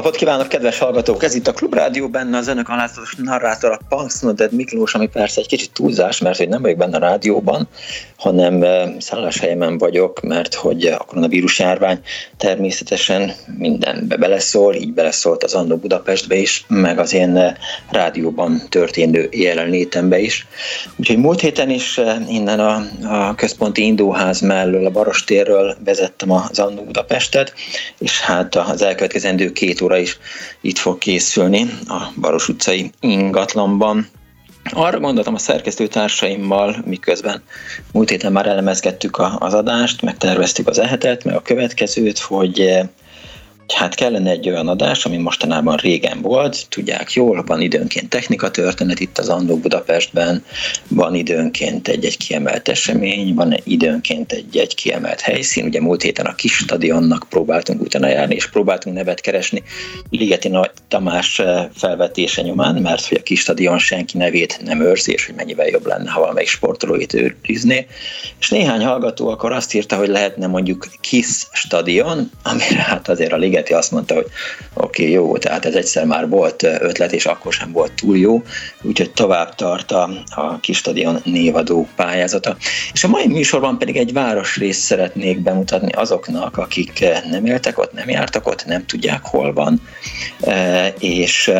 Napot kívánok, kedves hallgatók! Ez itt a Klubrádió, benne az önök alázatos narrátor, a Punksnodded Miklós, ami persze egy kicsit túlzás, mert hogy nem vagyok benne a rádióban, hanem szálláshelyemen vagyok, mert hogy a koronavírus járvány természetesen mindenbe beleszól, így beleszólt az Andó Budapestbe is, meg az én rádióban történő jelenlétembe is. Úgyhogy múlt héten is innen a, a központi indóház mellől, a Barostérről vezettem az Andó Budapestet, és hát az elkövetkezendő két óra is itt fog készülni a Baros utcai ingatlanban. Arra gondoltam a szerkesztőtársaimmal, miközben múlt héten már elemezgettük az adást, megterveztük az ehetet, meg a következőt, hogy hát kellene egy olyan adás, ami mostanában régen volt, tudják jól, van időnként technika történet itt az Andó Budapestben, van időnként egy-egy kiemelt esemény, van időnként egy-egy kiemelt helyszín, ugye múlt héten a kis stadionnak próbáltunk utána járni, és próbáltunk nevet keresni Ligeti Nagy Tamás eh, felvetése nyomán, mert hogy a kis stadion senki nevét nem őrzi, és hogy mennyivel jobb lenne, ha valamelyik sportolóit őrizné. És néhány hallgató akkor azt írta, hogy lehetne mondjuk kis stadion, amire hát azért a Liget Ligeti azt mondta, hogy oké, okay, jó, tehát ez egyszer már volt ötlet, és akkor sem volt túl jó, úgyhogy tovább tart a, a kis stadion névadó pályázata. És a mai műsorban pedig egy városrészt szeretnék bemutatni azoknak, akik nem éltek ott, nem jártak ott, nem tudják hol van, és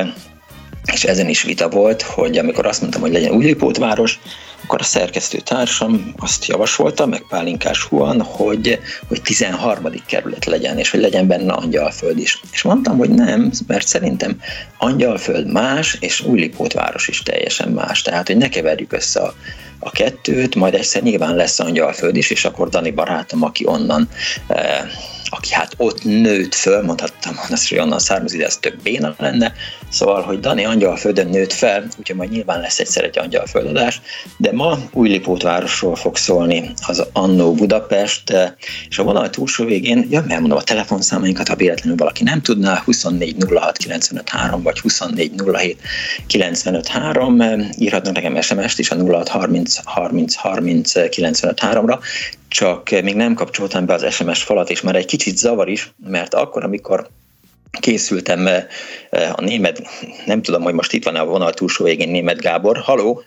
és ezen is vita volt, hogy amikor azt mondtam, hogy legyen Újlépótváros, akkor a szerkesztő társam azt javasolta, meg Pálinkás Huan, hogy, hogy 13. kerület legyen, és hogy legyen benne Angyalföld is. És mondtam, hogy nem, mert szerintem Angyalföld más, és Újlipótváros is teljesen más. Tehát, hogy ne keverjük össze a, a kettőt, majd egyszer nyilván lesz Angyalföld is, és akkor Dani barátom, aki onnan eh, aki hát ott nőtt föl, mondhattam azt, hogy onnan származik, de ez több béna lenne. Szóval, hogy Dani Angyalföldön nőtt fel, úgyhogy majd nyilván lesz egyszer egy Angyalföldadás, de ma Újlipót városról fog szólni az Annó Budapest, és a vonal túlsó végén, ja, mert mondom a telefonszámainkat, ha véletlenül valaki nem tudná, 24 06 95 3, vagy 24 07 95 3, írhatnak nekem SMS-t is a 06 30 30 30 95 3-ra, csak még nem kapcsoltam be az SMS falat, és már egy kicsit zavar is, mert akkor, amikor készültem eh, a német, nem tudom, hogy most itt van a vonal túlsó végén német Gábor, haló,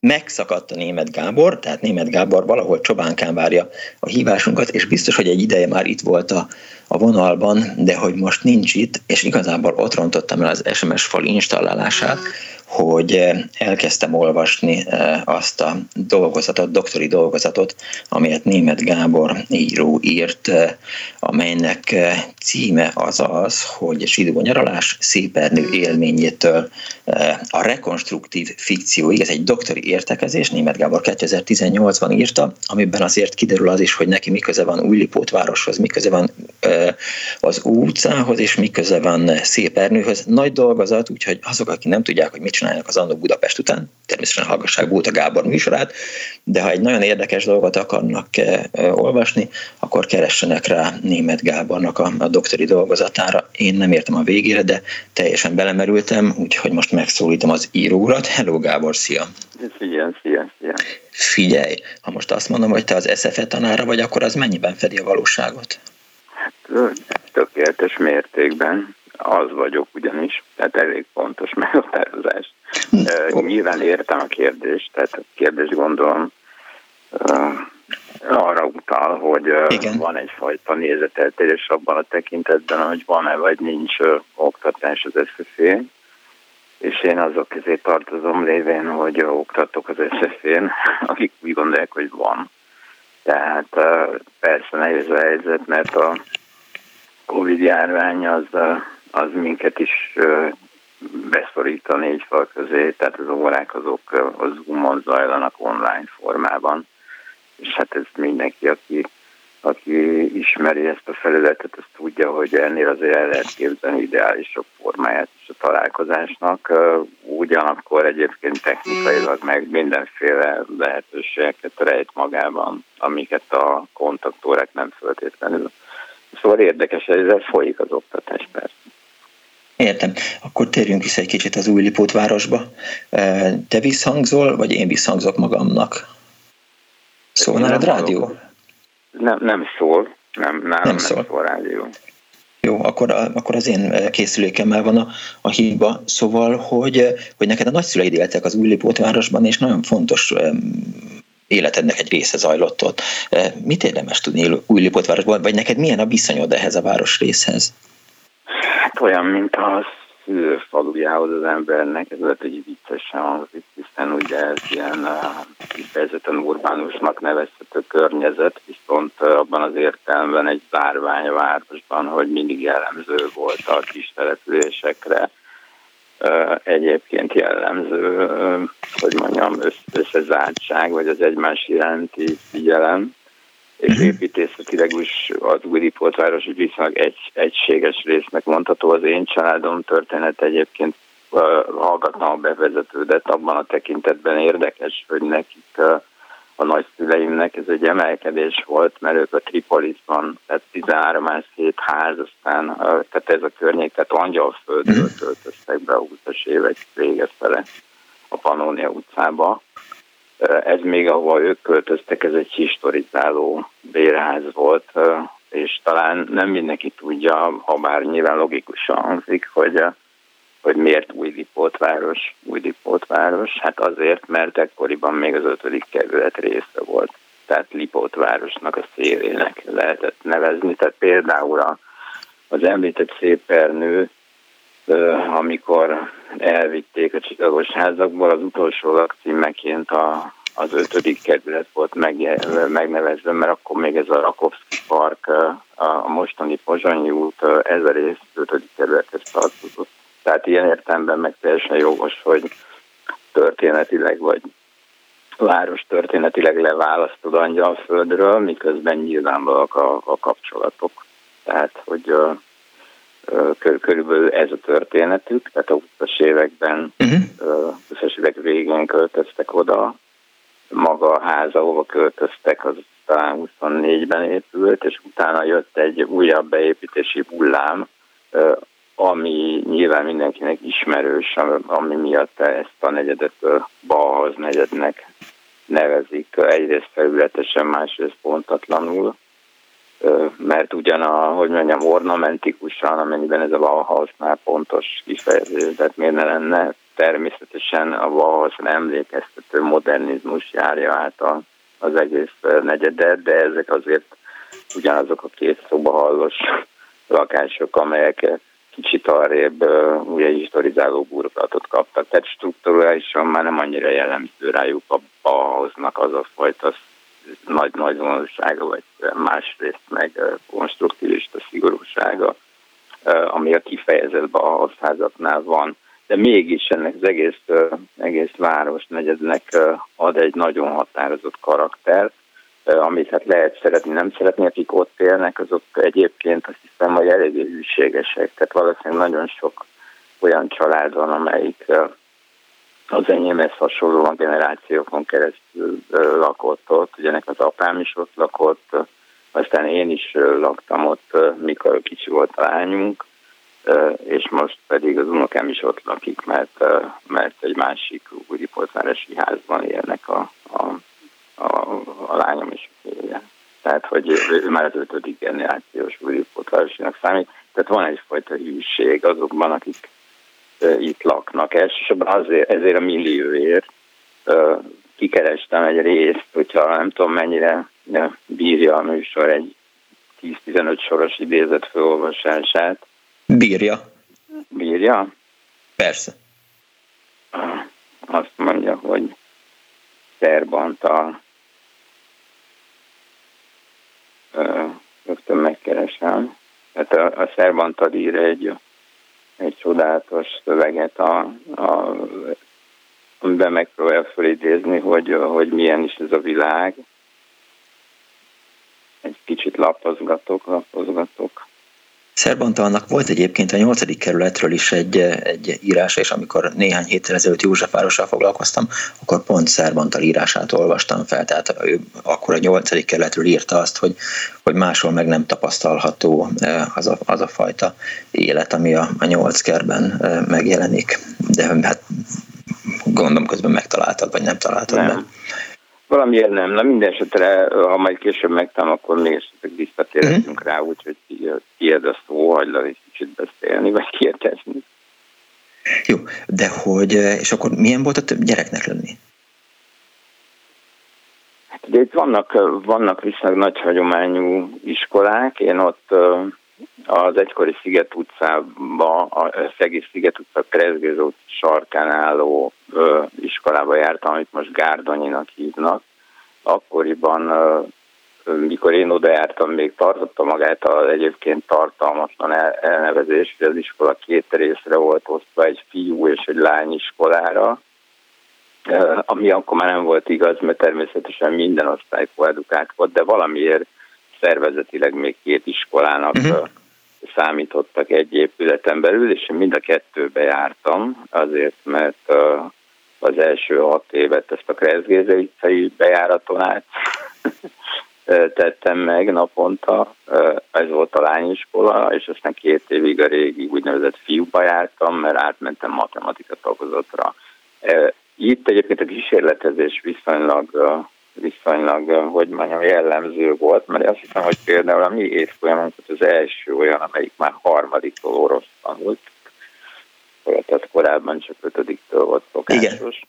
megszakadt a német Gábor, tehát német Gábor valahol Csobánkán várja a hívásunkat, és biztos, hogy egy ideje már itt volt a, a vonalban, de hogy most nincs itt, és igazából ott rontottam el az SMS fal installálását, hogy eh, elkezdtem olvasni eh, azt a dolgozatot, doktori dolgozatot, amelyet német Gábor író írt, eh, amelynek címe az az, hogy Sidó nyaralás szépernő élményétől a rekonstruktív fikcióig, ez egy doktori értekezés, német Gábor 2018-ban írta, amiben azért kiderül az is, hogy neki miköze van Újlipót városhoz, miköze van az utcához, és miköze van Szépernőhöz. Nagy dolgozat, úgyhogy azok, akik nem tudják, hogy mit csinálnak az Annó Budapest után, természetesen hallgassák Bóta Gábor műsorát, de ha egy nagyon érdekes dolgot akarnak olvasni, akkor keressenek rá német Gábornak a, a doktori dolgozatára. Én nem értem a végére, de teljesen belemerültem, úgyhogy most megszólítom az íróurat. Hello Gábor, szia! Szia, szia, szia! Figyelj, ha most azt mondom, hogy te az SFE tanára vagy, akkor az mennyiben fedi a valóságot? tökéletes mértékben az vagyok ugyanis, tehát elég pontos meghatározás. Nyilván értem a kérdést, tehát a kérdés gondolom arra utal, hogy uh, van egyfajta nézeteltérés abban a tekintetben, hogy van-e vagy nincs oktatás az SZF, és én azok közé tartozom lévén, hogy oktatok az SZF-én, akik úgy gondolják, hogy van. Tehát persze nehéz a helyzet, mert a Covid járvány az, az minket is beszorít a négy fal közé, tehát az órák azok a Zoom-on zajlanak online formában, és hát ez mindenki, aki aki ismeri ezt a felületet, az tudja, hogy ennél azért el lehet képzelni ideálisabb formáját is a találkozásnak. Ugyanakkor egyébként technikailag meg mindenféle lehetőségeket rejt magában, amiket a kontaktórák nem föltétlenül. Szóval érdekes, ezzel folyik az oktatás persze. Értem. Akkor térjünk vissza egy kicsit az új Lipótvárosba. Te visszhangzol, vagy én visszhangzok magamnak? Szól nálad rádió? Nem, nem szól. Nem, nem, nem, szól. nem szól rádió. Jó, akkor, akkor az én készülékemmel van a, a hiba. Szóval, hogy, hogy neked a nagyszüleid éltek az Újlipótvárosban, és nagyon fontos életednek egy része zajlott ott. Mit érdemes tudni Újlipótvárosban, vagy neked milyen a viszonyod ehhez a városrészhez? Hát olyan, mint az falujához az embernek, ez lehet, hogy viccesen hangzik, hiszen ugye ez ilyen kifejezetten urbánusnak nevezhető környezet, viszont abban az értelemben egy zárványvárosban, hogy mindig jellemző volt a kis településekre, egyébként jellemző, hogy mondjam, összezártság, vagy az egymás iránti figyelem, és mhm. építészetileg is az Újlipótváros viszonylag egy, egységes résznek mondható. Az én családom történet egyébként uh, hallgattam a bevezetődet, abban a tekintetben érdekes, hogy nekik uh, a nagyszüleimnek ez egy emelkedés volt, mert ők a Tripolisban, tehát 13 hét ház, aztán uh, tehát ez a környék, tehát Angyalföldről mhm. költöztek be a 20-as évek vége fele a Panónia utcába, ez még, ahova ők költöztek, ez egy historizáló bérház volt, és talán nem mindenki tudja, ha bár nyilván logikusan hangzik, hogy, hogy miért új Lipótváros, új Lipótváros. Hát azért, mert ekkoriban még az ötödik kerület része volt. Tehát Lipótvárosnak a szélének lehetett nevezni. Tehát például az említett szépernő, amikor elvitték a csillagos házakból, az utolsó lakcímeként a, az ötödik kerület volt meg, megnevezve, mert akkor még ez a Rakovszki Park, a mostani Pozsonyi út, ez a rész ötödik kerülethez tartozott. Tehát ilyen értelemben meg teljesen jogos, hogy történetileg vagy város történetileg leválasztod Angyalföldről, miközben nyilvánvalóak a, a kapcsolatok. Tehát, hogy körülbelül ez a történetük, tehát a 20-as években, uh-huh. 20-as évek végén költöztek oda, maga a ház, ahova költöztek, az talán 24-ben épült, és utána jött egy újabb beépítési hullám, ami nyilván mindenkinek ismerős, ami miatt ezt a negyedet Balhoz negyednek nevezik, egyrészt felületesen, másrészt pontatlanul mert ugyan a, hogy mondjam, ornamentikusan, amennyiben ez a Bauhausnál pontos kifejezés, tehát miért ne lenne, természetesen a Bauhausra emlékeztető modernizmus járja át a, az egész negyedet, de ezek azért ugyanazok a két szobahallos lakások, amelyek kicsit arrébb ugye historizáló burkolatot kaptak, tehát struktúrálisan már nem annyira jellemző rájuk a Bauhausnak az a fajta nagy nagy vonalsága, vagy másrészt meg konstruktivista szigorúsága, ami a kifejezett a házaknál van. De mégis ennek az egész, egész város negyednek ad egy nagyon határozott karakter, amit hát lehet szeretni, nem szeretni, akik ott élnek, azok egyébként azt hiszem, hogy eléggé hűségesek, tehát valószínűleg nagyon sok olyan család van, amelyik az enyémhez hasonlóan generációkon keresztül lakott ott, ugye az apám is ott lakott, aztán én is laktam ott, mikor kicsi volt a lányunk, és most pedig az unokám is ott lakik, mert, mert egy másik újipoltvárosi házban élnek a, a, a, a lányom férje. Tehát, hogy ő már az ötödik generációs újipoltvárosinak számít. Tehát van egyfajta hűség azokban, akik itt laknak. Elsősorban azért, ezért a millióért kikerestem egy részt, hogyha nem tudom mennyire bírja a műsor egy 10-15 soros idézet felolvasását. Bírja. Bírja? Persze. Azt mondja, hogy Szerbantal rögtön megkeresem. Tehát a, a Szerbantal ír egy egy csodálatos szöveget, a, a, amiben megpróbálja felidézni, hogy, hogy milyen is ez a világ. Egy kicsit lapozgatok, lapozgatok. Szerbantalnak volt egyébként a 8. kerületről is egy, egy írása, és amikor néhány héttel ezelőtt Józsefvárossal foglalkoztam, akkor pont Szerbantal írását olvastam fel, tehát ő akkor a 8. kerületről írta azt, hogy, hogy máshol meg nem tapasztalható az a, az a fajta élet, ami a, a 8 kerben megjelenik. De hát gondolom közben megtaláltad, vagy nem találtad nem. meg. Valamiért nem. Na minden esetre, ha majd később megtám, akkor még esetleg visszatérhetünk uh-huh. rá, úgyhogy tiéd a szó, hagylak egy kicsit beszélni, vagy kérdezni. Jó, de hogy, és akkor milyen volt a több gyereknek lenni? Hát ugye itt vannak, vannak viszonylag nagy hagyományú iskolák, én ott az egykori Sziget utcába, a Szegés Sziget utca Krezgőz utca sarkán álló ö, iskolába jártam, amit most Gárdonyinak hívnak. Akkoriban, ö, mikor én oda jártam, még tartotta magát az egyébként tartalmatlan elnevezés, hogy az iskola két részre volt osztva, egy fiú és egy lány iskolára, ami akkor már nem volt igaz, mert természetesen minden osztály koedukált volt, de valamiért szervezetileg még két iskolának uh-huh számítottak egy épületen belül, és én mind a kettőbe jártam, azért, mert az első hat évet ezt a Kreszgéze utcai bejáraton át tettem meg naponta, ez volt a lányiskola, és aztán két évig a régi úgynevezett fiúba jártam, mert átmentem matematika tagozatra. Itt egyébként a kísérletezés viszonylag viszonylag, hogy mondjam, jellemző volt, mert azt hiszem, hogy például a mi évfolyamunk az első olyan, amelyik már harmadiktól orosz tanult, tehát korábban csak ötödiktől volt szokásos.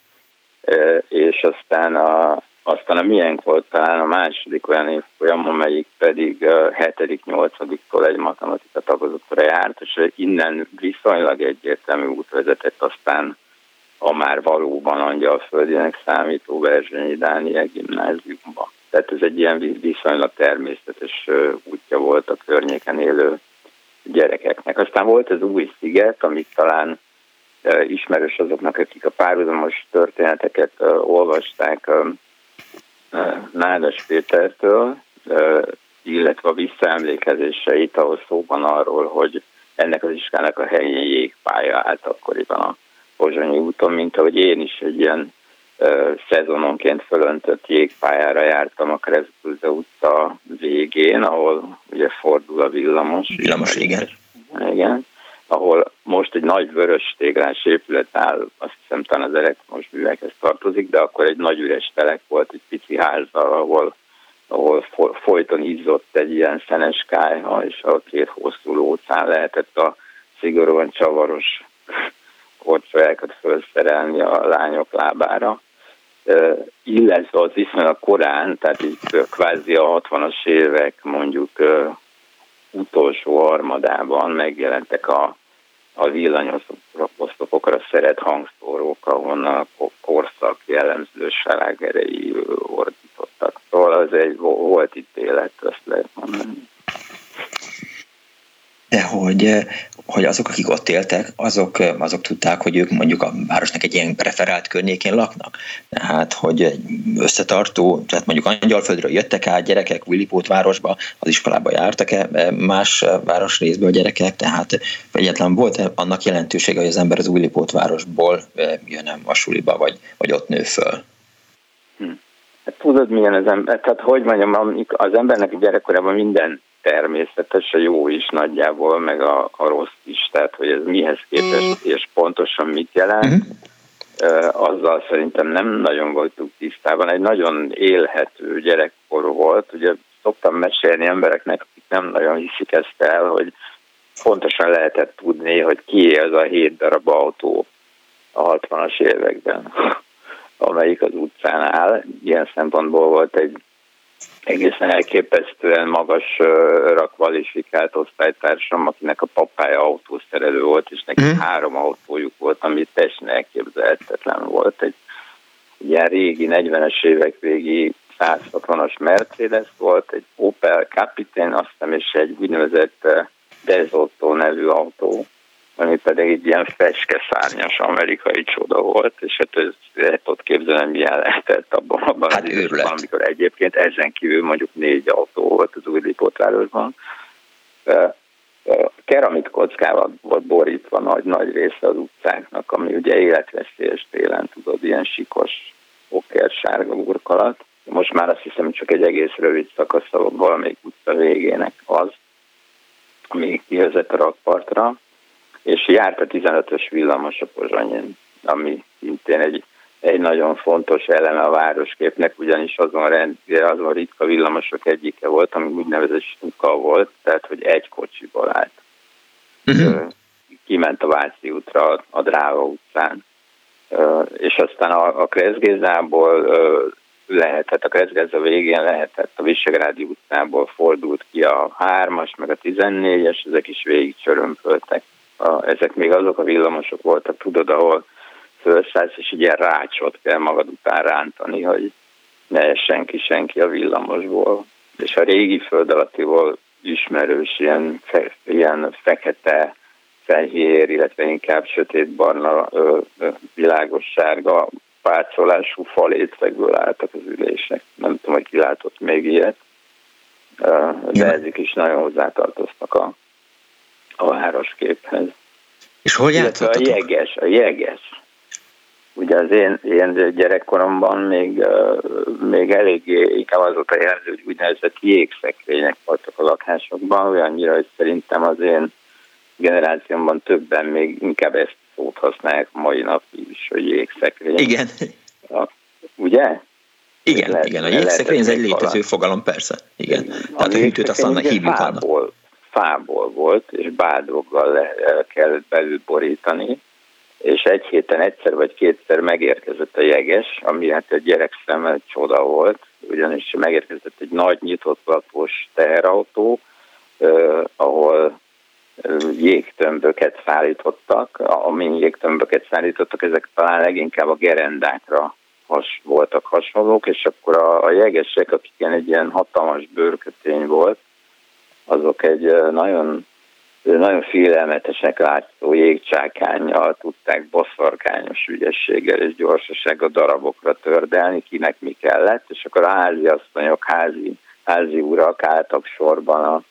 Igen. És aztán a, aztán a miénk volt talán a második olyan évfolyam, amelyik pedig hetedik, nyolcadiktól egy matematika tagozatra járt, és innen viszonylag egyértelmű út vezetett aztán a már valóban angyalföldinek számító Verzsényi Dániel gimnáziumban. Tehát ez egy ilyen viszonylag természetes útja volt a környéken élő gyerekeknek. Aztán volt az új sziget, amit talán ismerős azoknak, akik a párhuzamos történeteket olvasták Nádas Pétertől, illetve a visszaemlékezéseit, ahol szóban arról, hogy ennek az iskának a helyén jégpálya állt akkoriban a Pozsonyi úton, mint ahogy én is egy ilyen ö, szezononként fölöntött jégpályára jártam a Kreszbülze utca végén, ahol ugye fordul a villamos. Villamos, igen. Igen ahol most egy nagy vörös téglás épület áll, azt hiszem talán az elektromos művekhez tartozik, de akkor egy nagy üres telek volt, egy pici ház, ahol, ahol folyton izzott egy ilyen szenes kájha, és a két hosszú lócán lehetett a szigorúan csavaros korcsolyákat felszerelni a lányok lábára, illetve az viszonylag korán, tehát itt kvázi a 60-as évek mondjuk utolsó harmadában megjelentek a, a villanyoszlopokra szeret hangszórók, ahonnan a korszak jellemző slágerei ordítottak. Szóval az egy volt itt élet, azt lehet mondani de hogy, eh, hogy azok, akik ott éltek, azok, eh, azok tudták, hogy ők mondjuk a városnak egy ilyen preferált környékén laknak. Tehát, hogy összetartó, tehát mondjuk Angyalföldről jöttek át gyerekek Willipót városba, az iskolába jártak-e eh, más városrészből gyerekek, tehát egyetlen volt -e annak jelentősége, hogy az ember az Willipót városból jön a suliba, vagy, vagy ott nő föl? Hm. Hát tudod, milyen az ember, tehát hogy mondjam, az embernek gyerekkorában minden természetes, a jó is nagyjából, meg a, a rossz is, tehát hogy ez mihez képest és pontosan mit jelent, uh-huh. azzal szerintem nem nagyon voltunk tisztában. Egy nagyon élhető gyerekkor volt, ugye szoktam mesélni embereknek, akik nem nagyon hiszik ezt el, hogy pontosan lehetett tudni, hogy ki az a hét darab autó a 60-as években, amelyik az utcán áll. Ilyen szempontból volt egy egészen elképesztően magasra kvalifikált osztálytársam, akinek a papája autószerelő volt, és neki mm. három autójuk volt, ami teljesen elképzelhetetlen volt. Egy ilyen régi 40-es évek végi 160-as Mercedes volt, egy Opel Capitaine, azt hiszem, és egy úgynevezett Desotto nevű autó, ami pedig egy ilyen feskeszárnyas amerikai csoda volt, és hát ez, lehet ott képzelni, milyen lehetett abban, abban hát az időben, amikor egyébként ezen kívül mondjuk négy autó volt az új Lipótvárosban. Keramit kockával volt borítva nagy, nagy része az utcáknak, ami ugye életveszélyes télen, tudod, ilyen sikos, oker, sárga burkolat. Most már azt hiszem, csak egy egész rövid szakasz valamelyik utca végének az, ami kivezet a rakpartra, és járt a 15-ös villamos a Pozsonyin, ami szintén egy, egy nagyon fontos eleme a városképnek, ugyanis azon, rend, azon ritka villamosok egyike volt, ami úgynevezett stuka volt, tehát hogy egy kocsiból állt. Uh-huh. Kiment a Váci útra, a Dráva utcán, és aztán a, a Kreszgézából lehetett, a Kreszgéza végén lehetett, a Visegrádi utcából fordult ki a 3-as, meg a 14-es, ezek is végig csörömpöltek a, ezek még azok a villamosok voltak, tudod, ahol felszállsz, és ilyen rácsot kell magad után rántani, hogy ne senki senki a villamosból. És a régi föld alattiból ismerős ilyen, fe, ilyen fekete, fehér, illetve inkább sötétbarna, világos sárga párcolású falécekből álltak az ülések. Nem tudom, hogy ki látott még ilyet, de ezek is nagyon hozzátartoztak a a városképhez. És hol játszottatok? A jeges, a jeges. Ugye az én, én gyerekkoromban még, még eléggé inkább az volt a jelző, hogy úgynevezett jégszekrények voltak a lakásokban, olyannyira, hogy szerintem az én generációmban többen még inkább ezt szót használják mai napig is, hogy jégszekrény. Igen. A, ugye? Igen, lehet, igen, a jégszekrény ez egy létező fogalom, persze. Igen. igen. Tehát a hűtőt azt annak hívjuk annak fából volt, és bádoggal le, kellett belül borítani, és egy héten egyszer vagy kétszer megérkezett a jeges, ami hát a gyerek szemmel csoda volt, ugyanis megérkezett egy nagy nyitott lapos teherautó, eh, ahol jégtömböket szállítottak, amin jégtömböket szállítottak, ezek talán leginkább a gerendákra has, voltak hasonlók, és akkor a, a jegesek, akik egy ilyen hatalmas bőrkötény volt, azok egy nagyon, nagyon félelmetesek látszó jégcsákányjal tudták boszorkányos ügyességgel és gyorsasággal darabokra tördelni, kinek mi kellett, és akkor a házi asszonyok, házi, házi urak álltak sorban a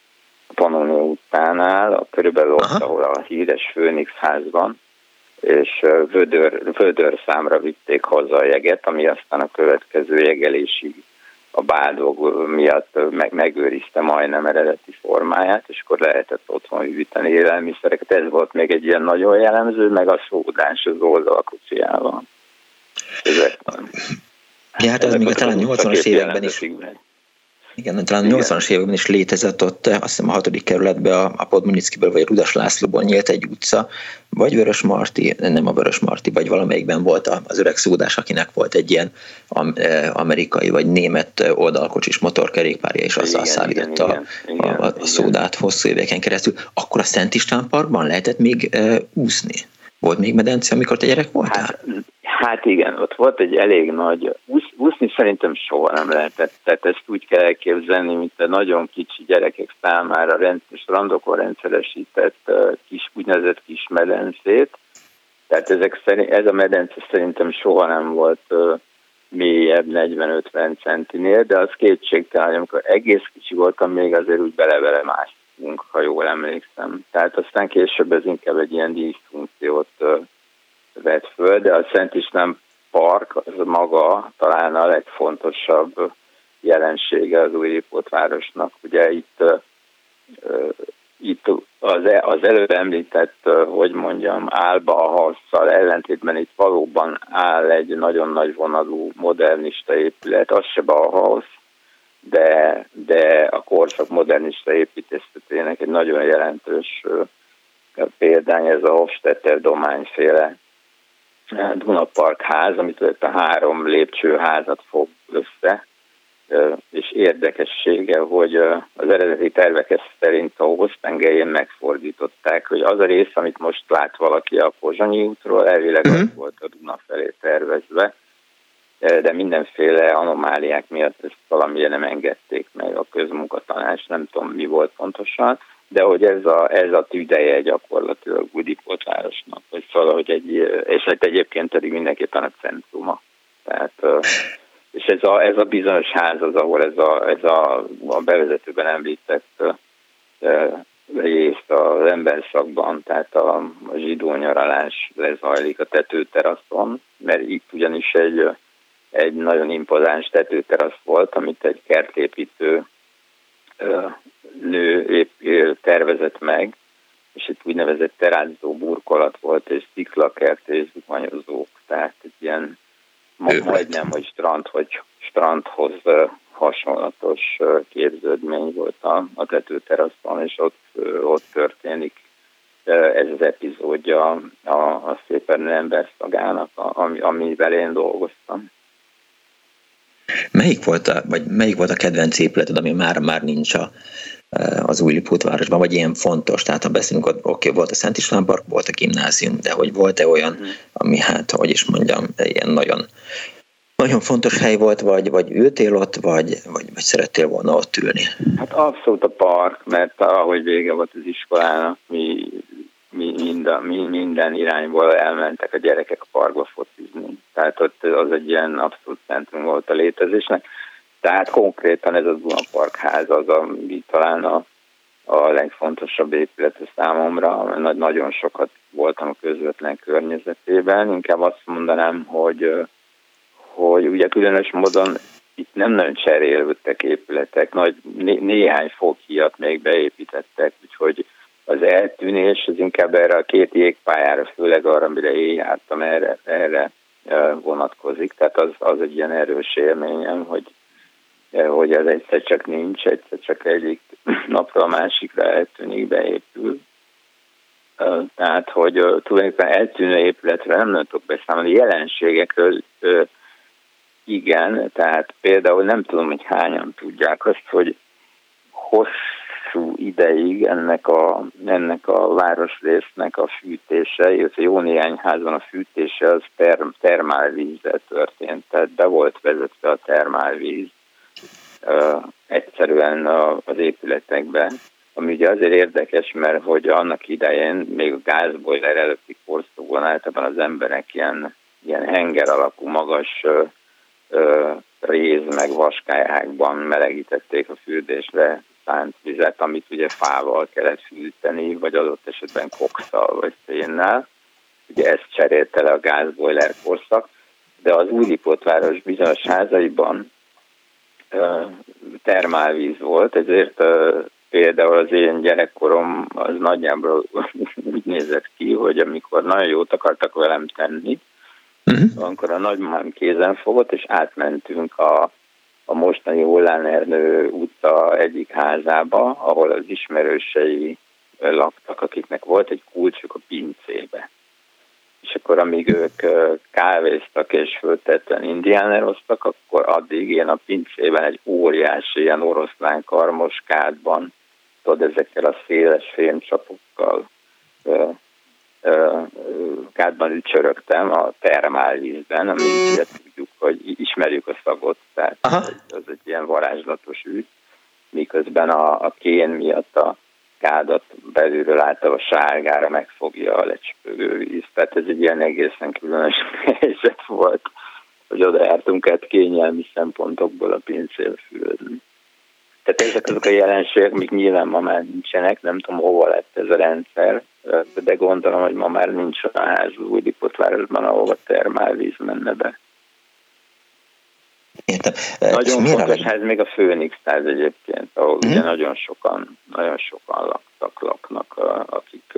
Panoni utánál, a körülbelül ott, ahol a híres Főnix házban, és vödör, vödör számra vitték hozzá a jeget, ami aztán a következő jegelésig a bádog miatt meg, megőrizte majdnem eredeti formáját, és akkor lehetett otthon hűteni élelmiszereket. Ez volt még egy ilyen nagyon jellemző, meg a szódás az oldalkocsiával. Ezek, ja, hát ez még talán 80-as években is. Igen, talán a 80-as években is létezett ott, azt hiszem a hatodik kerületben a, a Podmanicki-ből vagy Rudas Lászlóból nyílt egy utca, vagy Vörös Marti, nem a Vörös Marti, vagy valamelyikben volt az öreg szódás, akinek volt egy ilyen amerikai vagy német oldalkocsis motorkerékpárja, és azzal igen, szállította igen, igen, a, a, a szódát hosszú éveken keresztül. Akkor a Szent István Parkban lehetett még úszni? Volt még medence, amikor te gyerek voltál? Hát, hát igen, ott volt egy elég nagy, úsz, úszni szerintem soha nem lehetett, tehát ezt úgy kell elképzelni, mint a nagyon kicsi gyerekek számára rendes, randokon rendszeresített kis, úgynevezett kis medencét, tehát ezek szerint, ez a medence szerintem soha nem volt uh, mélyebb 40-50 centinél, de az kétségtelen, amikor egész kicsi voltam, még azért úgy bele-bele más ha jól emlékszem. Tehát aztán később ez inkább egy ilyen díszfunkciót vett föl, de a Szent István Park az maga talán a legfontosabb jelensége az új városnak. Ugye itt, itt az, e, az előbb említett, hogy mondjam, álba a hasszal ellentétben itt valóban áll egy nagyon nagy vonalú modernista épület, az se Bauhaus, de, de a korszak modernista építészetének egy nagyon jelentős példány ez a Hofstetter dományféle Dunapark ház, amit a három lépcsőházat fog össze, és érdekessége, hogy az eredeti tervek szerint a Hosztengelyén megfordították, hogy az a rész, amit most lát valaki a Pozsonyi útról, elvileg uh-huh. az volt a Duna felé tervezve, de mindenféle anomáliák miatt ezt valamilyen nem engedték meg a közmunkatanács, nem tudom mi volt pontosan, de hogy ez a, ez a tüdeje gyakorlatilag Budipot városnak, vagy valahogy egy, és hát egyébként pedig mindenképpen a centruma. Tehát, és ez a, ez a bizonyos ház az, ahol ez a, ez a, a bevezetőben említett részt az emberszakban, tehát a, a zsidó nyaralás lezajlik a tetőteraszon, mert itt ugyanis egy, egy nagyon impozáns tetőterasz volt, amit egy kertépítő nő tervezett meg, és itt úgynevezett terázó burkolat volt, és sziklakert és zukmányozók, tehát egy ilyen majdnem, hogy strand, hogy strandhoz hasonlatos képződmény volt a, a tetőteraszon, és ott, ott történik ez az epizódja a, a szépen ember szagának, ami, amivel én dolgoztam. Melyik volt a, vagy melyik volt a kedvenc épületed, ami már, már nincs a, az új Lipótvárosban, vagy ilyen fontos? Tehát ha beszélünk, oké, okay, volt a Szent István Park, volt a gimnázium, de hogy volt-e olyan, mhm. ami hát, hogy is mondjam, ilyen nagyon nagyon fontos hely volt, vagy, vagy ültél ott, vagy, vagy, vagy szerettél volna ott ülni? Hát abszolút a park, mert ahogy vége volt az iskolának, mi, minden, mi minden irányból elmentek a gyerekek a parkba focizni. Tehát ott az egy ilyen abszolút centrum volt a létezésnek. Tehát konkrétan ez a ház az, ami talán a, a legfontosabb épület számomra, mert nagyon sokat voltam a közvetlen környezetében. Inkább azt mondanám, hogy hogy ugye különös módon itt nem nagyon cserélődtek épületek, nagy, né, néhány fokhíjat még beépítettek, úgyhogy az eltűnés az inkább erre a két jégpályára, főleg arra, amire én jártam, erre, erre vonatkozik. Tehát az, az egy ilyen erős élményem, hogy, hogy ez egyszer csak nincs, egyszer csak egyik napra a másikra eltűnik, beépül. Tehát, hogy tulajdonképpen eltűnő épületre nem nagyon tudok beszámolni, jelenségekről igen, tehát például nem tudom, hogy hányan tudják azt, hogy hosszú ideig ennek a, ennek a városrésznek a fűtése, illetve jó néhány házban a fűtése az ter, termálvízzel történt, tehát be volt vezetve a termálvíz uh, egyszerűen a, az épületekben, ami ugye azért érdekes, mert hogy annak idején még a gázbojler előtti korszakban általában az emberek ilyen, ilyen henger alakú magas uh, réz meg vaskályákban melegítették a fürdésre szánt vizet, amit ugye fával kellett fűteni, vagy adott esetben kokszal vagy szénnel. Ugye ezt cserélte le a gázbojler korszak, de az Újlipótváros bizonyos házaiban termálvíz volt, ezért például az én gyerekkorom az nagyjából úgy nézett ki, hogy amikor nagyon jót akartak velem tenni, Uh-huh. Amikor a nagymamám kézen fogott, és átmentünk a, a mostani Hollán Ernő utca egyik házába, ahol az ismerősei laktak, akiknek volt egy kulcsuk a pincébe. És akkor amíg ők kávéztak és föltetten indiáneroztak, akkor addig én a pincében egy óriási ilyen oroszlán karmoskádban, tudod, ezekkel a széles fémcsapokkal kádban ücsörögtem a termálvízben, ami ugye tudjuk, hogy ismerjük a szagot, tehát Aha. az egy ilyen varázslatos ügy, miközben a, a kén miatt a kádat belülről által a sárgára megfogja a lecsipőgő víz. Tehát ez egy ilyen egészen különös helyzet volt, hogy oda jártunk át kényelmi szempontokból a pincél fürödni. Tehát ezek azok a jelenségek, amik nyilván ma már nincsenek, nem tudom hova lett ez a rendszer, de gondolom, hogy ma már nincs a ház új Lipotvárosban, ahova termálvíz menne be. Értem. Nagyon fontos ház még a Főnix ház egyébként, ahol hmm. ugye nagyon sokan, nagyon sokan laktak, laknak, akik,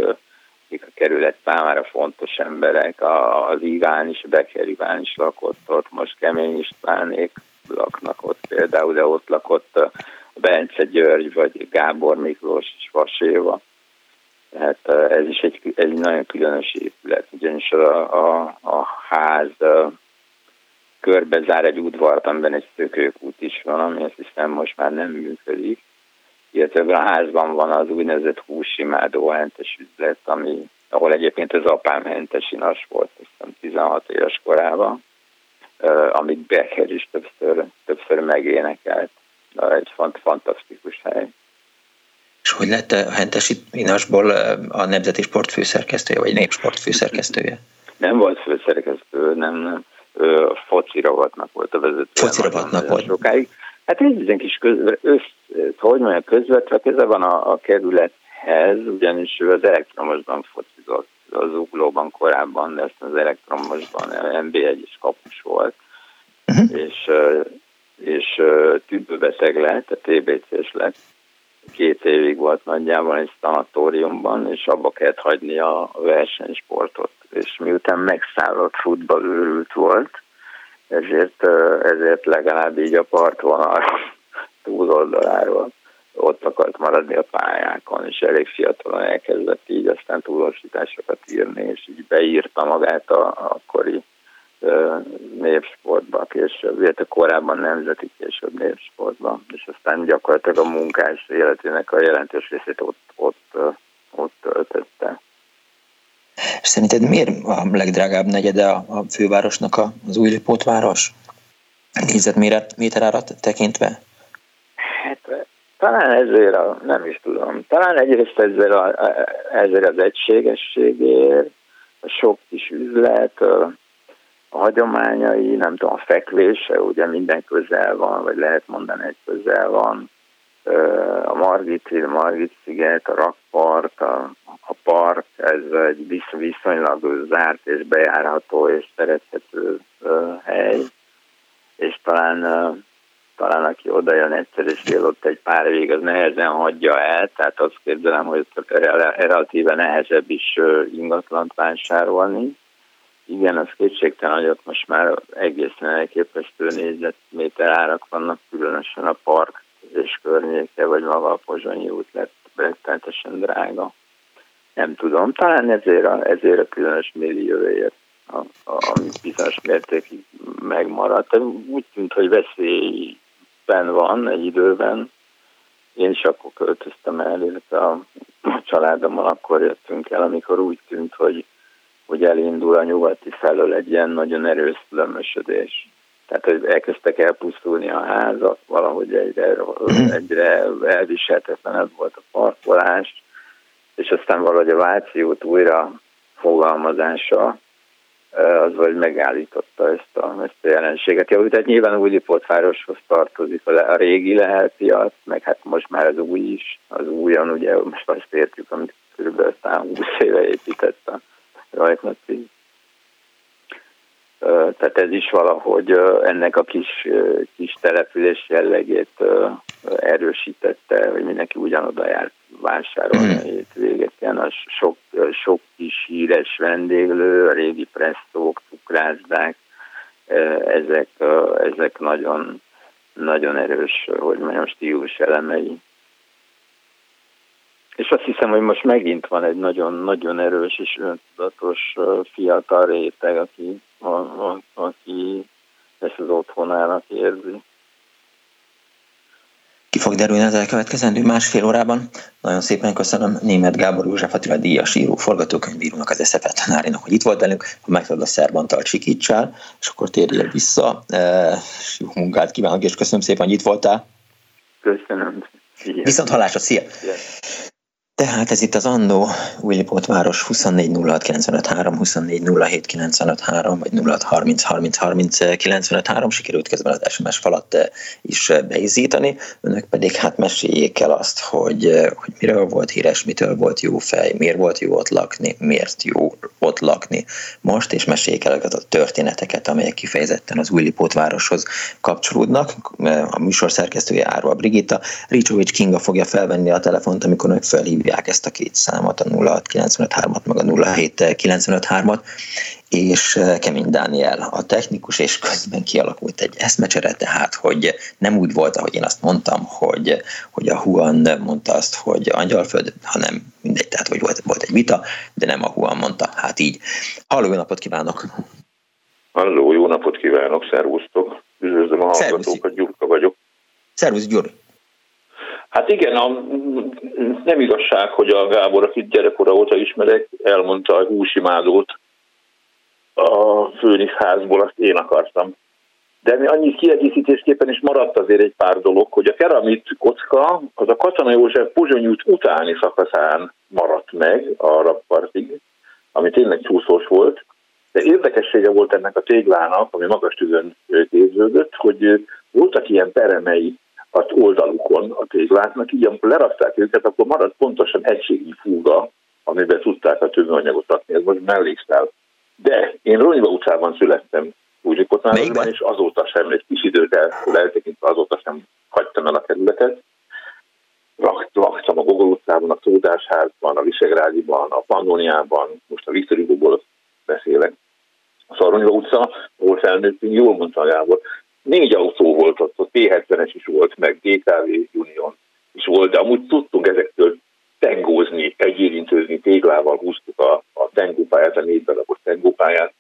akik a kerület számára fontos emberek. Az Iván is, Becker Iván is lakott ott, most Kemény Istvánék laknak ott például, de ott lakott Bence György, vagy Gábor Miklós és Vaséva. Tehát ez is egy, egy nagyon különös épület, ugyanis a, a, a ház körbe zár egy udvart, amiben egy szökőkút is van, ami azt hiszem most már nem működik. Illetve a házban van az úgynevezett húsimádó hentes üzlet, ami, ahol egyébként az apám hentes inas volt, azt hiszem 16 éves korában, amit Becker is többször, többször megénekelt egy fant- fantasztikus hely. És hogy lett a Hentesi Inasból a Nemzeti Sport főszerkesztője, vagy Népsport főszerkesztője? Nem volt főszerkesztő, nem, nem. A foci rovatnak volt a vezető. Foci rovatnak volt. Sokáig. Hát ez egy kis közve, össz, hogy mondjam, közvetve köze van a, a kerülethez, ugyanis ő az elektromosban focizott az uglóban korábban, de ezt az elektromosban MB1 is kapus volt, uh-huh. és, és tüdőbeteg lett, a TBC-s lett, két évig volt nagyjából egy szanatóriumban, és abba kellett hagyni a versenysportot. És miután megszállott futballőrült volt, ezért, ezért legalább így a partvonal túloldaláról ott akart maradni a pályákon, és elég fiatalon elkezdett így aztán túlosításokat írni, és így beírta magát a akkori népsportba később, illetve korábban nemzeti később népsportba, és aztán gyakorlatilag a munkás életének a jelentős részét ott, ott, ott töltötte. És szerinted miért a legdrágább negyede a, fővárosnak az új pótváros? Nézetméterárat tekintve? Hát talán ezért, a, nem is tudom, talán egyrészt ezzel, a, ezzel az egységességért, a sok kis üzlet, a hagyományai, nem tudom, a fekvése, ugye minden közel van, vagy lehet mondani, egy közel van, a Margit, a Margit sziget, a rakpart, a, a park, ez egy viszonylag zárt és bejárható és szerethető hely, és talán, talán aki oda jön egyszer és él ott egy pár évig, az nehezen hagyja el, tehát azt képzelem, hogy relatíve nehezebb is ingatlant vásárolni, igen, az kétségtelen, hogy ott most már egészen elképesztő négyzetméter árak vannak, különösen a park és környéke, vagy maga a Pozsonyi út lett rettenetesen drága. Nem tudom, talán ezért a, ezért a különös millióért, a, a, ami bizonyos mértékig megmaradt. Úgy tűnt, hogy veszélyben van egy időben. Én is akkor költöztem el, illetve a, a családommal akkor jöttünk el, amikor úgy tűnt, hogy hogy elindul a nyugati felől egy ilyen nagyon erős lömösödés. Tehát, hogy elkezdtek elpusztulni a házak, valahogy egyre, egyre elviselhetetlenebb volt a parkolás, és aztán valahogy a Váci út újra fogalmazása az vagy megállította ezt a, ezt a jelenséget. Ja, tehát nyilván Újlipótvároshoz tartozik a, régi lehelpiac, meg hát most már az új is, az újon, ugye most azt értjük, amit kb. 20 éve épített a rajtnapi. Tehát ez is valahogy ennek a kis, kis település jellegét erősítette, hogy mindenki ugyanoda járt vásárolni a hétvégeken. A sok, sok kis híres vendéglő, a régi presszók, cukrázdák, ezek, ezek nagyon, nagyon erős, hogy mondjam, stílus elemei és azt hiszem, hogy most megint van egy nagyon-nagyon erős és öntudatos fiatal réteg, aki, a, a, aki ezt az otthonának érzi. Ki fog derülni az elkövetkezendő másfél órában. Nagyon szépen köszönöm német Gábor József Attila díjas író, forgatókönyvírónak, az SZFE tanárinak, hogy itt volt velünk, ha megfelelő a szerbantal csikítsál, és akkor térjél vissza. E, jó munkát kívánok, és köszönöm szépen, hogy itt voltál. Köszönöm. Viszont hallásra, szia! szia. Tehát ez itt az Andó, Újlipót város 24 06 95 3, 24 07 95 3, vagy 06 30 30 30 95 3, sikerült közben az SMS falat eh, is eh, beizítani, önök pedig hát meséljék el azt, hogy, eh, hogy miről volt híres, mitől volt jó fej, miért volt jó ott lakni, miért jó ott lakni. Most, és meséljék el a történeteket, amelyek kifejezetten az Újlipót városhoz kapcsolódnak. A műsor szerkesztője Árva Brigitta, Ricsovics Kinga fogja felvenni a telefont, amikor önök felhívják hívják ezt a két számot, a 0693-at, meg a 07953-at, és Kemény Dániel a technikus, és közben kialakult egy eszmecsere, tehát, hogy nem úgy volt, ahogy én azt mondtam, hogy, hogy a Huan mondta azt, hogy angyalföld, hanem mindegy, tehát, hogy volt, volt egy vita, de nem a Huan mondta, hát így. Halló, jó napot kívánok! Halló, jó napot kívánok, szervusztok! Üdvözlöm a hallgatókat, Gyurka vagyok. Szervusz, Gyuri! Hát igen, a, nem igazság, hogy a Gábor, akit gyerekkora óta ismerek, elmondta a húsimádót a főnix házból, azt én akartam. de annyi kiegészítésképpen is maradt azért egy pár dolog, hogy a keramit kocka az a Katona József Pozsony út utáni szakaszán maradt meg arra partig, ami tényleg csúszós volt, de érdekessége volt ennek a téglának, ami magas tüzön képződött, hogy voltak ilyen peremei az oldalukon a tégláknak, így amikor lerakták őket, akkor maradt pontosan egységnyi fúga, amiben tudták a tűzanyagot rakni. Ez most mellékszál. De én Ronyva utcában születtem, Újzsikotnálban, és azóta sem, egy kis időt eltekintve azóta sem hagytam el a kerületet. Laktam a Gogol utcában, a Tódásházban, a Visegrádiban, a Pannoniában, most a Viktor Hugo-ból beszélek. A Szaronyva utca, ahol felnőttünk, jól mondta Gábor, négy autó volt ott, ott P70-es is volt, meg GKV Union is volt, de amúgy tudtunk ezektől tengózni, egyérintőzni, téglával húztuk a, a tengópályát, a négy darabos tengópályát,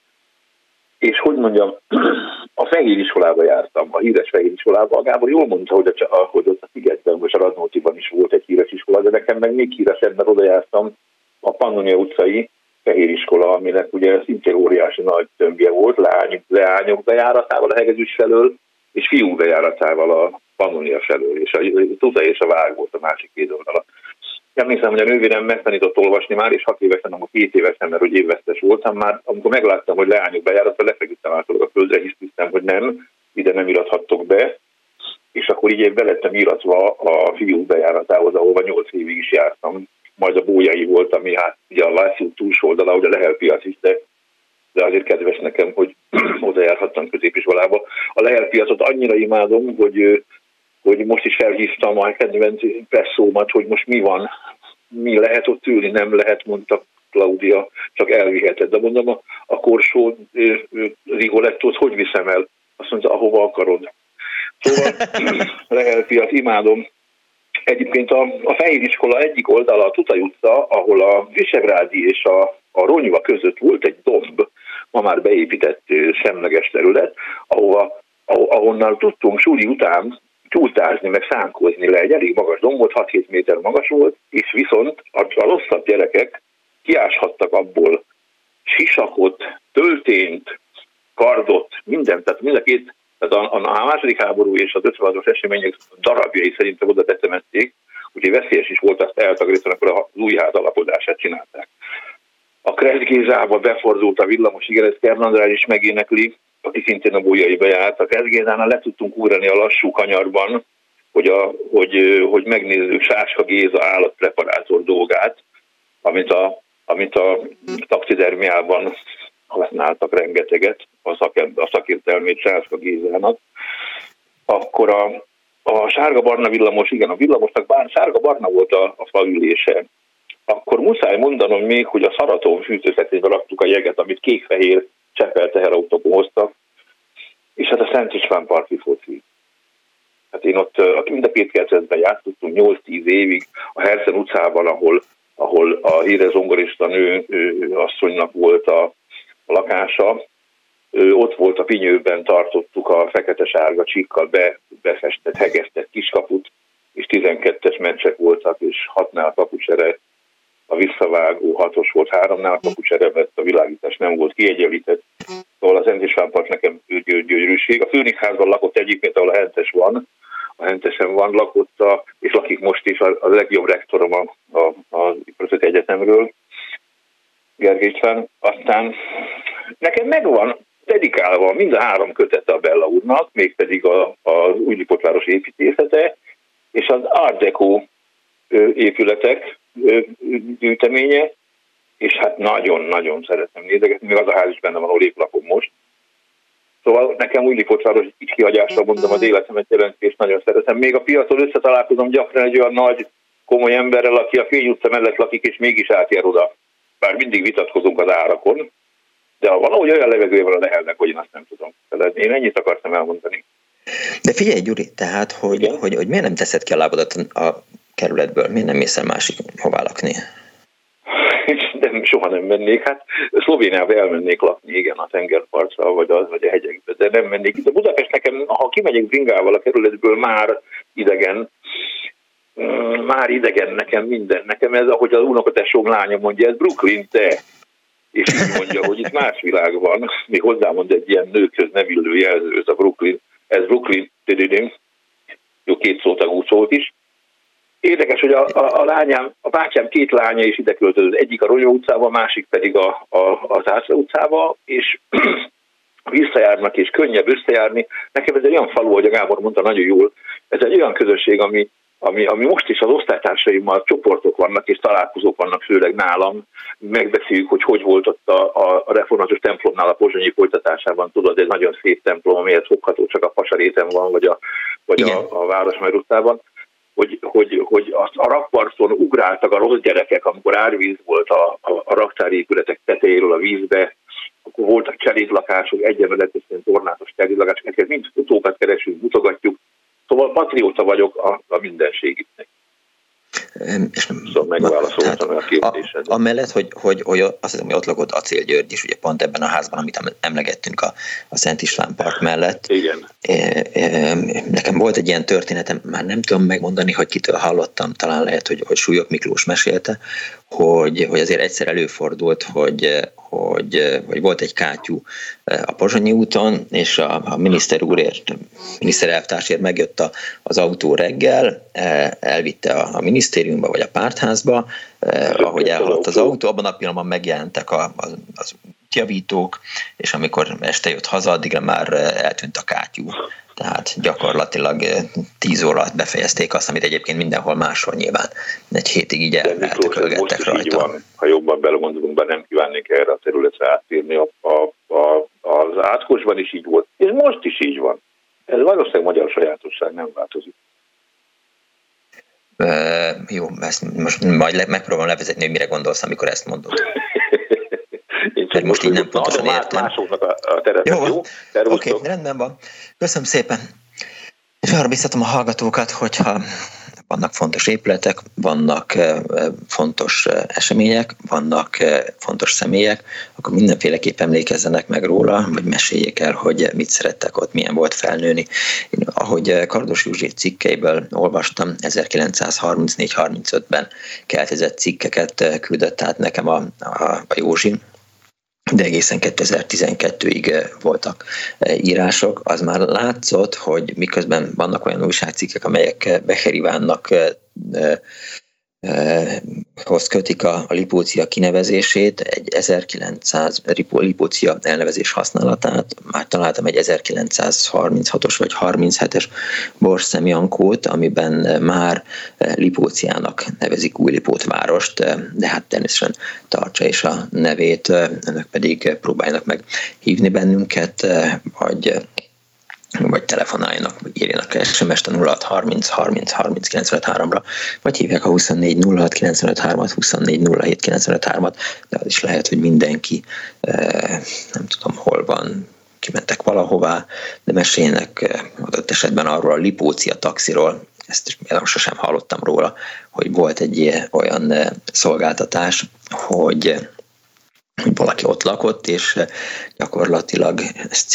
és hogy mondjam, a fehér iskolába jártam, a híres fehér iskolába. A Gábor jól mondta, hogy, a, hogy ott a Szigetben, most a Radnótiban is volt egy híres iskola, de nekem meg még híresebb, mert oda jártam a Pannonia utcai fehér iskola, aminek ugye szintén óriási nagy tömbje volt, leányok, leányok bejáratával a hegedűs felől, és fiú bejáratával a Pannonia felől, és a Tuza és a Vág volt a másik két oldala. Emlékszem, hogy a nővérem megtanított olvasni már, és hat évesen, amikor két évesen, mert hogy évvesztes voltam már, amikor megláttam, hogy leányok bejáratva, lefeküdtem átlag a földre, hiszem, hogy nem, ide nem irathattok be, és akkor így belettem iratva a fiú bejáratához, ahova nyolc évig is jártam. Majd a bójai volt, ami hát ugye a László túlsó oldala, hogy a lehelpiac is, de, de azért kedves nekem, hogy oda járhattam középiskolába. A lehelpiacot annyira imádom, hogy hogy most is felhívtam a kedvenc presszómat, hogy most mi van, mi lehet ott ülni, nem lehet, mondta Claudia, csak elviheted. De mondom, a, a korsó Rigolettót hogy viszem el? Azt mondta, ahova akarod. Szóval Lehelpiat imádom. Egyébként a, a Fehér iskola egyik oldala a Tutaj utca, ahol a Visegrádi és a, a Ronyva között volt egy domb, ma már beépített semleges terület, ahova ahonnan tudtunk súli után túltázni, meg szánkozni le. Egy elég magas domb volt, 6-7 méter magas volt, és viszont a, a rosszabb gyerekek kiáshattak abból sisakot, töltényt, kardot, mindent, tehát mind a két, tehát a, a, a második háború és az 56-os események darabjai szerintem oda tetemették, úgyhogy veszélyes is volt azt eltakarítani, akkor az új ház alapodását csinálták. A Kressz befordult a villamos, igen, ezt Kern is megénekli, aki szintén a bújaiba járt. A Kezgénánál le tudtunk ugrani a lassú kanyarban, hogy, a, hogy, hogy megnézzük Sáska Géza állatpreparátor dolgát, amit a, amit a taxidermiában használtak rengeteget, a, szak, a szakértelmét Sáska Gézának, akkor a, a sárga-barna villamos, igen, a villamosnak bár sárga-barna volt a, a faülése, akkor muszáj mondanom még, hogy a Szaraton fűtőszekrénybe raktuk a jeget, amit kék-fehér Csepel teherautókon hoztak, és hát a Szent István parki foci. Hát én ott mind a két kerületben játszottunk 8-10 évig a Herszen utcában, ahol, ahol a híres zongorista nő asszonynak volt a, a lakása, ott volt a pinyőben, tartottuk a fekete-sárga csikkal be, befestett, hegesztett kiskaput, és 12-es meccsek voltak, és hatnál kapucsere a visszavágó hatos volt háromnál, a kapucsere vett, a világítás nem volt kiegyenlített. Szóval az Szent István Park nekem gyönyörűség. A Főnix házban lakott egyébként, ahol a Hentes van, a Hentesen van, lakott, és lakik most is a, legjobb rektorom a, a, a Egyetemről, Gergely István. Aztán nekem megvan dedikálva mind a három kötete a Bella úrnak, mégpedig a, az Újlipotváros építészete, és az Art Deco épületek gyűjteménye, és hát nagyon-nagyon szeretem nézegetni, még az a ház is benne van, lakom most. Szóval nekem új Lipocváros így kihagyásra mondom az életemet jelenti, és nagyon szeretem. Még a piacon összetalálkozom gyakran egy olyan nagy, komoly emberrel, aki a Fény utca mellett lakik, és mégis átjár oda. Bár mindig vitatkozunk az árakon, de valahogy olyan levegője van a lehelnek, hogy én azt nem tudom. Tehát én ennyit akartam elmondani. De figyelj, Gyuri, tehát, hogy, hogy, hogy miért nem teszed ki a lábadat a kerületből, miért nem mész el másik hová lakni? nem, soha nem mennék. Hát Szlovéniába elmennék lakni, igen, a tengerpartra, vagy, az, vagy a hegyekbe, de nem mennék. De Budapest nekem, ha kimegyek bringával a kerületből, már idegen, mm, már idegen nekem minden. Nekem ez, ahogy az unokatesóm lánya mondja, ez Brooklyn, te. És így mondja, hogy itt más világ van, még hozzámond egy ilyen nőkhöz nem illő jelző, ez a Brooklyn, ez Brooklyn, jó két szótagú szót is. Érdekes, hogy a, a, a lányám, a bátyám két lánya is ide költözött, egyik a Rogyó utcába, a másik pedig a, a, az Ászla utcába, és visszajárnak, és könnyebb összejárni. Nekem ez egy olyan falu, hogy a Gábor mondta nagyon jól, ez egy olyan közösség, ami, ami, ami most is az osztálytársaimmal csoportok vannak, és találkozók vannak, főleg nálam, megbeszéljük, hogy hogy volt ott a, a, református templomnál a pozsonyi folytatásában, tudod, ez nagyon szép templom, amihez fogható csak a Pasaréten van, vagy a, vagy a, a Városmajor utcában. Hogy, hogy, hogy a, a rakparton ugráltak a rossz gyerekek, amikor árvíz volt a, a, a raktári épületek tetejéről a vízbe, akkor voltak cserédlakások, egyenletesen tornátos cserédlakások, ezeket mind futókat keresünk, mutogatjuk. Szóval patrióta vagyok a, a mindenségüknek. És szóval megválaszoltam a kérdésed. Amellett, hogy, hogy, hogy azt hiszem, hogy ott lakott Acél György is, ugye pont ebben a házban, amit emlegettünk a, a Szent István Park mellett. Igen. Nekem volt egy ilyen történetem, már nem tudom megmondani, hogy kitől hallottam, talán lehet, hogy, hogy Súlyok Miklós mesélte, hogy, hogy azért egyszer előfordult, hogy, hogy, hogy volt egy kátyú a Pozsonyi úton, és a, a miniszter úrért, miniszterelvtársért megjött a, az autó reggel, elvitte a, a minisztériumba vagy a pártházba, ahogy elhaladt az autó, abban a pillanatban megjelentek a, a, az javítók, és amikor este jött haza, addigra már eltűnt a kátyú. Tehát gyakorlatilag 10 óra alatt befejezték azt, amit egyébként mindenhol máshol nyilván egy hétig így eltökölgettek rajta. Van, ha jobban belegondolunk, bár nem kívánnék erre a területre átírni, a, a, a, az átkosban is így volt, és most is így van. Ez valószínűleg magyar sajátosság nem változik. Uh, jó, ezt most majd le, megpróbálom levezetni, hogy mire gondolsz, amikor ezt mondod. Én csak most így nem pontosan értem. Másoknak a, a terepet, jó? jó? Oké, okay, rendben van. Köszönöm szépen. És arra biztatom a hallgatókat, hogyha vannak fontos épületek, vannak fontos események, vannak fontos személyek, akkor mindenféleképp emlékezzenek meg róla, vagy meséljék el, hogy mit szerettek ott, milyen volt felnőni. Én, ahogy Kardos Józsi cikkeiből olvastam, 1934-35-ben keltezett cikkeket küldött át nekem a, a, a Józsi, de egészen 2012-ig voltak írások, az már látszott, hogy miközben vannak olyan újságcikkek, amelyek Becher Ivánnak hoz kötik a, a lipócia kinevezését, egy 1900 lipócia elnevezés használatát, már találtam egy 1936-os vagy 37-es Borszemjankót, amiben már Lipóciának nevezik új Lipót várost, de hát természetesen tartsa is a nevét, önök pedig próbálnak meg hívni bennünket, vagy vagy telefonáljanak, vagy írjanak SMS-t a 06 30 30 30 95 ra vagy hívják a 24 06 95 3 24 07 95 3 de az is lehet, hogy mindenki eh, nem tudom hol van, kimentek valahová, de mesélnek eh, adott esetben arról a Lipócia taxiról, ezt én sosem hallottam róla, hogy volt egy olyan eh, szolgáltatás, hogy hogy valaki ott lakott, és gyakorlatilag ezt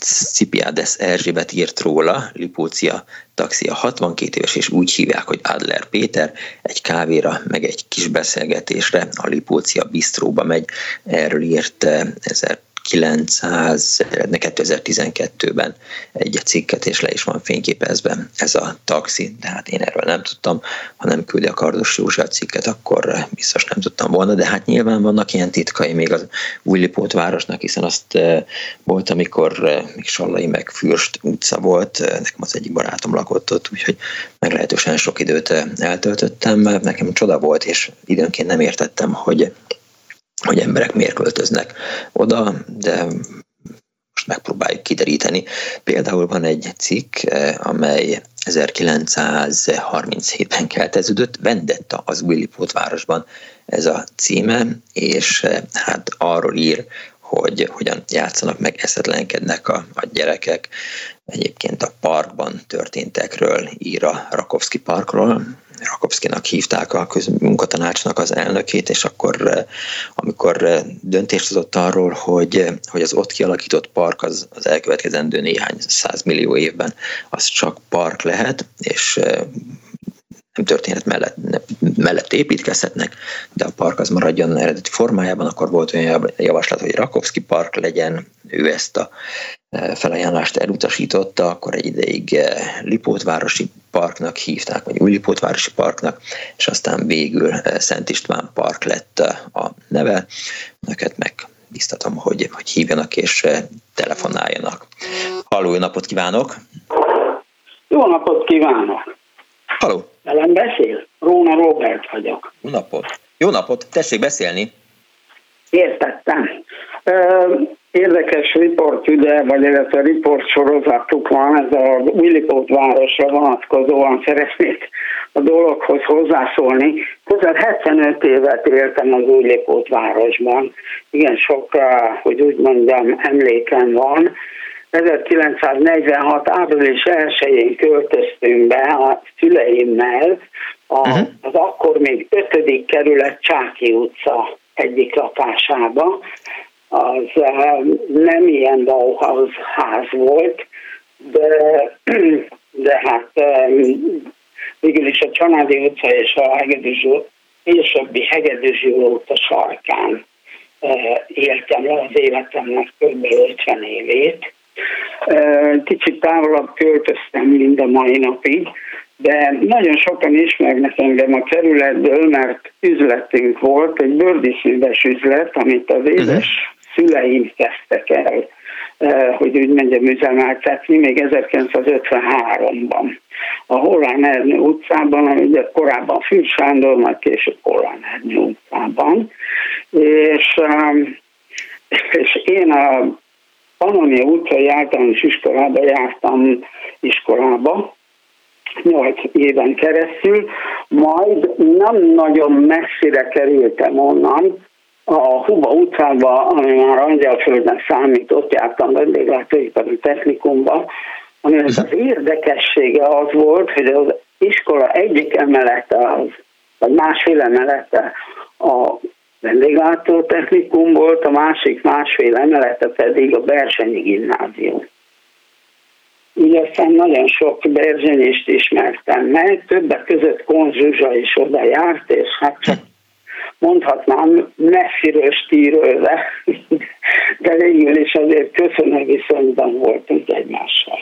Cipiades Erzsébet írt róla, Lipócia taxia 62 éves, és úgy hívják, hogy Adler Péter, egy kávéra, meg egy kis beszélgetésre a Lipócia bistróba megy. Erről írt 1900, 2012-ben egy cikket, és le is van fényképezve ez a taxi, de hát én erről nem tudtam, ha nem küldi a Kardos József cikket, akkor biztos nem tudtam volna, de hát nyilván vannak ilyen titkai még az Újlipót városnak, hiszen azt volt, amikor még Sallai meg Fürst utca volt, nekem az egyik barátom lakott ott, úgyhogy meglehetősen sok időt eltöltöttem, nekem csoda volt, és időnként nem értettem, hogy hogy emberek miért költöznek oda, de most megpróbáljuk kideríteni. Például van egy cikk, eh, amely 1937-ben kelteződött, Vendetta az Willipót városban ez a címe, és eh, hát arról ír, hogy hogyan játszanak meg, eszetlenkednek a, a gyerekek. Egyébként a parkban történtekről ír a Rakovszki parkról, Rakovszkinak hívták a közmunkatanácsnak az elnökét, és akkor, eh, amikor eh, döntést hozott arról, hogy, eh, hogy az ott kialakított park az, az elkövetkezendő néhány millió évben az csak park lehet, és történet mellett, mellett építkezhetnek, de a park az maradjon eredeti formájában, akkor volt olyan javaslat, hogy Rakovszki park legyen, ő ezt a felajánlást elutasította, akkor egy ideig Lipótvárosi parknak hívták, vagy új Lipótvárosi parknak, és aztán végül Szent István park lett a neve. Neked meg biztatom, hogy, hogy hívjanak és telefonáljanak. Halló, napot kívánok! Jó napot kívánok! Halló! Velem beszél? Róna Robert vagyok. Jó napot! Jó napot! Tessék beszélni! Értettem. Érdekes riport üde, vagy illetve riport sorozatuk van, ez a Willipót városra vonatkozóan szeretnék a dologhoz hozzászólni. Közel 75 évet éltem az Willipót városban. Igen, sok, hogy úgy mondjam, emlékem van. 1946. április 1-én költöztünk be a szüleimmel a, uh-huh. az akkor még 5. kerület Csáki utca egyik lakásába. Az nem ilyen Bauhaus ház volt, de, de hát végül is a Csanádi utca és a Hegedűs későbbi Hegedűs utca sarkán éltem le az életemnek kb. 50 évét Kicsit távolabb költöztem mind a mai napig, de nagyon sokan ismernek engem a kerületből, mert üzletünk volt, egy bőrdíszműves üzlet, amit az édes uh-huh. szüleim kezdtek el, hogy úgy mondjam, üzemeltetni, még 1953-ban. A Hollán Ernő utcában, ami ugye korábban Fűr Sándor, majd később Hollán Ernő utcában. És, és én a Pannonia utcai általános iskolába jártam iskolába, 8 éven keresztül, majd nem nagyon messzire kerültem onnan, a Huba utcába, ami már Angyalföldnek számít, ott jártam vendéglátóipari technikumba, ami az érdekessége az volt, hogy az iskola egyik emelete az, vagy másfél emelete a vendéglátó technikum volt, a másik másfél emelete pedig a Bersenyi gimnázium. Így aztán nagyon sok berzsenyést ismertem meg, többek között Konzsuzsa is oda járt, és hát csak mondhatnám messziről stírölve, de végül is azért köszönő viszonyban voltunk egymással.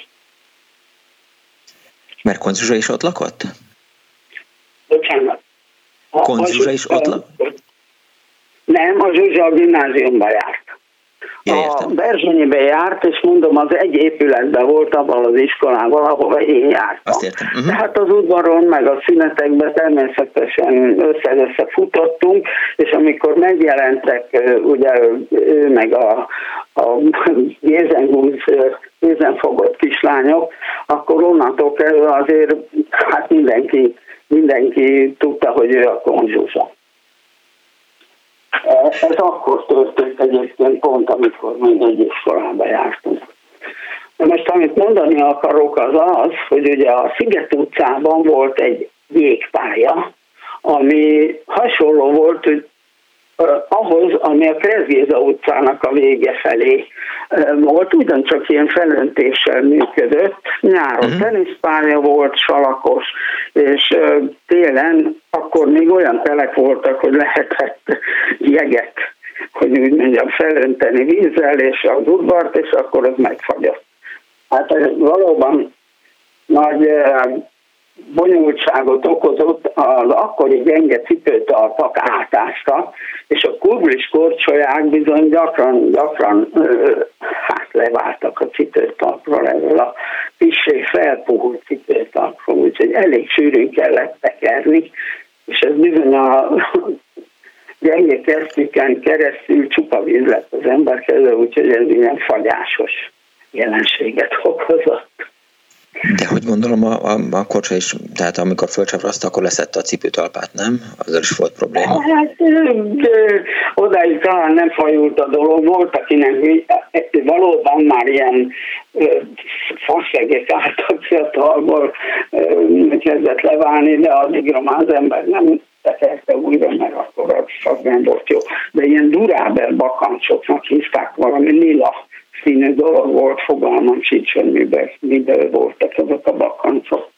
Mert Konzsuzsa is ott lakott? Bocsánat. Konzsuzsa is ott lakott? Nem, a Zsuzsa a gimnáziumba járt. a Berzsenyibe járt, és mondom, az egy épületben volt abban az iskolában, ahova én jártam. Azt értem. Uh-huh. Tehát az udvaron, meg a szünetekben természetesen össze-össze futottunk, és amikor megjelentek ugye ő meg a, a Jézengúz kézenfogott kislányok, akkor onnantól kezdve azért hát mindenki, mindenki tudta, hogy ő a konzsusa. Ez akkor történt egyébként pont, amikor még egy iskolába jártunk. De most amit mondani akarok az az, hogy ugye a Sziget utcában volt egy jégpálya, ami hasonló volt, hogy ahhoz, ami a Krezgéza utcának a vége felé volt, ugyancsak ilyen felöntéssel működött. Nyáron uh-huh. teniszpálya volt, salakos, és télen akkor még olyan telek voltak, hogy lehetett jeget, hogy úgy mondjam, felönteni vízzel, és az udvart, és akkor az megfagyott. Hát valóban nagy bonyolultságot okozott, az akkori gyenge cipőtalpak átástak, és a kurblis korcsolyák bizony gyakran, gyakran hát leváltak a cipőtalpról ezzel a kissé felpuhult cipőtalpról, úgyhogy elég sűrűn kellett tekerni, és ez bizony a gyenge kesztyűken keresztül csupa víz lett az ember kező, úgyhogy ez ilyen fagyásos jelenséget okozott. De hogy gondolom, a, a, a korcsa is, tehát amikor fölcsaprazta, akkor leszette a cipőtalpát, nem? Azzal is volt probléma. Hát odáig talán nem fajult a dolog, volt, akinek valóban már ilyen faszegek álltak fiatalból kezdett leválni, de addigra már az ember nem tekerte újra, mert akkor az nem volt jó. De ilyen duráber bakancsoknak hívták valami lila színű dolog volt, fogalmam sincs, hogy miben, miben voltak azok a bakancok.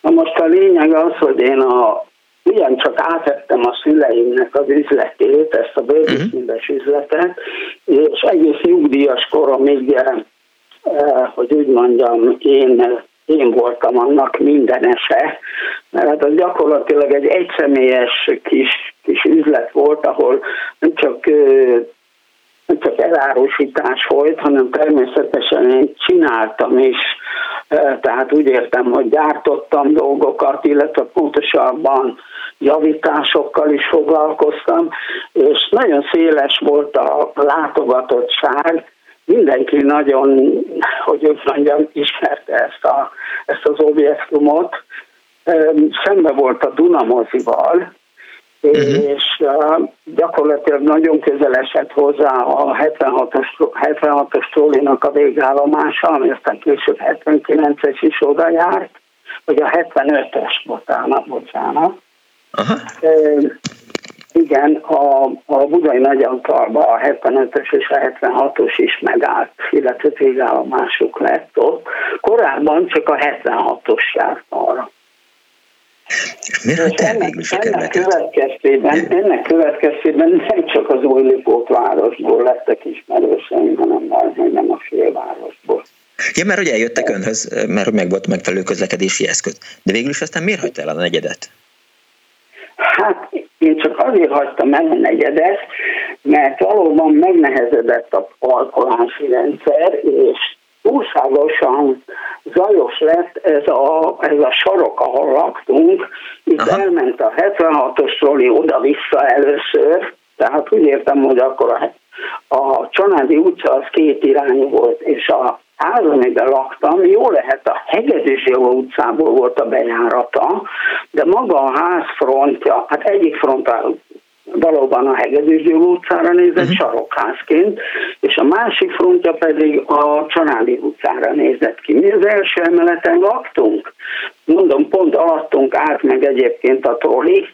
Na most a lényeg az, hogy én a, ugyancsak átettem a szüleimnek az üzletét, ezt a bővízszínves uh-huh. üzletet, és egész nyugdíjas koromig, eh, hogy úgy mondjam, én én voltam annak mindenese, mert hát az gyakorlatilag egy egyszemélyes kis, kis üzlet volt, ahol nem csak nem csak elárusítás volt, hanem természetesen én csináltam is, tehát úgy értem, hogy gyártottam dolgokat, illetve pontosabban javításokkal is foglalkoztam, és nagyon széles volt a látogatottság, mindenki nagyon, hogy úgy mondjam, ismerte ezt, a, ezt az objektumot. Szembe volt a Dunamozival, uh-huh. és gyakorlatilag nagyon közel esett hozzá a 76-os, 76-os trollinak a végállomása, ami aztán később 79-es is oda járt, vagy a 75-ös, bocsánat, bocsánat. Uh-huh. Igen, a, a budai nagyantalba a 75-ös és a 76-os is megállt, illetve végállomásuk lett ott. Korábban csak a 76-os járt arra. És is a ennek következtében, ennek következtében nem csak az új Lipót városból lettek ismerőseim, hanem majd nem a félvárosból. Ja, mert hogy eljöttek önhöz, mert meg volt megfelelő közlekedési eszköz. De végül is aztán miért hagyta el a negyedet? Hát én csak azért hagytam el a negyedet, mert valóban megnehezedett a parkolási rendszer, és túlságosan zajos lett ez a, ez a sarok, ahol laktunk. Itt Aha. elment a 76-os troli oda-vissza először, tehát úgy értem, hogy akkor a, a Csanádi utca az két irányú volt, és a ház, amiben laktam, jó lehet a Hegedűs Jogó utcából volt a bejárata, de maga a ház frontja, hát egyik frontra valóban a Hegedűs Jogó utcára nézett uh-huh. sarokházként, és a másik frontja pedig a Csanádi utcára nézett ki. Mi az első emeleten laktunk? Mondom, pont alattunk át meg egyébként a troli,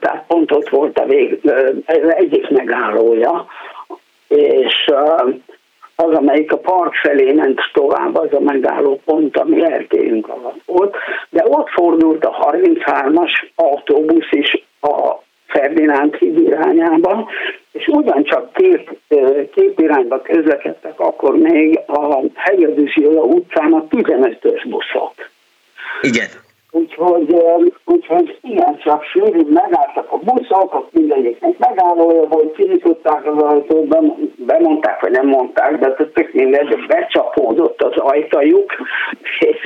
tehát pont ott volt a vég, egyik megállója, és az, amelyik a park felé ment tovább, az a megálló pont, ami eltérünk alatt volt, de ott fordult a 33-as autóbusz is a Ferdinánd híd irányába, és ugyancsak két, két irányba közlekedtek akkor még a Hegedűs utcán a 15-ös buszok. Igen. Úgyhogy, úgyhogy ilyen csak sűrűn megálltak a buszok, ott mindegyiknek megállója volt, kinyitották az ajtót, bemondták, vagy nem mondták, de tök mindegy, becsapódott az ajtajuk, és,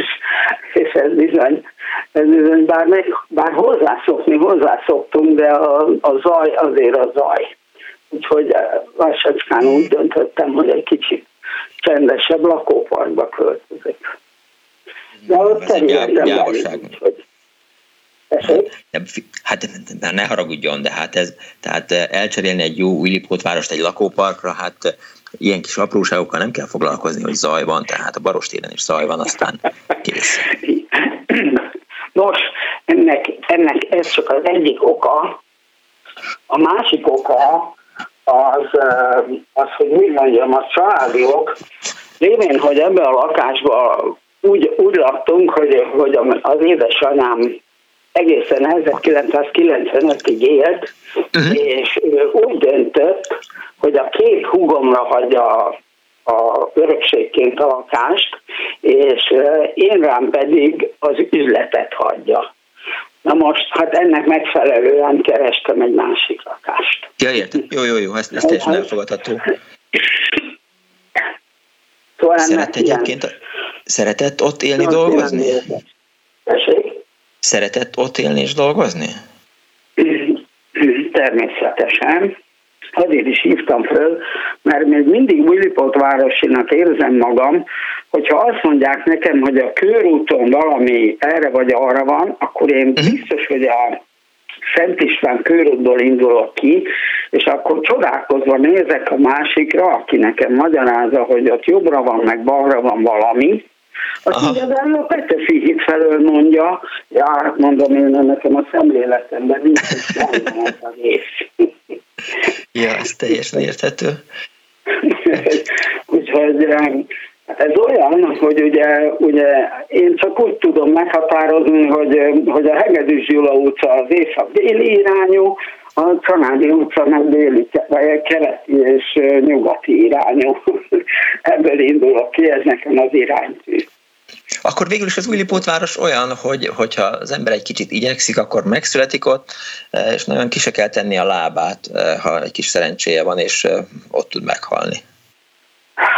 és ez bizony, ez bizony bár, meg, bár hozzászokni hozzászoktunk, de a, a zaj azért a zaj. Úgyhogy lassacskán úgy döntöttem, hogy egy kicsit csendesebb lakóparkba költözök. De ott gyávaság. Hát ne haragudjon, de hát ez, tehát elcserélni egy jó új várost egy lakóparkra, hát ilyen kis apróságokkal nem kell foglalkozni, hogy zaj van, tehát a Barostéren is zaj van, aztán kész. Nos, ennek, ennek ez csak az egyik oka. A másik oka az, az hogy úgy mondjam, a családiok, lévén, hogy ebbe a lakásba úgy, úgy laktunk, hogy, hogy az édesanyám egészen 1995-ig élt, uh-huh. és úgy döntött, hogy a két húgomra hagyja a, a örökségként a lakást, és én rám pedig az üzletet hagyja. Na most, hát ennek megfelelően kerestem egy másik lakást. Ja, értem. Jó, jó, jó, ezt, ezt teljesen elfogadható. Szóval Szeret egyébként, ilyen. Szeretett ott élni, Nagyon dolgozni? Szeretett ott élni és dolgozni? Természetesen. Azért is hívtam föl, mert még mindig Willipot városinak érzem magam, hogyha azt mondják nekem, hogy a körúton valami erre vagy arra van, akkor én mhm. biztos, hogy a Szent István körútból indulok ki, és akkor csodálkozva nézek a másikra, aki nekem magyarázza, hogy ott jobbra van, meg balra van valami, azt mondja, de a Petőfi hit felől mondja, ja, hát mondom én, nekem a szemléletemben nincs is az ész. Ja, ez teljesen érthető. Úgyhogy Hát ez olyan, hogy ugye, ugye én csak úgy tudom meghatározni, hogy, hogy a Hegedűs Gyula utca az észak-déli irányú, a Csanádi meg déli, vagy keleti és nyugati irányú. Ebből indulok ki, ez nekem az iránytű. Akkor végül is az új Lipótváros olyan, hogy hogyha az ember egy kicsit igyekszik, akkor megszületik ott, és nagyon ki se kell tenni a lábát, ha egy kis szerencséje van, és ott tud meghalni.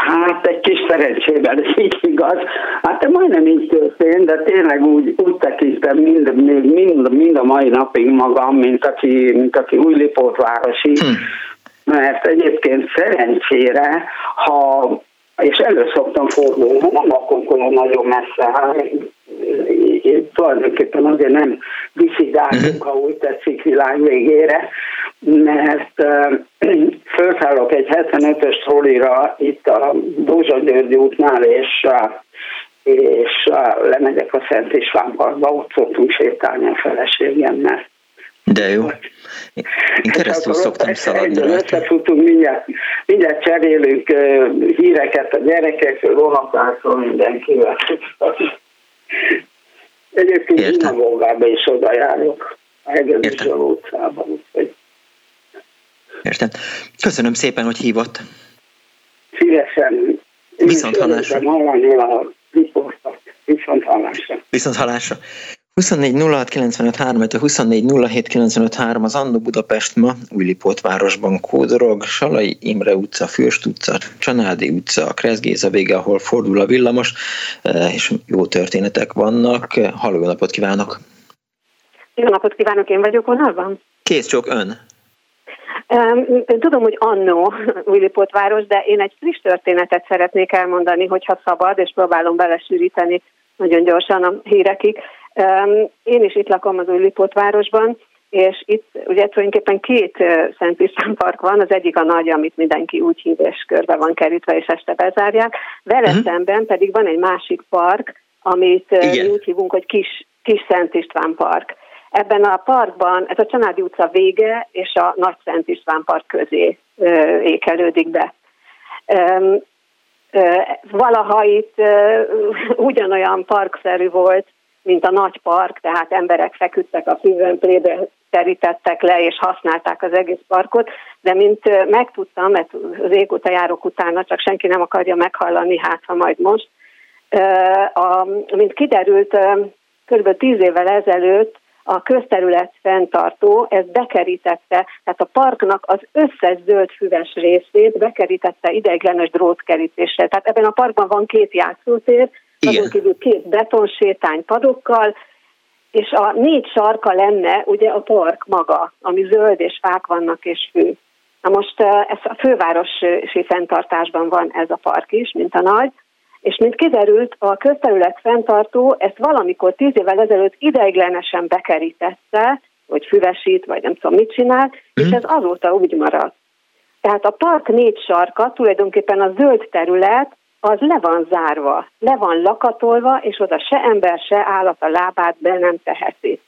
Hát egy kis szerencsében, ez így igaz. Hát majdnem így történt, de tényleg úgy, úgy tekintem mind, mind, mind, mind a mai napig magam, mint aki, mint aki újlipótvárosi, hm. mert egyébként szerencsére, ha és elő szoktam fordulni, nem lakunk olyan nagyon messze, hát, tulajdonképpen azért nem diszidálunk, ha úgy tetszik világ végére, mert felszállok egy 75-ös trollira itt a Dózsa György útnál, és, és lemegyek a Szent István Parkba, ott szoktunk sétálni a feleségemmel. De jó. Én keresztül szoktam szaladni. Összefutunk, mindjárt, mindjárt cserélünk híreket a gyerekekről, unokásról, mindenkivel. Egyébként Zsinagógába is oda járok, a Hegedűs utcában. Úgyhogy... Értem. Köszönöm szépen, hogy hívott. Szívesen. Viszont hallásra. Hallani a riportot. Viszont hallásra. Viszont hallásra. 24 06 95 3, 24 07 95 3 az Annó Budapest ma, Újlipót kódorog, Salai Imre utca, Fürst utca, Csanádi utca, a Kreszgéza vége, ahol fordul a villamos, eh, és jó történetek vannak. Halló, jó napot kívánok! Jó napot kívánok, én vagyok vonalban? Kész csak ön. Tudom, hogy annó Újlipótváros, de én egy friss történetet szeretnék elmondani, hogyha szabad, és próbálom belesűríteni nagyon gyorsan a hírekig. Én is itt lakom az új Lipótvárosban, és itt ugye tulajdonképpen két Szent István park van, az egyik a nagy, amit mindenki úgy hív, és körbe van kerítve, és este bezárják. Vele uh-huh. szemben pedig van egy másik park, amit Igen. mi úgy hívunk, hogy kis, kis Szent István park. Ebben a parkban, ez a Csanádi utca vége és a Nagy Szent István park közé ékelődik be. Valaha itt ugyanolyan parkszerű volt, mint a nagy park, tehát emberek feküdtek a füvőmplébe, terítettek le és használták az egész parkot, de mint megtudtam, mert régóta járok utána, csak senki nem akarja meghallani, hát ha majd most, mint kiderült, kb. tíz évvel ezelőtt a közterület fenntartó ezt bekerítette, tehát a parknak az összes zöld füves részét bekerítette ideiglenes drótkerítéssel. Tehát ebben a parkban van két játszótér, azon kívül két betonsétány padokkal, és a négy sarka lenne ugye a park maga, ami zöld és fák vannak és fű. Na most ez a fővárosi fenntartásban van ez a park is, mint a nagy, és mint kiderült, a közterület fenntartó ezt valamikor tíz évvel ezelőtt ideiglenesen bekerítette, hogy füvesít, vagy nem tudom mit csinál, és mhm. ez azóta úgy maradt. Tehát a park négy sarka, tulajdonképpen a zöld terület, az le van zárva, le van lakatolva, és oda se ember, se állat a lábát be nem teheti.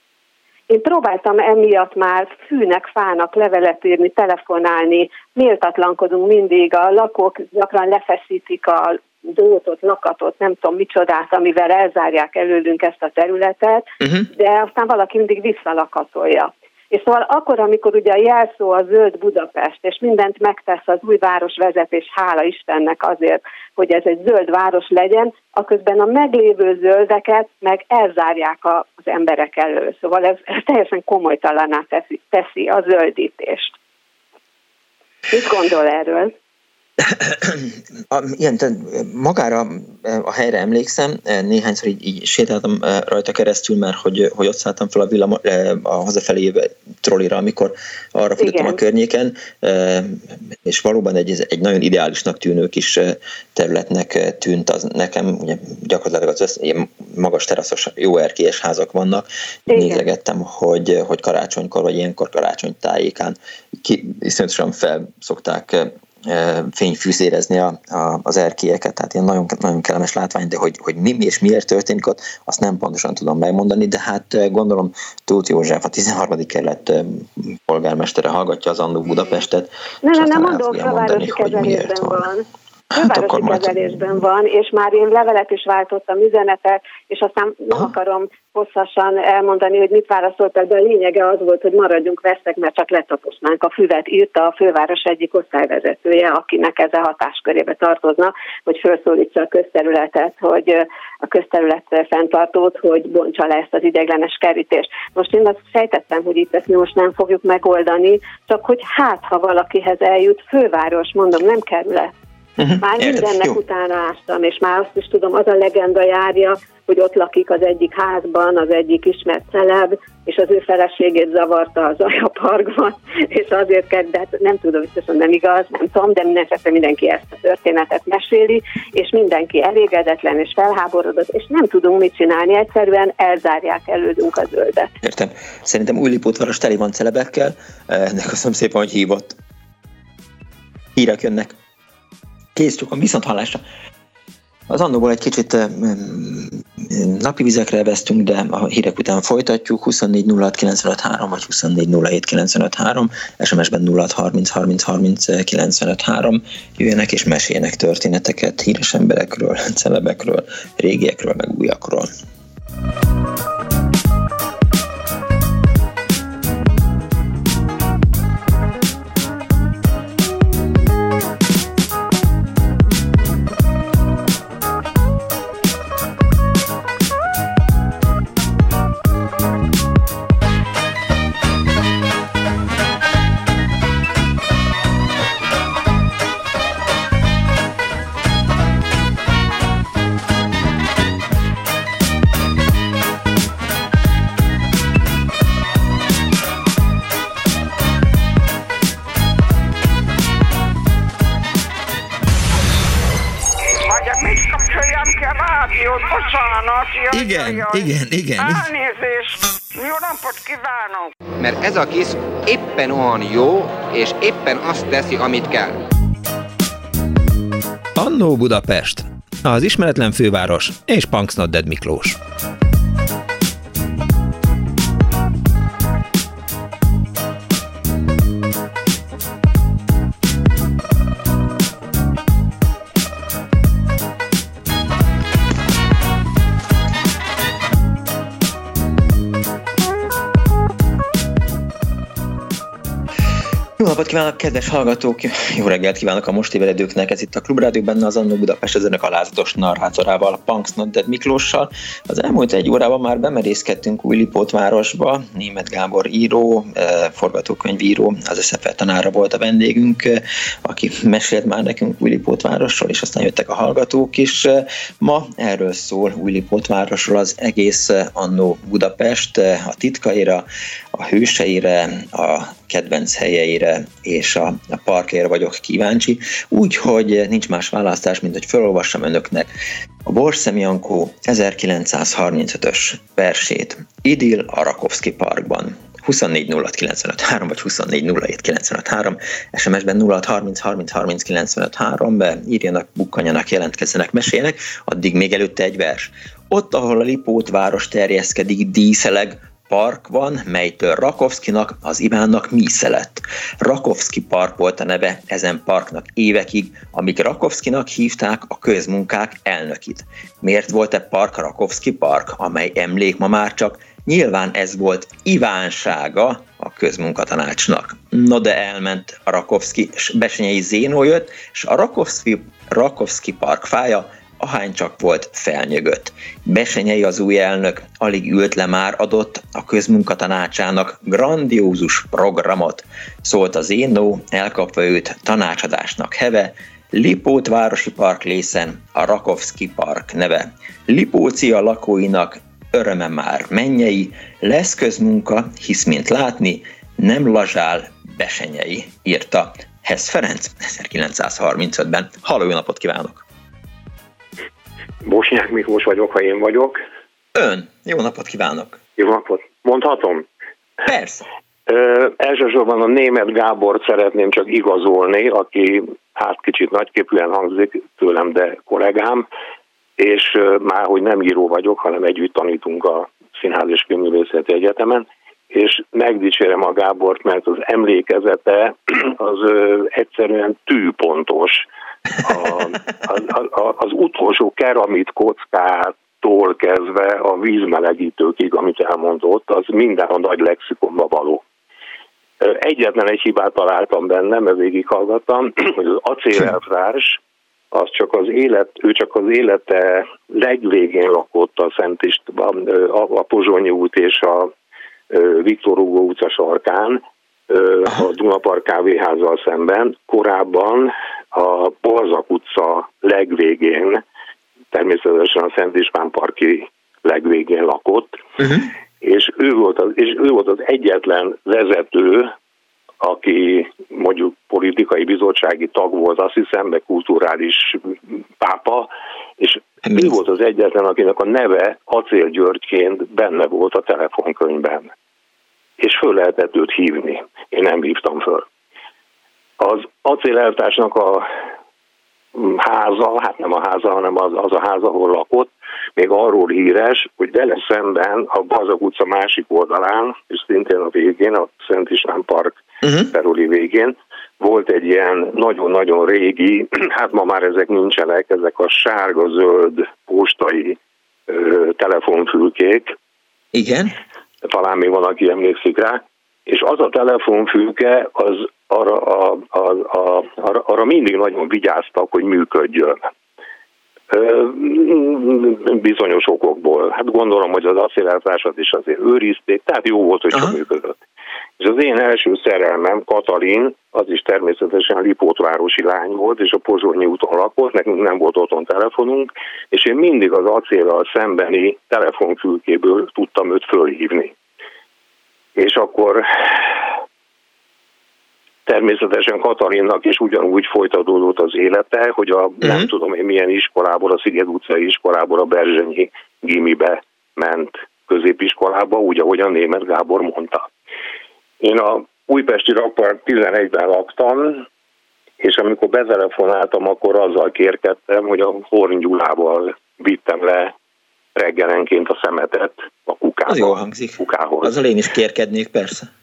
Én próbáltam emiatt már fűnek, fának levelet írni, telefonálni, méltatlankodunk mindig, a lakók gyakran lefeszítik a drótot, lakatot, nem tudom micsodát, amivel elzárják előlünk ezt a területet, uh-huh. de aztán valaki mindig visszalakatolja. És szóval akkor, amikor ugye a jelszó a zöld Budapest, és mindent megtesz az új városvezetés, hála Istennek azért, hogy ez egy zöld város legyen, aközben a meglévő zöldeket meg elzárják az emberek elől. Szóval ez, ez teljesen komolytalaná teszi, teszi a zöldítést. Mit gondol erről? Tehát magára a helyre emlékszem, néhányszor így, így sétáltam rajta keresztül, mert hogy, hogy ott szálltam fel a, villam, a hazafelé trollira, amikor arra futottam a környéken, és valóban egy, egy nagyon ideálisnak tűnő kis területnek tűnt az nekem, ugye gyakorlatilag az össz, ilyen magas teraszos, jó erkélyes házak vannak, Igen. nézegettem, hogy, hogy karácsonykor, vagy ilyenkor karácsony tájékán ki, iszonyatosan fel szokták fényfűzérezni a, a, az erkélyeket, tehát ilyen nagyon, nagyon kellemes látvány, de hogy, hogy mi, mi és miért történik ott, azt nem pontosan tudom megmondani, de hát gondolom Tóth József, a 13. kerület polgármestere hallgatja az Andó Budapestet, nem, és nem, nem mondom, mondani, hogy miért van. Hát fővárosi kezelésben van, és már én levelet is váltottam, üzenetet, és aztán nem Aha. akarom hosszasan elmondani, hogy mit válaszoltak, de a lényege az volt, hogy maradjunk vesztek, mert csak letaposnánk a füvet, írta a főváros egyik osztályvezetője, akinek ez a hatáskörébe tartozna, hogy felszólítsa a közterületet, hogy a közterület fenntartót, hogy bontsa le ezt az ideiglenes kerítést. Most én azt sejtettem, hogy itt ezt mi most nem fogjuk megoldani, csak hogy hát, ha valakihez eljut, főváros, mondom, nem kerület, Uh-huh. Már mindennek Jó. utána ástam, és már azt is tudom, az a legenda járja, hogy ott lakik az egyik házban, az egyik ismert celeb, és az ő feleségét zavarta az parkban, és azért kell, de hát nem tudom, biztosan nem igaz, nem tudom, de mindenesetre mindenki ezt a történetet meséli, és mindenki elégedetlen és felháborodott, és nem tudunk mit csinálni, egyszerűen elzárják elődünk a zöldet. Értem. Szerintem Újlipótváros teli van celebekkel, köszönöm szépen, hogy hívott. Hírek jönnek. Kész a viszont hallásra. Az annóból egy kicsit napi vizekre vesztünk, de a hírek után folytatjuk. 24 06 vagy 24 SMS-ben 06 30 30 30 jöjjenek és meséljenek történeteket híres emberekről, celebekről, régiekről, meg újakról. Igen, jaj, igen, igen. Elnézést! Jó napot kívánok! Mert ez a kis éppen olyan jó, és éppen azt teszi, amit kell. Annó Budapest, az ismeretlen főváros és Punksnodded Miklós. Jó napot kívánok, kedves hallgatók! Jó reggelt kívánok a most éveledőknek! Ez itt a Klubrádió benne az Annó Budapest az önök alázatos narrátorával, Punks Nodded Miklóssal. Az elmúlt egy órában már bemerészkedtünk Újlipót városba. Német Gábor író, eh, forgatókönyvíró, az SZFE tanára volt a vendégünk, eh, aki mesélt már nekünk Újlipót városról, és aztán jöttek a hallgatók is. Eh, ma erről szól Újlipót városról az egész Annó Budapest, a titkaira, a hőseire, a kedvenc helyeire és a, a parkére vagyok kíváncsi, úgyhogy nincs más választás, mint hogy felolvassam önöknek a Borszem Jankó 1935-ös versét Idil a Parkban. 24 vagy 24 SMS-ben 06 30 30 30 be írjanak, bukkanjanak, jelentkezzenek, meséljenek, addig még előtte egy vers. Ott, ahol a Lipót város terjeszkedik, díszeleg, park van, melytől Rakovszkinak, az Ivánnak mísze lett. Rakovszki park volt a neve ezen parknak évekig, amíg Rakovszkinak hívták a közmunkák elnökit. Miért volt-e park Rakovszki park, amely emlék ma már csak Nyilván ez volt Ivánsága a közmunkatanácsnak. No de elment a Rakovszki, és Besenyei Zénó jött, és a Rakovszki, Rakovszki park fája ahány csak volt felnyögött. Besenyei az új elnök alig ült le már adott a közmunkatanácsának grandiózus programot, szólt az Énó, elkapva őt tanácsadásnak heve, Lipót városi park lészen a Rakovszki park neve. Lipócia lakóinak öröme már mennyei, lesz közmunka, hisz mint látni, nem lazsál besenyei, írta Hesz Ferenc 1935-ben. Halló, jó napot kívánok! Bosnyák Miklós vagyok, ha én vagyok. Ön, jó napot kívánok! Jó napot! Mondhatom? Persze! Ö, elsősorban a német Gábort szeretném csak igazolni, aki hát kicsit nagyképűen hangzik tőlem, de kollégám, és már hogy nem író vagyok, hanem együtt tanítunk a Színház és Filmművészeti Egyetemen, és megdicsérem a Gábort, mert az emlékezete az egyszerűen tűpontos. A, a, a, az utolsó keramit kockától kezdve a vízmelegítőkig, amit elmondott, az minden a nagy lexikonba való. Egyetlen egy hibát találtam benne, mert végighallgattam, hogy az acélelvtárs, az csak az élet, ő csak az élete legvégén lakott a Szent István, a Pozsonyi út és a Viktor Hugo utca sarkán, a Dunapark kávéházzal szemben. Korábban a Balzak utca legvégén, természetesen a Szent István parki legvégén lakott, uh-huh. és, ő volt az, és ő volt az egyetlen vezető, aki mondjuk politikai bizottsági tag volt, azt hiszem, meg kulturális pápa, és ő volt az egyetlen, akinek a neve Acél Györgyként benne volt a telefonkönyvben. És föl lehetett őt hívni. Én nem hívtam föl. Az acéleltásnak a háza, hát nem a háza, hanem az, az a ház, ahol lakott, még arról híres, hogy vele szemben a Bazag utca másik oldalán, és szintén a végén, a Szent István Park uh-huh. terüli végén, volt egy ilyen nagyon-nagyon régi, hát ma már ezek nincsenek, ezek a sárga-zöld postai ö, telefonfülkék. Igen. Talán még van, aki emlékszik rá. És az a telefonfülke, az arra, a, a, a, arra, arra mindig nagyon vigyáztak, hogy működjön. Bizonyos okokból. Hát gondolom, hogy az acéleltásat is azért őrizték, tehát jó volt, hogy csak működött. És az én első szerelmem, Katalin, az is természetesen Lipótvárosi lány volt, és a Pozsonyi úton lakott, nekünk nem volt otthon telefonunk, és én mindig az acéllal szembeni telefonfülkéből tudtam őt fölhívni. És akkor Természetesen Katalinnak is ugyanúgy folytatódott az élete, hogy a uh-huh. nem tudom én milyen iskolából, a Sziget utcai iskolából a Berzsenyi gimibe ment középiskolába, úgy, ahogy a német Gábor mondta. Én a újpesti rakpart 11-ben laktam, és amikor betelefonáltam, akkor azzal kérkedtem, hogy a Horn Gyulával vittem le reggelenként a szemetet a kukába. Az jó hangzik. Kukához. Azzal én is kérkednék, persze.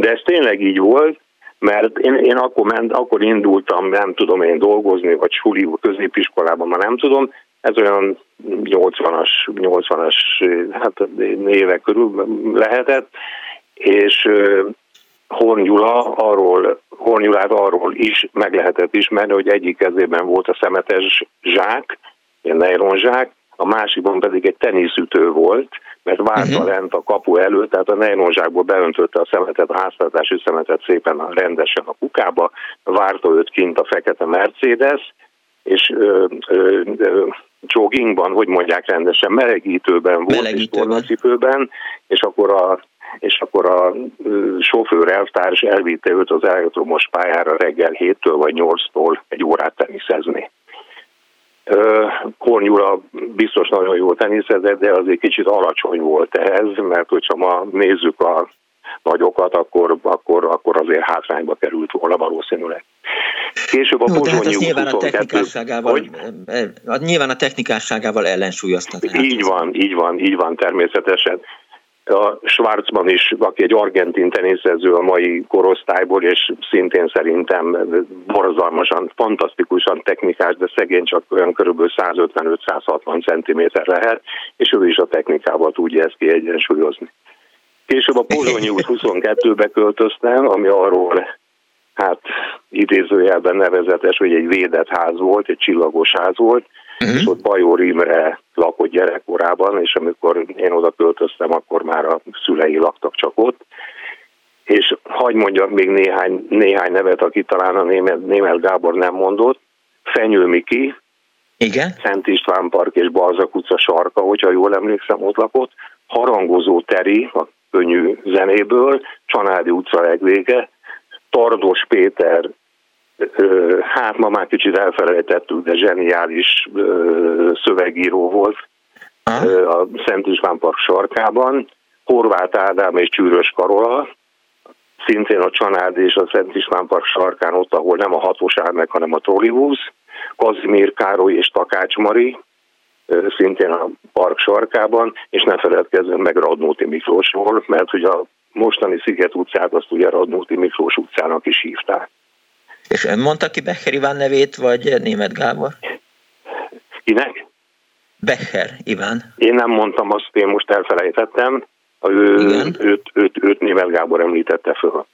De ez tényleg így volt, mert én, én akkor, ment, akkor indultam, nem tudom én dolgozni, vagy suli középiskolában, már nem tudom, ez olyan 80-as, 80-as hát évek körül lehetett, és Horn Gyula arról, Horn Gyulát arról is meg lehetett ismerni, hogy egyik kezében volt a szemetes zsák, ilyen zsák, a másikban pedig egy teniszütő volt, mert várta uh-huh. lent a kapu előtt, tehát a nejlonzsákból beöntötte a szemetet, a háztartási szemetet szépen rendesen a kukába, várta őt kint a fekete Mercedes, és ö, ö, ö, joggingban, hogy mondják rendesen, melegítőben volt, melegítőben. és és akkor a és akkor a sofőr elvtárs elvitte őt az elektromos pályára reggel 7-től vagy 8-tól egy órát teniszezni. Kornyúra biztos nagyon jó teniszezett, de azért kicsit alacsony volt ehhez, mert hogyha ma nézzük a nagyokat, akkor, akkor, akkor azért hátrányba került volna valószínűleg. Később a Jó, Pozsonyi hát nyilván a technikásságával, hogy? nyilván a technikásságával ellensúlyozta. Így van, így van, így van természetesen a Schwarzman is, aki egy argentin teniszező a mai korosztályból, és szintén szerintem borzalmasan, fantasztikusan technikás, de szegény csak olyan körülbelül 155-160 cm lehet, és ő is a technikával tudja ezt kiegyensúlyozni. Később a Pozsonyi út 22-be költöztem, ami arról hát idézőjelben nevezetes, hogy egy védett ház volt, egy csillagos ház volt, uh-huh. és ott Bajor Imre lakott gyerekkorában, és amikor én oda költöztem, akkor már a szülei laktak csak ott. És hagy mondjak még néhány, néhány nevet, aki talán a német, német Gábor nem mondott. Fenyő Miki, igen. Szent István Park és Balzak utca sarka, hogyha jól emlékszem, ott lakott. Harangozó Teri, a könnyű zenéből, Csanádi utca legvége, Tardos Péter hát ma már kicsit elfelejtettük, de zseniális szövegíró volt a Szent István Park sarkában, Horváth Ádám és Csűrös Karola, szintén a Csanád és a Szent István Park sarkán, ott, ahol nem a meg, hanem a trollibusz, Kazimír Károly és Takács Mari, szintén a park sarkában, és ne feledkezzünk meg Radnóti Miklósról, mert hogy a mostani Sziget utcát azt ugye Radnóti Miklós utcának is hívták. És ön mondta ki Becher Iván nevét, vagy Német Gábor? Kinek? Becher Iván. Én nem mondtam azt, én most elfelejtettem. Ő, őt, őt, őt, őt Német Gábor említette föl.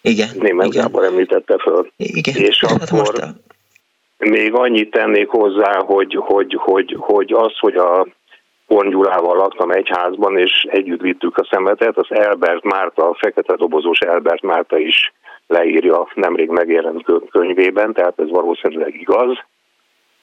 Igen. Német igen. Gábor említette föl. Igen. És hát akkor most a... még annyit tennék hozzá, hogy, hogy, hogy, hogy az, hogy a Horn Gyulával laktam egy házban, és együtt vittük a szemetet, az Elbert Márta, a fekete dobozós Elbert Márta is leírja nemrég megjelent könyvében, tehát ez valószínűleg igaz.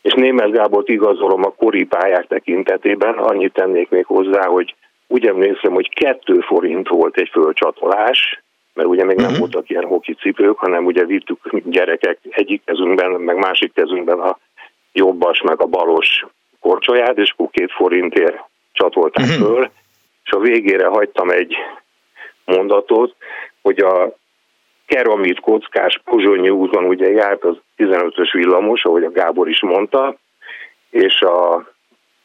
És Németh Gábort igazolom a kori pályák tekintetében, annyit tennék még hozzá, hogy úgy emlékszem, hogy kettő forint volt egy fölcsatolás, mert ugye még nem Mhm. voltak ilyen hoki cipők, hanem ugye vittük gyerekek egyik kezünkben, meg másik kezünkben a jobbas, meg a balos korcsolyát, és akkor két forintért csatolták Mhm. föl, és a végére hagytam egy mondatot, hogy a keramit kockás Pozsonyi úton ugye járt az 15-ös villamos, ahogy a Gábor is mondta, és a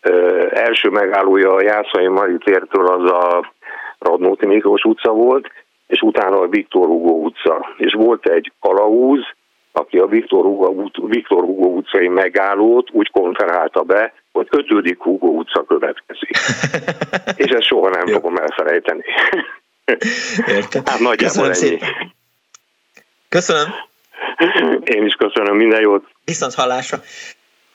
ö, első megállója a Jászai Mari tértől az a Radnóti Miklós utca volt, és utána a Viktor Hugo utca. És volt egy kalauz, aki a Viktor Hugo, Viktor Hugo utcai megállót úgy konferálta be, hogy ötödik Hugo utca következik. És ezt soha nem fogom elfelejteni. Értem. Hát nagyjából Köszönöm ennyi. szépen. Köszönöm. Én is köszönöm, minden jót. Viszont hallásra.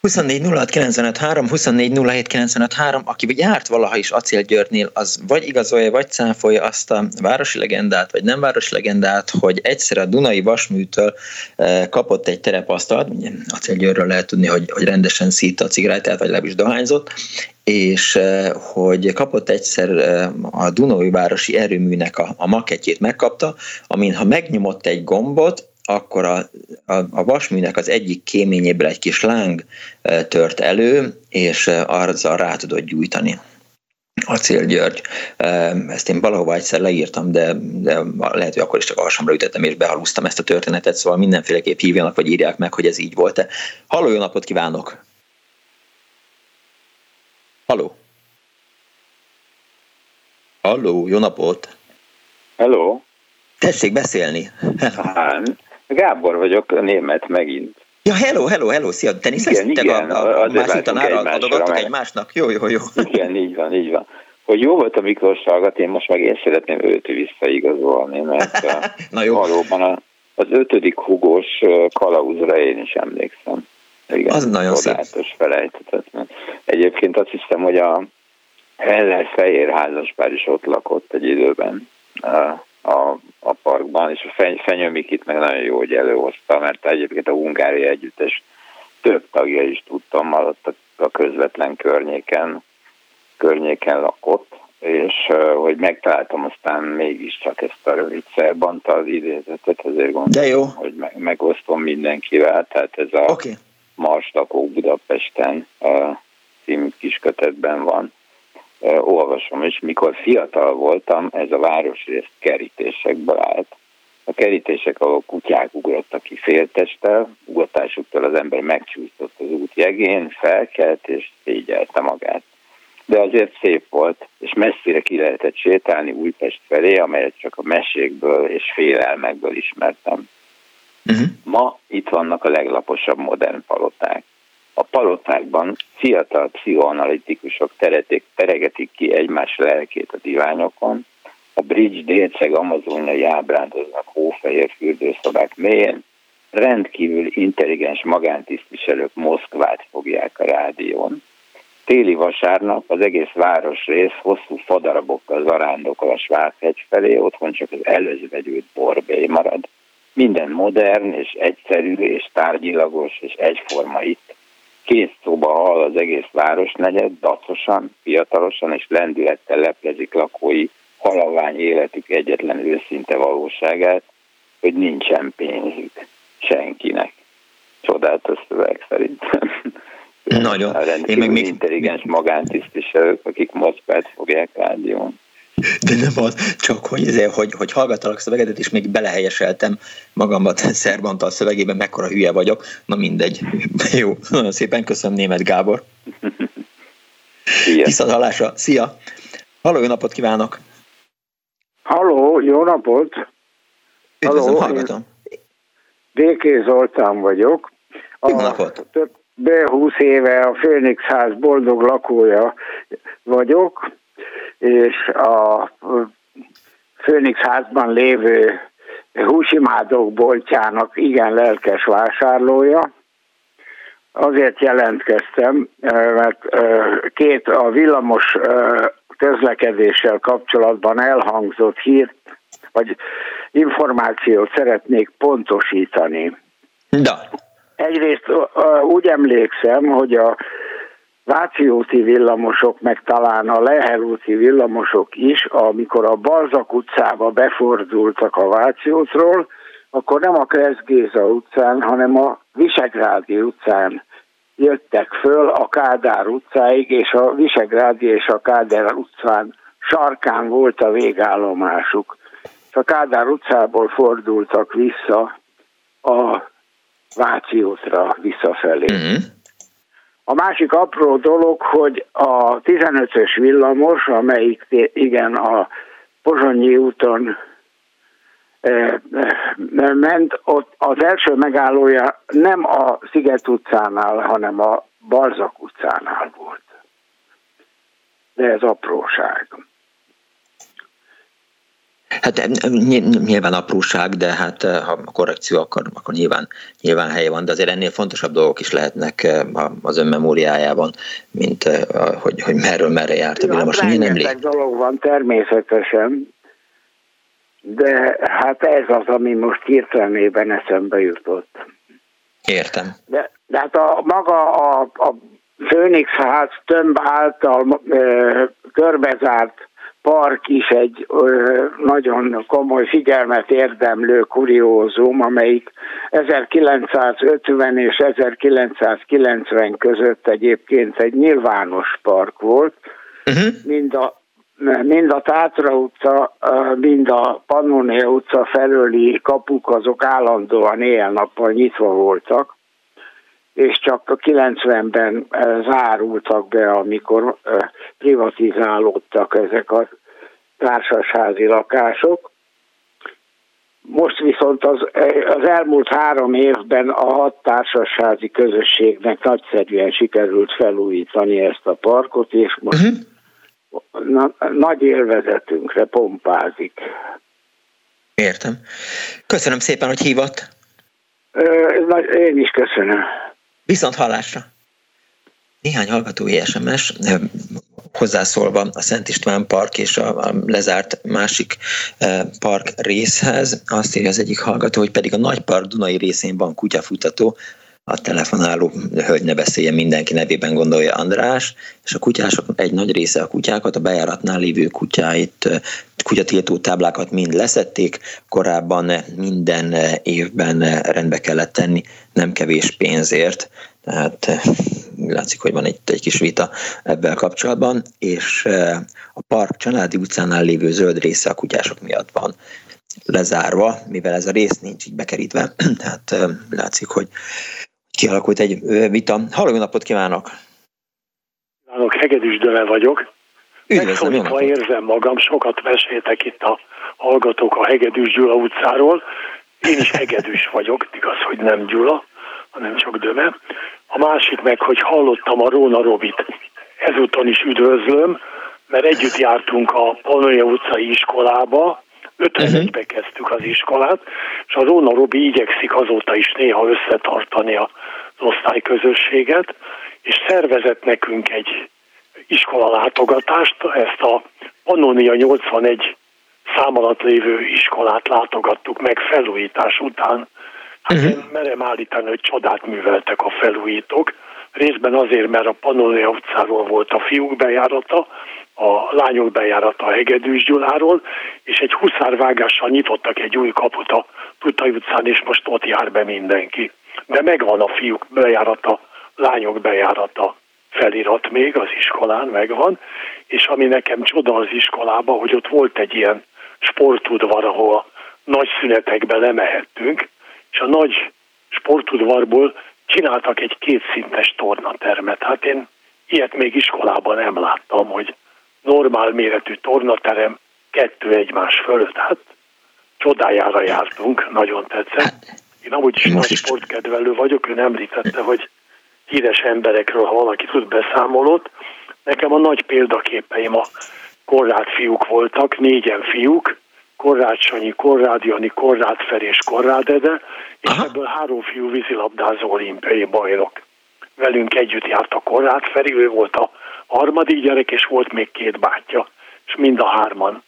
24 06 95 3, 24 07 95 3, aki járt valaha is Acél Györgynél, az vagy igazolja, vagy cáfolja azt a városi legendát, vagy nem városi legendát, hogy egyszer a Dunai Vasműtől eh, kapott egy terepasztalt, Acél Györgyről lehet tudni, hogy, hogy rendesen szítta a cigarettát, vagy legalábbis dohányzott, és eh, hogy kapott egyszer eh, a Dunai Városi Erőműnek a, a maketjét megkapta, amin ha megnyomott egy gombot, akkor a, a, a vasműnek az egyik kéményéből egy kis láng tört elő, és azzal rá tudott gyújtani. Acél György. Ezt én valahova egyszer leírtam, de, de lehet, hogy akkor is csak alsamra ütettem, és behalúztam ezt a történetet, szóval mindenféleképp hívjanak, vagy írják meg, hogy ez így volt-e. Halló, jó napot kívánok! Halló! Halló, jó napot! Hello, Tessék beszélni! Gábor vagyok, német megint. Ja, hello, hello, hello, szia, teniszeztek a, a, a azért más után váltunk arra egymásra, adogattak egymásnak? Jó, jó, jó. Igen, így van, így van. Hogy jó volt a Miklós hallgat, én most meg én szeretném őt visszaigazolni, mert Na jó, valóban a, az ötödik hugós uh, kalauzra én is emlékszem. Igen, Az nagyon szép. csodálatos, felejthetetlen. Egyébként azt hiszem, hogy a Heller Fehér házaspár is ott lakott egy időben a, a parkban, és a Feny, Fenyő Mikit meg nagyon jó, hogy előhozta, mert egyébként a hungári együttes több tagja is tudtam, alatt a, a közvetlen környéken, környéken lakott, és hogy megtaláltam aztán mégiscsak ezt a rövid szerbantal idézetet, ezért gondolom, de jó. hogy meg, megosztom mindenkivel, tehát ez a Oké, Marslakók Budapesten uh, című kiskötetben van. Olvasom, és mikor fiatal voltam, ez a városrész kerítésekből állt. A kerítések, ahol kutyák ugrottak ki féltesttel, ugatásuktól az ember megcsúszott az út jegén, felkelt és szégyelte magát. De azért szép volt, és messzire ki lehetett sétálni Újpest felé, amelyet csak a mesékből és félelmekből ismertem. uh-huh. Ma itt vannak a leglaposabb modern paloták. A palotákban fiatal pszichoanalitikusok teretik, teregetik ki egymás lelkét a diványokon, a bridge délceg amazonjai ábrándoznak hófehér fürdőszobák mélyén, rendkívül intelligens magántisztviselők Moszkvát fogják a rádión. Téli vasárnap az egész városrész hosszú fadarabokkal zarándokol a Svábhegy felé, otthon csak az előzvegyült borbély marad. Minden modern és egyszerű és tárgyilagos és egyforma itt. Két szóba hall az egész városnegyed, dacosan, fiatalosan és lendülettel leplezik lakói halavány életük egyetlen őszinte valóságát, hogy nincsen pénzük senkinek. Csodálatos szöveg szerintem. Nagyon. A Én meg még- intelligens magántisztviselők, akik Moszkvát fogják rádión. De nem az, csak hogy, ezért, hogy, hogy hallgattalak szövegedet, és még belehelyeseltem magambat Szerbantal szövegében, mekkora hülye vagyok. Na mindegy. Jó, nagyon szépen köszönöm német Gábor. Viszont hallásra. Szia! Halló, jó napot kívánok! Halló, jó napot! Üdvözlöm, Halló, hallgatom. Béké Zoltán vagyok. Jó napot! Több 20 éve a Főnix ház boldog lakója vagyok, és a Főnix házban lévő húsimádók boltjának igen lelkes vásárlója. Azért jelentkeztem, mert két a villamos közlekedéssel kapcsolatban elhangzott hírt, vagy információt szeretnék pontosítani. Da. Egyrészt úgy emlékszem, hogy a Váci úti villamosok, meg talán a Lehel úti villamosok is, amikor a Balzak utcába befordultak a Váci útról, akkor nem a Kreszgéza utcán, hanem a Visegrádi utcán jöttek föl a Kádár utcáig, és a Visegrádi és a Kádár utcán sarkán volt a végállomásuk. A Kádár utcából fordultak vissza a Váci útra visszafelé. Uh-huh. A másik apró dolog, hogy a 15-ös villamos, amelyik igen a Pozsonyi úton eh, eh, ment, ott az első megállója nem a Sziget utcánál, hanem a Balzak utcánál volt. De ez apróság. Hát nyilván apróság, de hát eh, ha a korrekció, akkor, akkor nyilván, nyilván helye van, de azért ennél fontosabb dolgok is lehetnek eh, az ön memóriájában, mint eh, hogy, hogy merről merre járt a villamos. Hát emlék? dolog van természetesen, de hát ez az, ami most hirtelenében eszembe jutott. Értem. De, de hát a, maga a, a Főnix ház tömb által ö, körbezárt park is egy ö, nagyon komoly figyelmet érdemlő kuriózum, amelyik 1950 és 1990 között egyébként egy nyilvános park volt, uh-huh. mind a mind a Tátra utca, mind a Pannonia utca felőli kapuk azok állandóan éjjel-nappal nyitva voltak és csak a 90-ben eh, zárultak be, amikor eh, privatizálódtak ezek a társasházi lakások. Most viszont az, eh, az elmúlt három évben a hat társasházi közösségnek nagyszerűen sikerült felújítani ezt a parkot, és most uh-huh. na, nagy élvezetünkre pompázik. Értem. Köszönöm szépen, hogy hívott. Én is köszönöm. Viszont hallásra! Néhány hallgatói SMS hozzászólva a Szent István Park és a lezárt másik park részhez, azt írja az egyik hallgató, hogy pedig a nagy park Dunai részén van kutyafutató, a telefonáló hölgy ne beszéljen, mindenki nevében gondolja András, és a kutyások egy nagy része a kutyákat, a bejáratnál lévő kutyáit, kutyatiltó táblákat mind leszették, korábban minden évben rendbe kellett tenni, nem kevés pénzért, tehát látszik, hogy van egy, egy kis vita ebben kapcsolatban, és a park Csanádi utcánál lévő zöld része a kutyások miatt van lezárva, mivel ez a rész nincs így bekerítve, tehát látszik, hogy kialakult egy vita. Halló, napot kívánok! Kívánok, Hegedűs Döme vagyok. Jó érzem magam, sokat meséltek itt a hallgatók a Hegedűs Gyula utcáról. Én is hegedűs vagyok, igaz, hogy nem Gyula, hanem csak Döme. A másik meg, hogy hallottam a Róna Robit. Ezúton is üdvözlöm, mert együtt jártunk a Panonia utcai iskolába, 51-be kezdtük az iskolát, és a Róna Robi igyekszik azóta is néha összetartani az osztályközösséget, és szervezett nekünk egy iskola látogatást, ezt a Pannonia 81 szám alatt lévő iskolát látogattuk meg felújítás után. Hát uh-huh. én merem állítani, hogy csodát műveltek a felújítók, részben azért, mert a Pannonia utcáról volt a fiúk bejárata, a lányok bejárata a Hegedűs Gyuláról, és egy huszárvágással nyitottak egy új kaput a Tutai utcán, és most ott jár be mindenki. De megvan a fiúk bejárata, lányok bejárata felirat még az iskolán, megvan, és ami nekem csoda az iskolában, hogy ott volt egy ilyen sportudvar, ahol nagy szünetekbe lemehettünk, és a nagy sportudvarból csináltak egy kétszintes tornatermet. Hát én ilyet még iskolában nem láttam, hogy normál méretű tornaterem, kettő egymás fölött. Hát csodájára jártunk, nagyon tetszett. Én amúgy is nagy sportkedvelő vagyok, ön említette, hogy híres emberekről, ha valaki tud beszámolót. Nekem a nagy példaképeim a korrát fiúk voltak, négyen fiúk, Korrád Sanyi, Korrád Jani, Korrád Fer és Korrád Ede, és Aha. ebből három fiú vízilabdázó olimpiai bajnok. Velünk együtt járt a Korrád Feri, ő volt a harmadik gyerek, és volt még két bátyja, és mind a hárman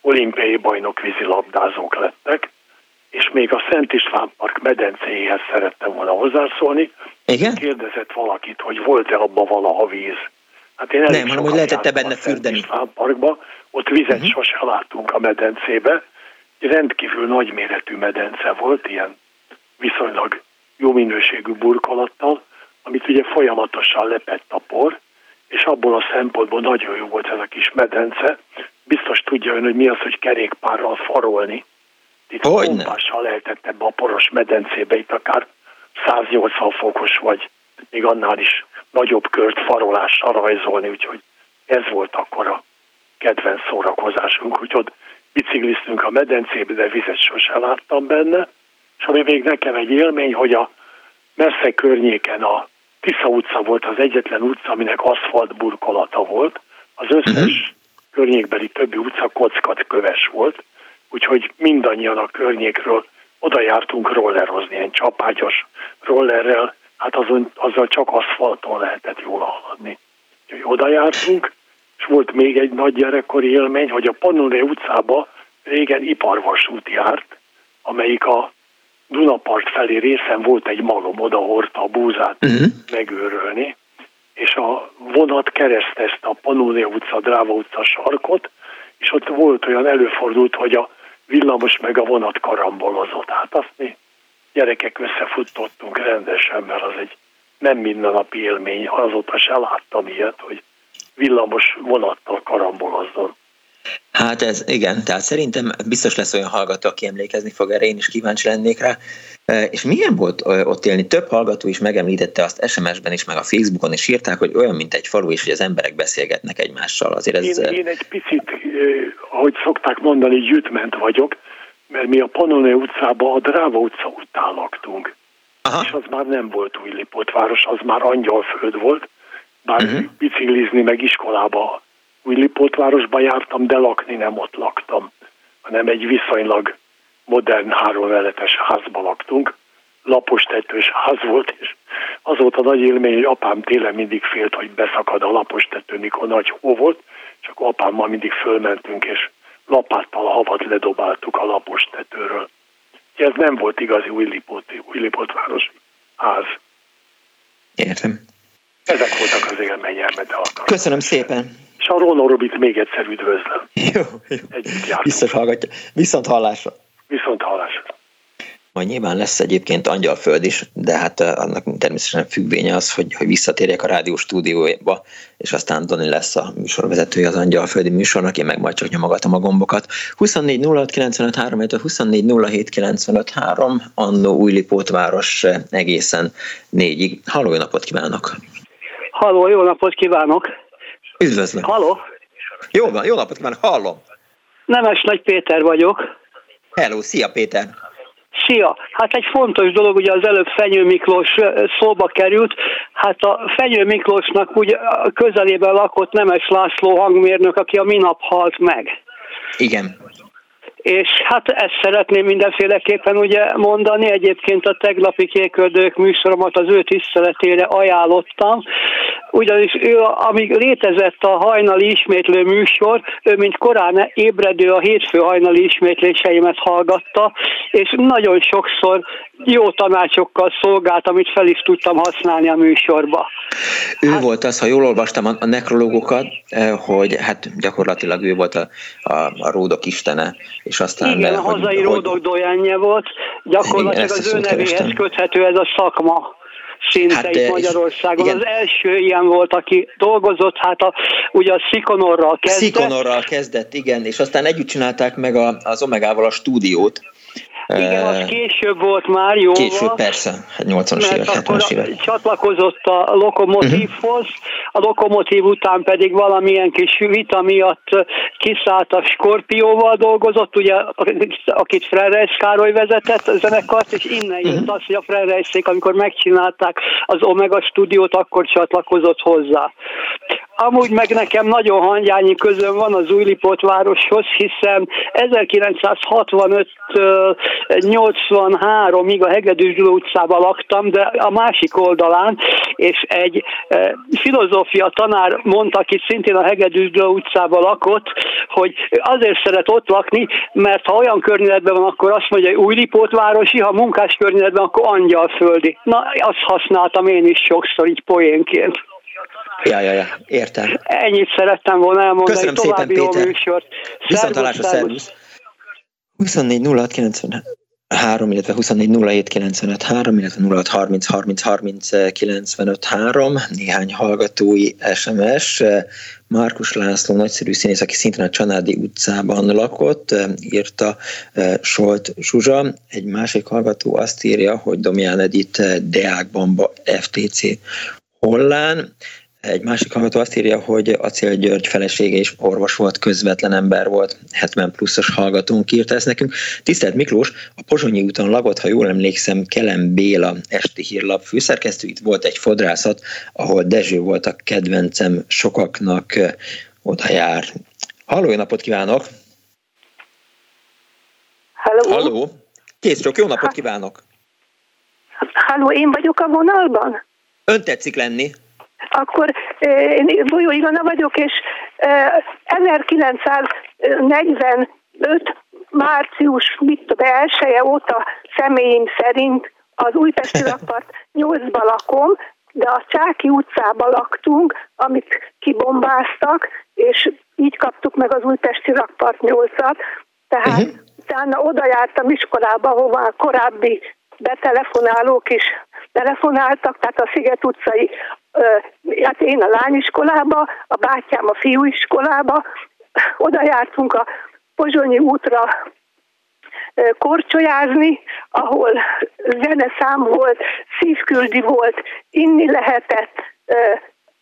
olimpiai bajnok vízilabdázók lettek, és még a Szent István Park medencéhez szerettem volna hozzászólni. Igen? Kérdezett valakit, hogy volt-e abban valaha víz. Hát én Nem, hanem hogy lehetett benne fürdeni. A Parkba, ott vizet uh-huh. sose láttunk a medencébe. Egy rendkívül nagyméretű medence volt, ilyen viszonylag jó minőségű burkolattal, amit ugye folyamatosan lepett a por, és abból a szempontból nagyon jó volt ez a kis medence. Biztos tudja ön, hogy mi az, hogy kerékpárral farolni. Itt pompással lehetett ebbe a poros medencébe, itt akár 180 fokos vagy még annál is nagyobb kört farolással rajzolni, úgyhogy ez volt akkor a kedvenc szórakozásunk, úgyhogy bicikliztünk a medencébe, de vizet sosem láttam benne, és ami még nekem egy élmény, hogy a messze környéken a Tisza utca volt az egyetlen utca, aminek aszfalt burkolata volt, az összes uh-huh. környékbeli többi utca kockat köves volt, úgyhogy mindannyian a környékről oda jártunk rollerozni, ilyen csapágyos rollerrel, hát azon, azzal csak aszfalton lehetett jól haladni. Úgyhogy oda jártunk, és volt még egy nagy gyerekkori élmény, hogy a Pannone utcába régen iparvasút járt, amelyik a Dunapart felé részen volt egy malom, oda hordta a búzát uh-huh. megőrölni, és a vonat keresztezte a Pannone utca, Dráva utca sarkot, és ott volt olyan előfordult, hogy a villamos meg a vonat karambolozott. Hát azt mi gyerekek összefuttottunk rendesen, mert az egy nem mindennapi élmény, azóta se láttam ilyet, hogy villamos vonattal karambolozzon. Hát ez igen, tehát szerintem biztos lesz olyan hallgató, aki emlékezni fog erre, én is kíváncsi lennék rá. És milyen volt ott élni? Több hallgató is megemlítette azt SMS-ben is, meg a Facebookon is írták, hogy olyan, mint egy falu, és hogy az emberek beszélgetnek egymással. Azért ez... én, én egy picit, ahogy szokták mondani, gyűjtment vagyok, mert mi a Panone utcában a Dráva utca után laktunk. Aha. És az már nem volt új Lipótváros, az már Angyalföld volt, bár uh-huh. biciklizni meg iskolába új Lipótvárosba jártam, de lakni nem ott laktam, hanem egy viszonylag modern háromveletes házba laktunk, lapos tetős ház volt, és az volt a nagy élmény, hogy apám télen mindig félt, hogy beszakad a lapos tető, mikor nagy hó volt, és akkor apámmal mindig fölmentünk, és lapáttal a havat ledobáltuk a lapos tetőről. Ez nem volt igazi újlipóti, újlipótvárosi ház. Értem. Ezek voltak az élményem, de akartam. Köszönöm szépen. És a Róna Robit még egyszer üdvözlöm. Jó, jó. Biztos hallgatja. Viszont hallásra. Viszont hallásra. Majd nyilván lesz egyébként Angyalföld is, de hát eh, annak természetesen függvénye az, hogy, hogy visszatérjek a rádió stúdióba, és aztán Doni lesz a műsorvezetője az Angyalföldi műsornak, én meg majd csak nyomogatom a gombokat. 24 06 95 3, 24 07 95 3, Annó Újlipótváros eh, egészen négyig. Halló, jó napot kívánok! Halló, jó napot kívánok! Üdvözlöm! Halló! Jó van, jó napot kívánok, hallom! Nemes Nagy Péter vagyok. Hello, szia Péter! Szia! Hát egy fontos dolog, ugye az előbb Fenyő Miklós szóba került, hát a Fenyő Miklósnak ugye közelében lakott Nemes László hangmérnök, aki a minap halt meg. Igen és hát ezt szeretném mindenféleképpen ugye mondani, egyébként a tegnapi kéköldők műsoromat az ő tiszteletére ajánlottam, ugyanis ő, amíg létezett a hajnali ismétlő műsor, ő mint korán ébredő a hétfő hajnali ismétléseimet hallgatta, és nagyon sokszor jó tanácsokkal szolgált, amit fel is tudtam használni a műsorba. Ő hát, volt az, ha jól olvastam a nekrológokat, eh, hogy hát gyakorlatilag ő volt a, a, a ródok istene, és aztán... Igen, a hazai dojánja volt, gyakorlatilag igen, az ő nevéhez köthető ez a szakma szinte hát, itt Magyarországon. Igen. Az első ilyen volt, aki dolgozott, hát a, ugye a Szikonorral kezdett. Szikonorral kezdett, igen, és aztán együtt csinálták meg a, az Omegával a stúdiót. Igen, az később volt már, jó. Később, persze, 80-as évek, 70-as évek. csatlakozott a lokomotívhoz, uh-huh. a lokomotív után pedig valamilyen kis vita miatt kiszállt a Skorpióval dolgozott, ugye, akit Frerejsz Károly vezetett a zenekart, és innen jött uh-huh. az, hogy a Frerejszék, amikor megcsinálták az Omega stúdiót, akkor csatlakozott hozzá. Amúgy meg nekem nagyon hangyányi közön van az Újlipót városhoz, hiszen 1965 83-ig a Hegedűs Gyula utcában laktam, de a másik oldalán, és egy filozófia tanár mondta, aki szintén a Hegedűs Gyula utcában lakott, hogy azért szeret ott lakni, mert ha olyan környezetben van, akkor azt mondja, hogy Újlipót városi, ha munkás környezetben, akkor angyalföldi. Na, azt használtam én is sokszor így poénként. Ja, ja, ja, értem. Ennyit szerettem volna elmondani. Köszönöm További szépen, Péter. műsort. Viszontalásra, szervusz. 24 06 3, illetve 24 07 95 3, illetve 06 30 30 30 95 3, néhány hallgatói SMS. Márkus László, nagyszerű színész, aki szintén a Csanádi utcában lakott, írta Solt Zsuzsa. Egy másik hallgató azt írja, hogy Domján Edith Deák Bamba FTC Hollán. Egy másik hallgató azt írja, hogy Acél György felesége és orvos volt, közvetlen ember volt, 70 pluszos hallgatónk írta ezt nekünk. Tisztelt Miklós, a Pozsonyi úton lakott, ha jól emlékszem, Kelem Béla esti hírlap főszerkesztő, itt volt egy fodrászat, ahol Dezső volt a kedvencem, sokaknak oda jár. Halló, jó napot kívánok! Halló! Halló! Kész csak, jó napot kívánok! Halló, én vagyok a vonalban? Ön tetszik lenni? Akkor én Bolyó Ilona vagyok, és 1945 március mit tudom, elsője óta személyim szerint az Újpesti rakpart 8-ba lakom, de a Csáki utcában laktunk, amit kibombáztak, és így kaptuk meg az Újpesti rakpart 8-at, tehát uh-huh. utána oda jártam iskolába, hova a korábbi betelefonálók is telefonáltak, tehát a Sziget utcai hát én a lányiskolába, a bátyám a fiúiskolába, oda jártunk a Pozsonyi útra korcsolyázni, ahol zeneszám volt, szívküldi volt, inni lehetett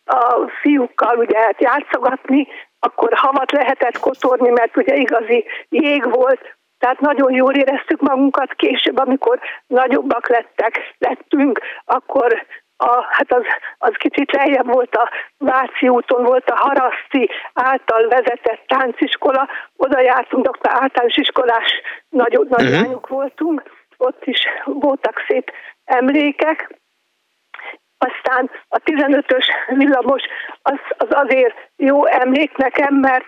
a fiúkkal ugye hát játszogatni, akkor havat lehetett kotorni, mert ugye igazi jég volt, tehát nagyon jól éreztük magunkat később, amikor nagyobbak lettek, lettünk, akkor a, hát az, az kicsit lejjebb volt a Váci úton, volt a Haraszti által vezetett tánciskola, oda jártunk, akkor általános iskolás nagy, nagy uh-huh. voltunk, ott is voltak szép emlékek. Aztán a 15-ös villamos az, az azért jó emlék nekem, mert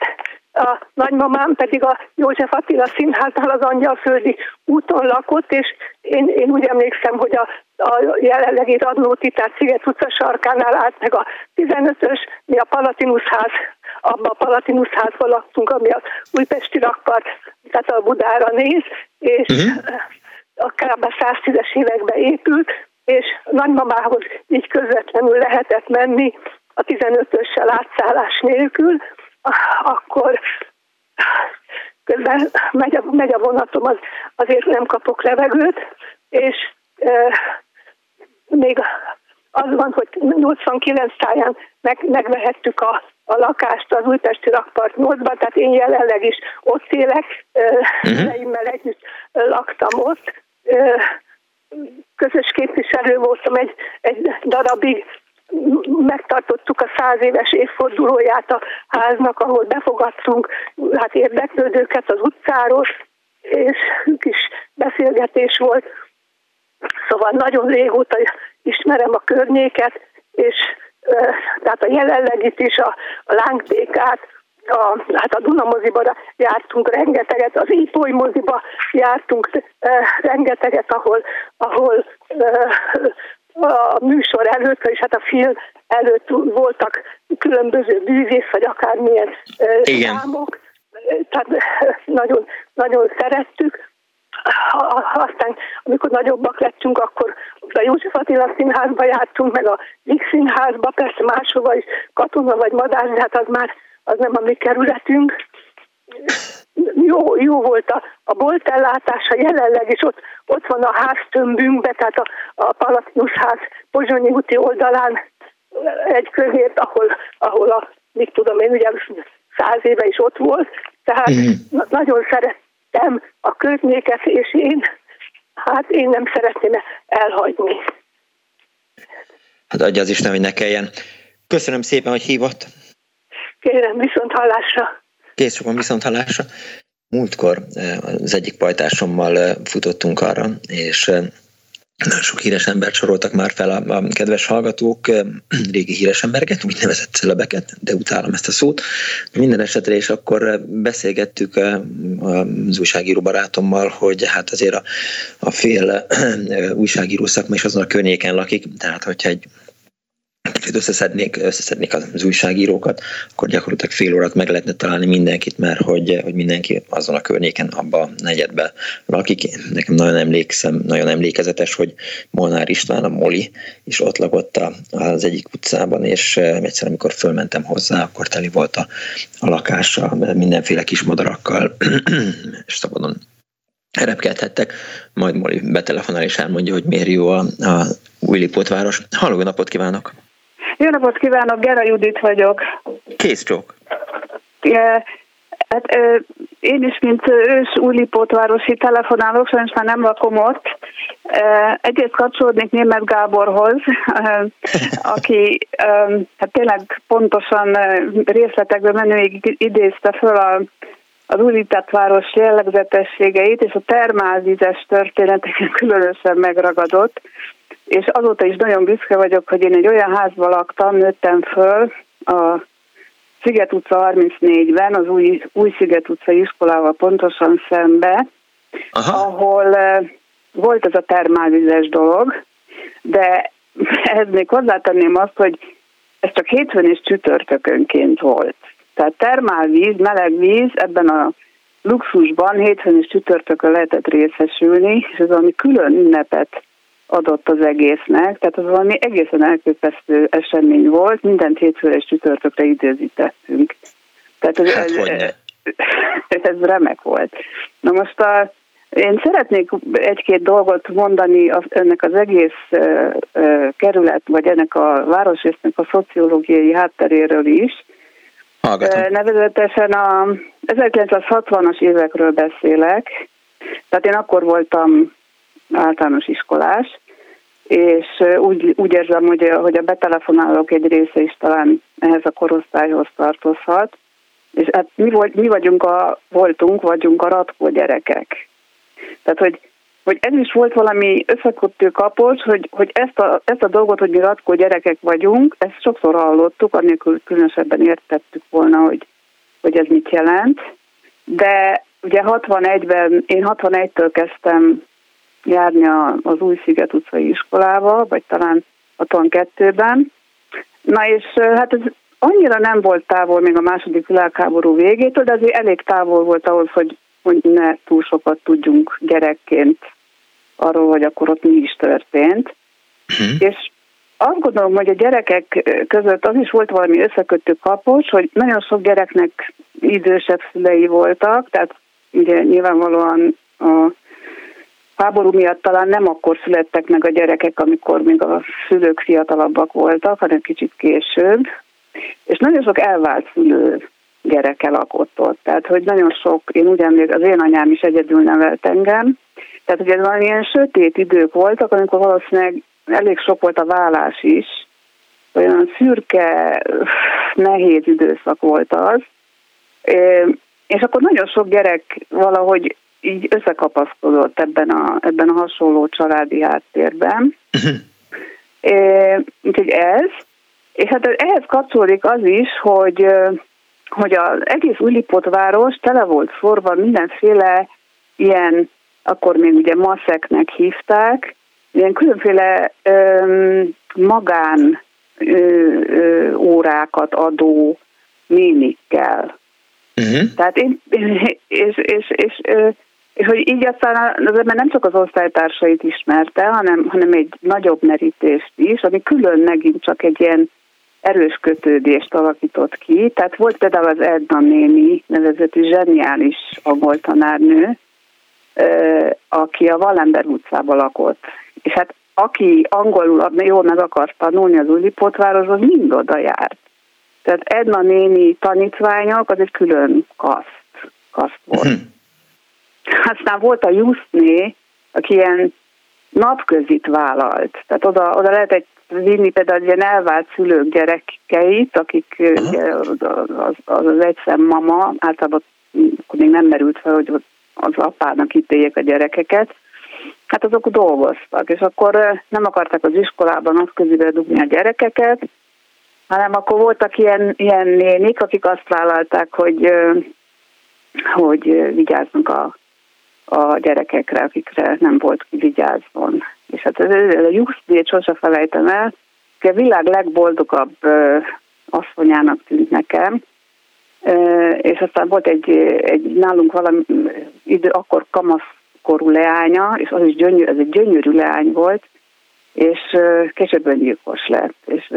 a nagymamám pedig a József Attila színháznál az Angyalföldi úton lakott, és én, én úgy emlékszem, hogy a, a jelenlegi Radnóti, tehát Sziget utca sarkánál állt meg a 15-ös, mi a Palatinus ház, abban a Palatinus házban laktunk, ami a újpesti rakpart, tehát a Budára néz, és uh-huh. a kb. 110-es években épült, és nagymamához így közvetlenül lehetett menni a 15-össel átszállás nélkül, akkor közben megy a, megy a vonatom, az, azért nem kapok levegőt, és e, még az van, hogy 89 táján meg, megvehettük a, a lakást az Újpesti Rakpart 8-ban, tehát én jelenleg is ott élek, uh-huh. együtt laktam ott. Közös képviselő voltam egy, egy darabig, megtartottuk a száz éves évfordulóját a háznak, ahol befogadtunk hát érdeklődőket az utcáról, és kis beszélgetés volt. Szóval nagyon régóta ismerem a környéket, és tehát a jelenlegit is, a, a lángtékát, a, hát a Duna moziba jártunk rengeteget, az Ipoly moziba jártunk rengeteget, ahol, ahol a műsor előtt, és hát a film előtt voltak különböző bűvész, vagy akármilyen Igen. számok, tehát nagyon, nagyon szerettük. Aztán, amikor nagyobbak lettünk, akkor a József Attila színházba jártunk, meg a Vix színházba, persze máshova is, katona vagy madár, de hát az már az nem a mi kerületünk. Jó, jó volt a, a boltellátása jelenleg, és ott, ott van a háztömbünkbe, tehát a, a Palatinus ház Pozsonyi úti oldalán egy közért, ahol, ahol a, mit tudom én, ugye száz éve is ott volt, tehát mm. nagyon szerettem a környéket, és én, hát én nem szeretném elhagyni. Hát adja az Isten, hogy ne kelljen. Köszönöm szépen, hogy hívott. Kérem, viszont hallásra. Kész sokan viszont hallásra. Múltkor az egyik pajtásommal futottunk arra, és nagyon sok híres embert soroltak már fel a, a kedves hallgatók, régi híres embereket, úgynevezett celebeket, de utálom ezt a szót. Minden esetre, és akkor beszélgettük az újságíró barátommal, hogy hát azért a, a fél újságíró szakma is azon a környéken lakik, tehát hogyha egy kicsit összeszednék, összeszednék az újságírókat, akkor gyakorlatilag fél órát meg lehetne találni mindenkit, mert hogy, hogy mindenki azon a környéken, abban a negyedben lakik. Nekem nagyon emlékszem, nagyon emlékezetes, hogy Molnár István, a Moli, is ott lakott az egyik utcában, és egyszer, amikor fölmentem hozzá, akkor teli volt a, a lakása mindenféle kis madarakkal, és szabadon repkedhettek, majd Moli betelefonál és elmondja, hogy miért jó a, a új város. Halló, napot kívánok! Jó napot kívánok, Gera Judit vagyok. Kész csók. Hát én is, mint ős Újlipótvárosi telefonálok, sajnos már nem lakom ott. Egyrészt kapcsolódnék Német Gáborhoz, aki hát tényleg pontosan részletekben menőig idézte föl a az újített város jellegzetességeit, és a termálvizes történeteken különösen megragadott és azóta is nagyon büszke vagyok, hogy én egy olyan házban laktam, nőttem föl a Sziget utca 34-ben, az új, új Sziget utca iskolával pontosan szembe, Aha. ahol uh, volt ez a termálvizes dolog, de ehhez még hozzátenném azt, hogy ez csak hétfőn és csütörtökönként volt. Tehát termálvíz, meleg víz ebben a luxusban hétfőn és csütörtökön lehetett részesülni, és ez valami külön ünnepet adott az egésznek, tehát az valami egészen elképesztő esemény volt, mindent hétfőre és csütörtökre időzítettünk. Tehát ez, hát, ez, ez, remek volt. Na most a, én szeretnék egy-két dolgot mondani ennek az egész uh, uh, kerület, vagy ennek a városrésznek a szociológiai hátteréről is. Hallgatom. Nevezetesen a 1960-as évekről beszélek, tehát én akkor voltam általános iskolás, és úgy, úgy érzem, hogy, hogy a betelefonálók egy része is talán ehhez a korosztályhoz tartozhat, és hát mi, vagy, mi vagyunk a, voltunk, vagyunk a ratkó gyerekek. Tehát, hogy, hogy ez is volt valami összekötő kapocs, hogy, hogy ezt, a, ezt a dolgot, hogy mi ratkó gyerekek vagyunk, ezt sokszor hallottuk, annélkül különösebben értettük volna, hogy, hogy ez mit jelent. De ugye 61-ben, én 61-től kezdtem járni az Új Sziget utcai iskolába, vagy talán 62-ben. Na és hát ez annyira nem volt távol még a második világháború végétől, de azért elég távol volt ahhoz, hogy, hogy ne túl sokat tudjunk gyerekként arról, hogy akkor ott mi is történt. Hmm. És azt gondolom, hogy a gyerekek között az is volt valami összekötő kapocs, hogy nagyon sok gyereknek idősebb szülei voltak, tehát ugye nyilvánvalóan a háború miatt talán nem akkor születtek meg a gyerekek, amikor még a szülők fiatalabbak voltak, hanem kicsit később. És nagyon sok elvált szülő gyereke lakott ott. Tehát, hogy nagyon sok, én úgy emlékszem, az én anyám is egyedül nevelt engem, tehát, hogy ez ilyen sötét idők voltak, amikor valószínűleg elég sok volt a vállás is, olyan szürke, nehéz időszak volt az, és akkor nagyon sok gyerek valahogy így összekapaszkodott ebben a, ebben a hasonló családi háttérben. É, úgyhogy ez, és hát ehhez kapcsolódik az is, hogy, hogy az egész Újlipot város tele volt forva mindenféle ilyen, akkor még ugye maszeknek hívták, ilyen különféle öm, magán ö, ö, órákat adó nénikkel. Uh-huh. Tehát én, és, és, és, és és hogy így aztán az ember nem csak az osztálytársait ismerte, hanem, hanem egy nagyobb merítést is, ami külön megint csak egy ilyen erős kötődést alakított ki. Tehát volt például az Edna néni nevezetű zseniális angol tanárnő, aki a Wallenberg utcában lakott. És hát aki angolul jól meg akart tanulni az Újlipótvárosban, mind oda járt. Tehát Edna néni tanítványok, az egy külön kaszt, kaszt volt. Aztán volt a Justné, aki ilyen napközit vállalt. Tehát oda, oda lehetett vinni például ilyen elvált szülők gyerekeit, akik az, az, az egyszem mama, általában akkor még nem merült fel, hogy az apának ítéljék a gyerekeket, hát azok dolgoztak, és akkor nem akarták az iskolában azt közébe dugni a gyerekeket, hanem akkor voltak ilyen, ilyen nénik, akik azt vállalták, hogy, hogy vigyázzunk a, a gyerekekre, akikre nem volt ki vigyázzon. És hát ez, a Juxdét sose felejtem el, a világ legboldogabb asszonyának tűnt nekem, és aztán volt egy, egy nálunk valami idő, akkor kamaszkorú leánya, és az is gyönyörű, ez egy gyönyörű leány volt, és később öngyilkos lett, és,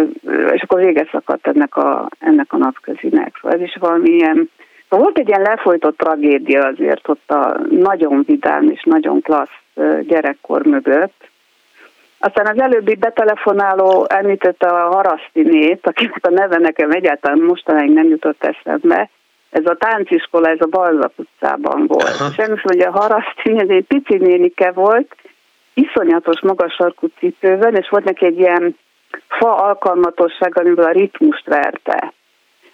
és akkor vége szakadt ennek a, ennek a napközinek. Szóval ez is valami ilyen, volt egy ilyen lefolytott tragédia azért ott a nagyon vidám és nagyon klassz gyerekkor mögött, aztán az előbbi betelefonáló említette a Harasztinét, akinek a neve nekem egyáltalán mostanáig nem jutott eszembe. Ez a tánciskola, ez a Balzak utcában volt. Aha. És emlékszem, hogy a Harasztin, ez egy pici nénike volt, iszonyatos magas sarkú cipőben, és volt neki egy ilyen fa alkalmatosság, amivel a ritmust verte.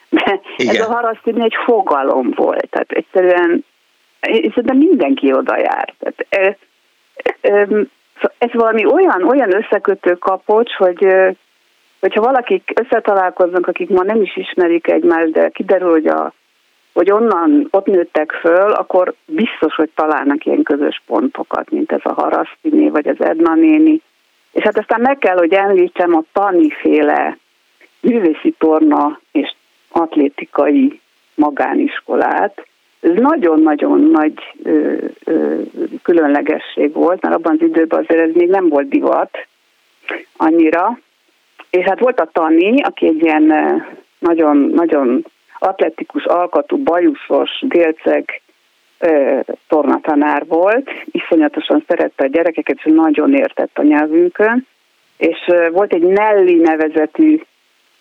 De Igen. ez a Harasztin egy fogalom volt, tehát egyszerűen szerintem mindenki oda járt. Tehát, e, ez valami olyan, olyan összekötő kapocs, hogy hogyha valakik összetalálkoznak, akik ma nem is ismerik egymást, de kiderül, hogy, a, hogy onnan ott nőttek föl, akkor biztos, hogy találnak ilyen közös pontokat, mint ez a Harasztiné, vagy az Edna néni. És hát aztán meg kell, hogy említsem a taniféle művészi torna és atlétikai magániskolát, ez nagyon-nagyon nagy ö, ö, különlegesség volt, mert abban az időben azért ez még nem volt divat annyira. És hát volt a Tani, aki egy ilyen nagyon-nagyon atletikus, alkatú, bajuszos, délceg ö, tornatanár volt, iszonyatosan szerette a gyerekeket, és nagyon értett a nyelvünkön. És ö, volt egy Nelly nevezetű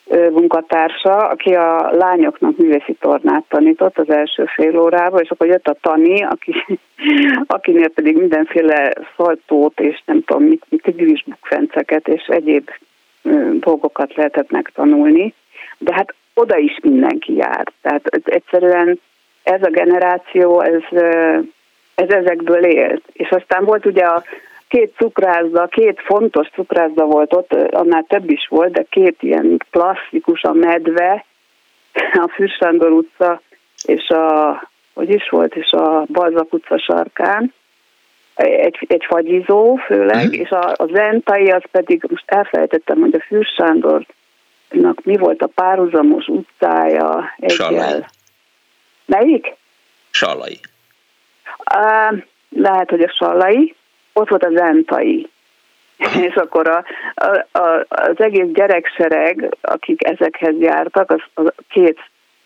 munkatársa, aki a lányoknak művészi tornát tanított az első fél órában, és akkor jött a Tani, aki, akinél pedig mindenféle szaltót és nem tudom mit, mit tigrisbukfenceket és egyéb dolgokat lehetett megtanulni, de hát oda is mindenki jár. Tehát egyszerűen ez a generáció, ez, ez ezekből élt. És aztán volt ugye a két cukrászda, két fontos cukrászda volt ott, annál több is volt, de két ilyen klasszikus, a medve, a Fürsándor utca és a, hogy is volt, és a Balzak utca sarkán, egy, egy fagyizó főleg, mm. és a, a zentai az pedig, most elfelejtettem, hogy a Fürsándornak mi volt a párhuzamos utcája. Salai. Melyik? Salai. Uh, lehet, hogy a Salai ott volt a zentai. És akkor a, a, a, az egész gyereksereg, akik ezekhez jártak, az, az két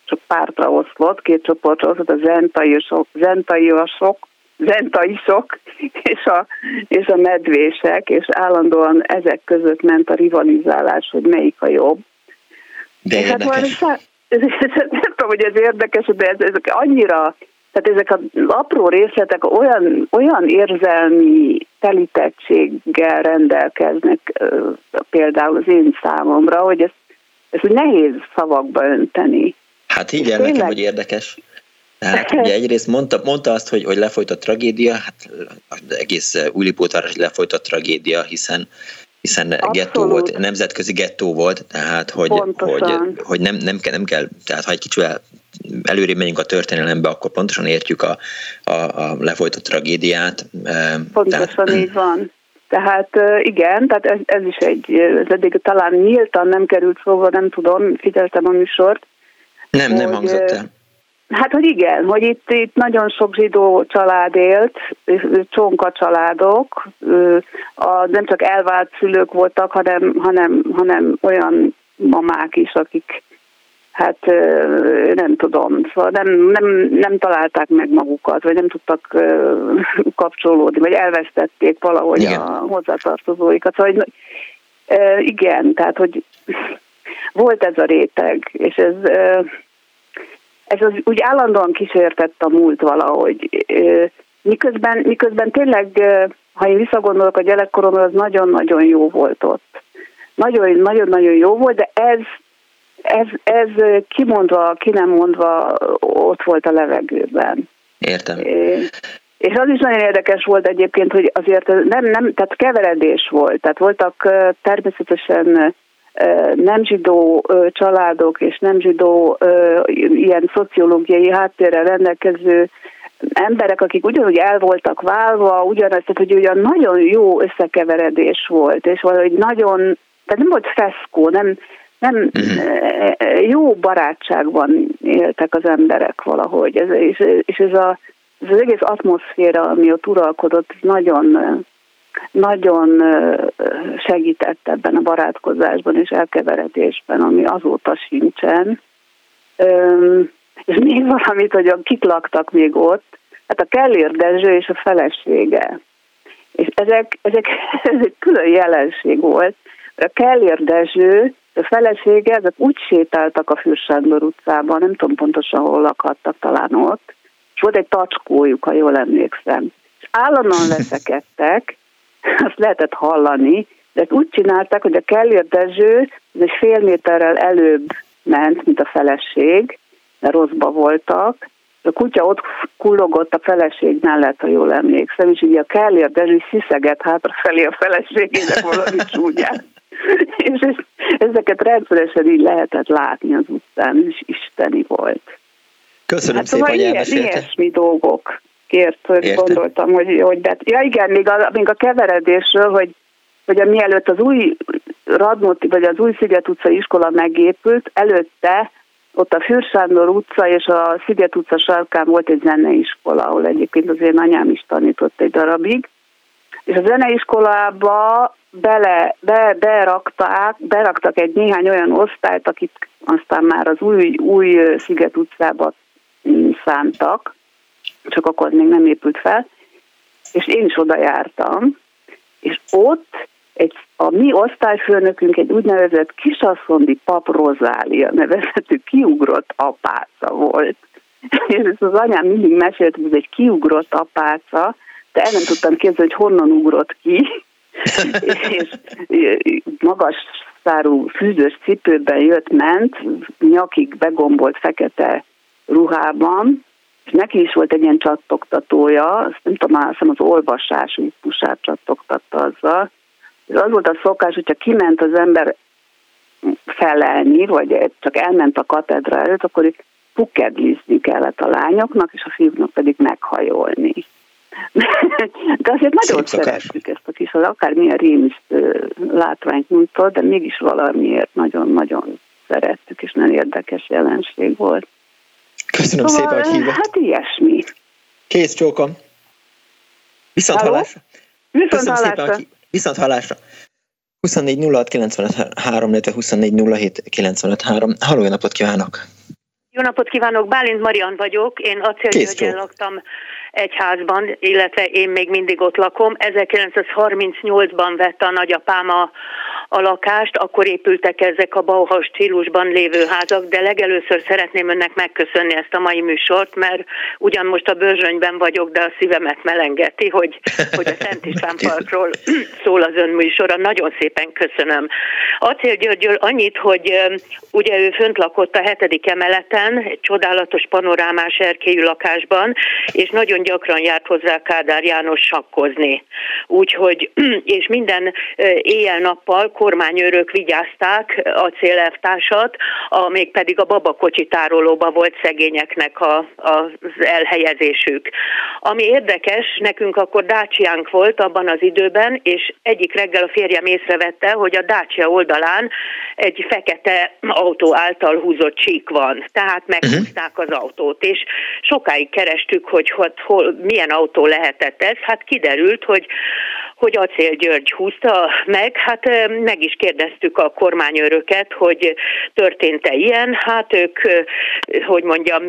csak pártra oszlott, két csoportra oszlott, a zentaiosok, zentaiosok, zentaisok és a, és a medvések, és állandóan ezek között ment a rivalizálás, hogy melyik a jobb. De és hát érdekes. Hát, nem tudom, hogy ez érdekes, de ez, ezek annyira tehát ezek az apró részletek olyan, olyan érzelmi telítettséggel rendelkeznek például az én számomra, hogy ezt, ezt nehéz szavakba önteni. Hát így el nekem, hogy érdekes. Hát ugye egyrészt mondta, mondta azt, hogy, hogy lefolyt a tragédia, hát az egész Újlipótváros lefolyt a tragédia, hiszen hiszen Abszolút. gettó volt, nemzetközi gettó volt, tehát hogy, hogy, hogy nem, nem, kell, nem kell, tehát ha egy kicsivel előrébb megyünk a történelembe, akkor pontosan értjük a, a, a lefolytott tragédiát. Pontosan tehát, így van. Tehát igen, tehát ez, ez is egy, ez eddig talán nyíltan nem került szóba, nem tudom, figyeltem a műsort. Nem, hogy, nem hangzott el. Hát, hogy igen, hogy itt, itt nagyon sok zsidó család élt, csonka családok, a, nem csak elvált szülők voltak, hanem, hanem, hanem olyan mamák is, akik hát nem tudom, szóval nem, nem, nem találták meg magukat, vagy nem tudtak kapcsolódni, vagy elvesztették valahogy igen. a hozzátartozóikat. Szóval hogy, igen, tehát hogy volt ez a réteg, és ez, ez az úgy állandóan kísértett a múlt valahogy. Miközben, miközben tényleg, ha én visszagondolok a gyerekkoromra, az nagyon-nagyon jó volt ott. Nagyon-nagyon jó volt, de ez ez, ez kimondva, ki nem mondva ott volt a levegőben. Értem. És az is nagyon érdekes volt egyébként, hogy azért nem, nem, tehát keveredés volt. Tehát voltak természetesen nem zsidó családok és nem zsidó ilyen szociológiai háttérrel rendelkező emberek, akik ugyanúgy el voltak válva, ugyanaz, tehát hogy ugyan nagyon jó összekeveredés volt, és valahogy nagyon, tehát nem volt feszkó, nem, nem uh-huh. jó barátságban éltek az emberek valahogy, ez, és, és ez, a, ez az egész atmoszféra, ami ott uralkodott, nagyon, nagyon segített ebben a barátkozásban és elkeveredésben, ami azóta sincsen. És még valamit, hogy kik laktak még ott, hát a Kellér Dezső és a felesége. És ezek, ezek, ez egy külön jelenség volt. A Kellér Dezső a felesége, ezek úgy sétáltak a Fürsándor utcában, nem tudom pontosan hol lakhattak, talán ott, és volt egy tacskójuk, ha jól emlékszem. És állandóan veszekedtek, azt lehetett hallani, de ezt úgy csinálták, hogy a Kellér Dezső ez egy fél méterrel előbb ment, mint a feleség, mert rosszba voltak, a kutya ott kullogott a feleség mellett, ha jól emlékszem, és így a Kellér Dezső sziszeget hátrafelé a feleségének valami csúnyát. és ezeket rendszeresen így lehetett látni az utcán, és isteni volt. Köszönöm hát, szépen, szóval hogy elmesélte. Ilyesmi dolgok kért, Értem. gondoltam, hogy, hogy bet... ja igen, még a, még a keveredésről, hogy, hogy mielőtt az új Radnóti, vagy az új Sziget utca iskola megépült, előtte ott a Fürsándor utca és a Sziget utca sarkán volt egy zeneiskola, ahol egyébként az én anyám is tanított egy darabig, és a zeneiskolába bele, be, berakták, beraktak egy néhány olyan osztályt, akik aztán már az új, új Sziget utcába szántak, csak akkor még nem épült fel, és én is oda jártam, és ott egy, a mi osztályfőnökünk egy úgynevezett kisasszondi pap Rozália nevezetű kiugrott apáca volt. És ezt az anyám mindig mesélt, hogy ez egy kiugrott apáca, de el nem tudtam képzelni, hogy honnan ugrott ki, és magas szárú fűzős cipőben jött, ment, nyakig begombolt fekete ruhában, neki is volt egy ilyen csattogtatója, azt nem tudom, azt az olvasás, pusát csattogtatta azzal, és az volt a szokás, hogyha kiment az ember felelni, vagy csak elment a katedra előtt, akkor pukedlizni kellett a lányoknak, és a fiúknak pedig meghajolni. De azért nagyon Szép szerettük ezt a kis, akármilyen rémis látványt nyújtott, de mégis valamiért nagyon-nagyon szerettük, és nagyon érdekes jelenség volt. Köszönöm szóval, szépen, hogy hívott. Hát ilyesmi. Kész csókom. Viszont Halló? hallásra. Viszont Köszönöm hallásra. Szépen, viszont hallásra. 24 06 95 illetve 24 07 95 Halló, jó napot kívánok! Jó napot kívánok, Bálint Marian vagyok, én Acélgyörgyen laktam egy házban, illetve én még mindig ott lakom. 1938-ban vette a nagyapám a, a lakást, akkor épültek ezek a Bauhaus stílusban lévő házak, de legelőször szeretném önnek megköszönni ezt a mai műsort, mert ugyan most a bőrzsönyben vagyok, de a szívemet melengeti, hogy, hogy a Szent István Parkról szól az ön műsora. Nagyon szépen köszönöm. Acél Györgyől annyit, hogy ugye ő fönt lakott a hetedik emeleten, egy csodálatos panorámás erkélyű lakásban, és nagyon gyakran járt hozzá Kádár János sakkozni. Úgyhogy, és minden éjjel-nappal kormányőrök vigyázták a célelvtársat, a, még pedig a babakocsi tárolóba volt szegényeknek a, az elhelyezésük. Ami érdekes, nekünk akkor dácsiánk volt abban az időben, és egyik reggel a férjem észrevette, hogy a dácsia oldalán egy fekete autó által húzott csík van. Tehát meghúzták az autót, és sokáig kerestük, hogy hol, hol milyen autó lehetett ez. Hát kiderült, hogy hogy Acél György húzta meg, hát meg is kérdeztük a kormányőröket, hogy történt-e ilyen, hát ők, hogy mondjam,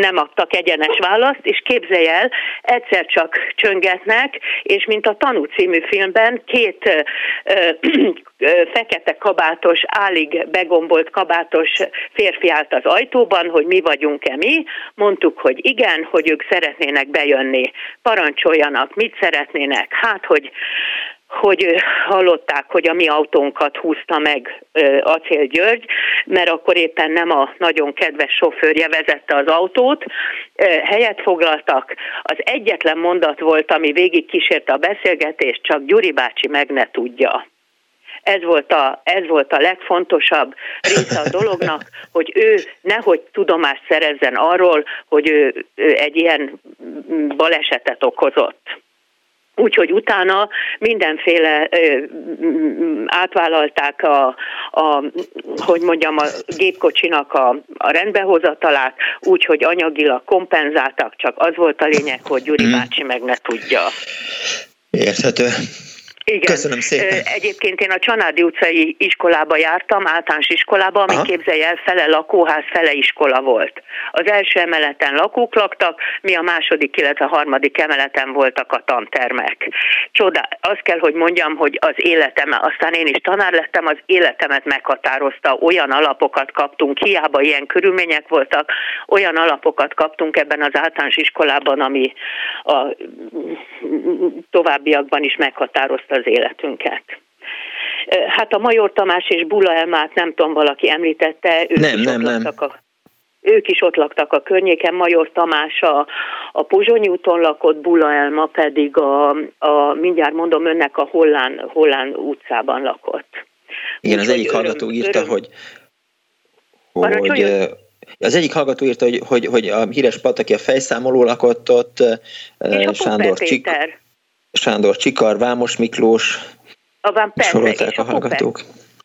nem adtak egyenes választ, és képzelj el, egyszer csak csöngetnek, és mint a Tanú című filmben két fekete kabátos, álig begombolt kabátos férfi állt az ajtóban, hogy mi vagyunk-e mi, mondtuk, hogy igen, hogy ők szeretnének bejönni, parancsoljanak, mit szeretnének, hát, hogy hogy hallották, hogy a mi autónkat húzta meg Acél György, mert akkor éppen nem a nagyon kedves sofőrje vezette az autót, helyet foglaltak. Az egyetlen mondat volt, ami végig kísérte a beszélgetést, csak Gyuri bácsi meg ne tudja. Ez volt, a, ez volt a legfontosabb része a dolognak, hogy ő nehogy tudomást szerezzen arról, hogy ő, ő egy ilyen balesetet okozott. Úgyhogy utána mindenféle ö, átvállalták a, a, hogy mondjam, a gépkocsinak a, a rendbehozatalát, úgyhogy anyagilag kompenzáltak, csak az volt a lényeg, hogy Gyuri mm. bácsi meg ne tudja. Érthető. Igen. Köszönöm szépen. Egyébként én a Csanádi utcai iskolába jártam, általános iskolába, ami Aha. képzelj el, fele lakóház, fele iskola volt. Az első emeleten lakók laktak, mi a második, illetve a harmadik emeleten voltak a tantermek. Csoda, azt kell, hogy mondjam, hogy az életem, aztán én is tanár lettem, az életemet meghatározta, olyan alapokat kaptunk, hiába ilyen körülmények voltak, olyan alapokat kaptunk ebben az általános iskolában, ami a továbbiakban is meghatározta az életünket. Hát a Major Tamás és Bula Elmát nem tudom, valaki említette, ők nem, is nem, nem. A, ők is ott laktak a környéken, Major Tamás a, a Pozsonyi úton lakott, Bula Elma pedig a, a mindjárt mondom önnek a Hollán, Hollán utcában lakott. Igen, Úgy, az egyik hallgató írta, öröm. hogy, hogy az egyik hallgató írta, hogy, hogy, hogy a híres Pataki a fejszámoló lakott ott, és Sándor, Csik, Sándor Csikar, Vámos Miklós, a van persze, és a, a hallgatók.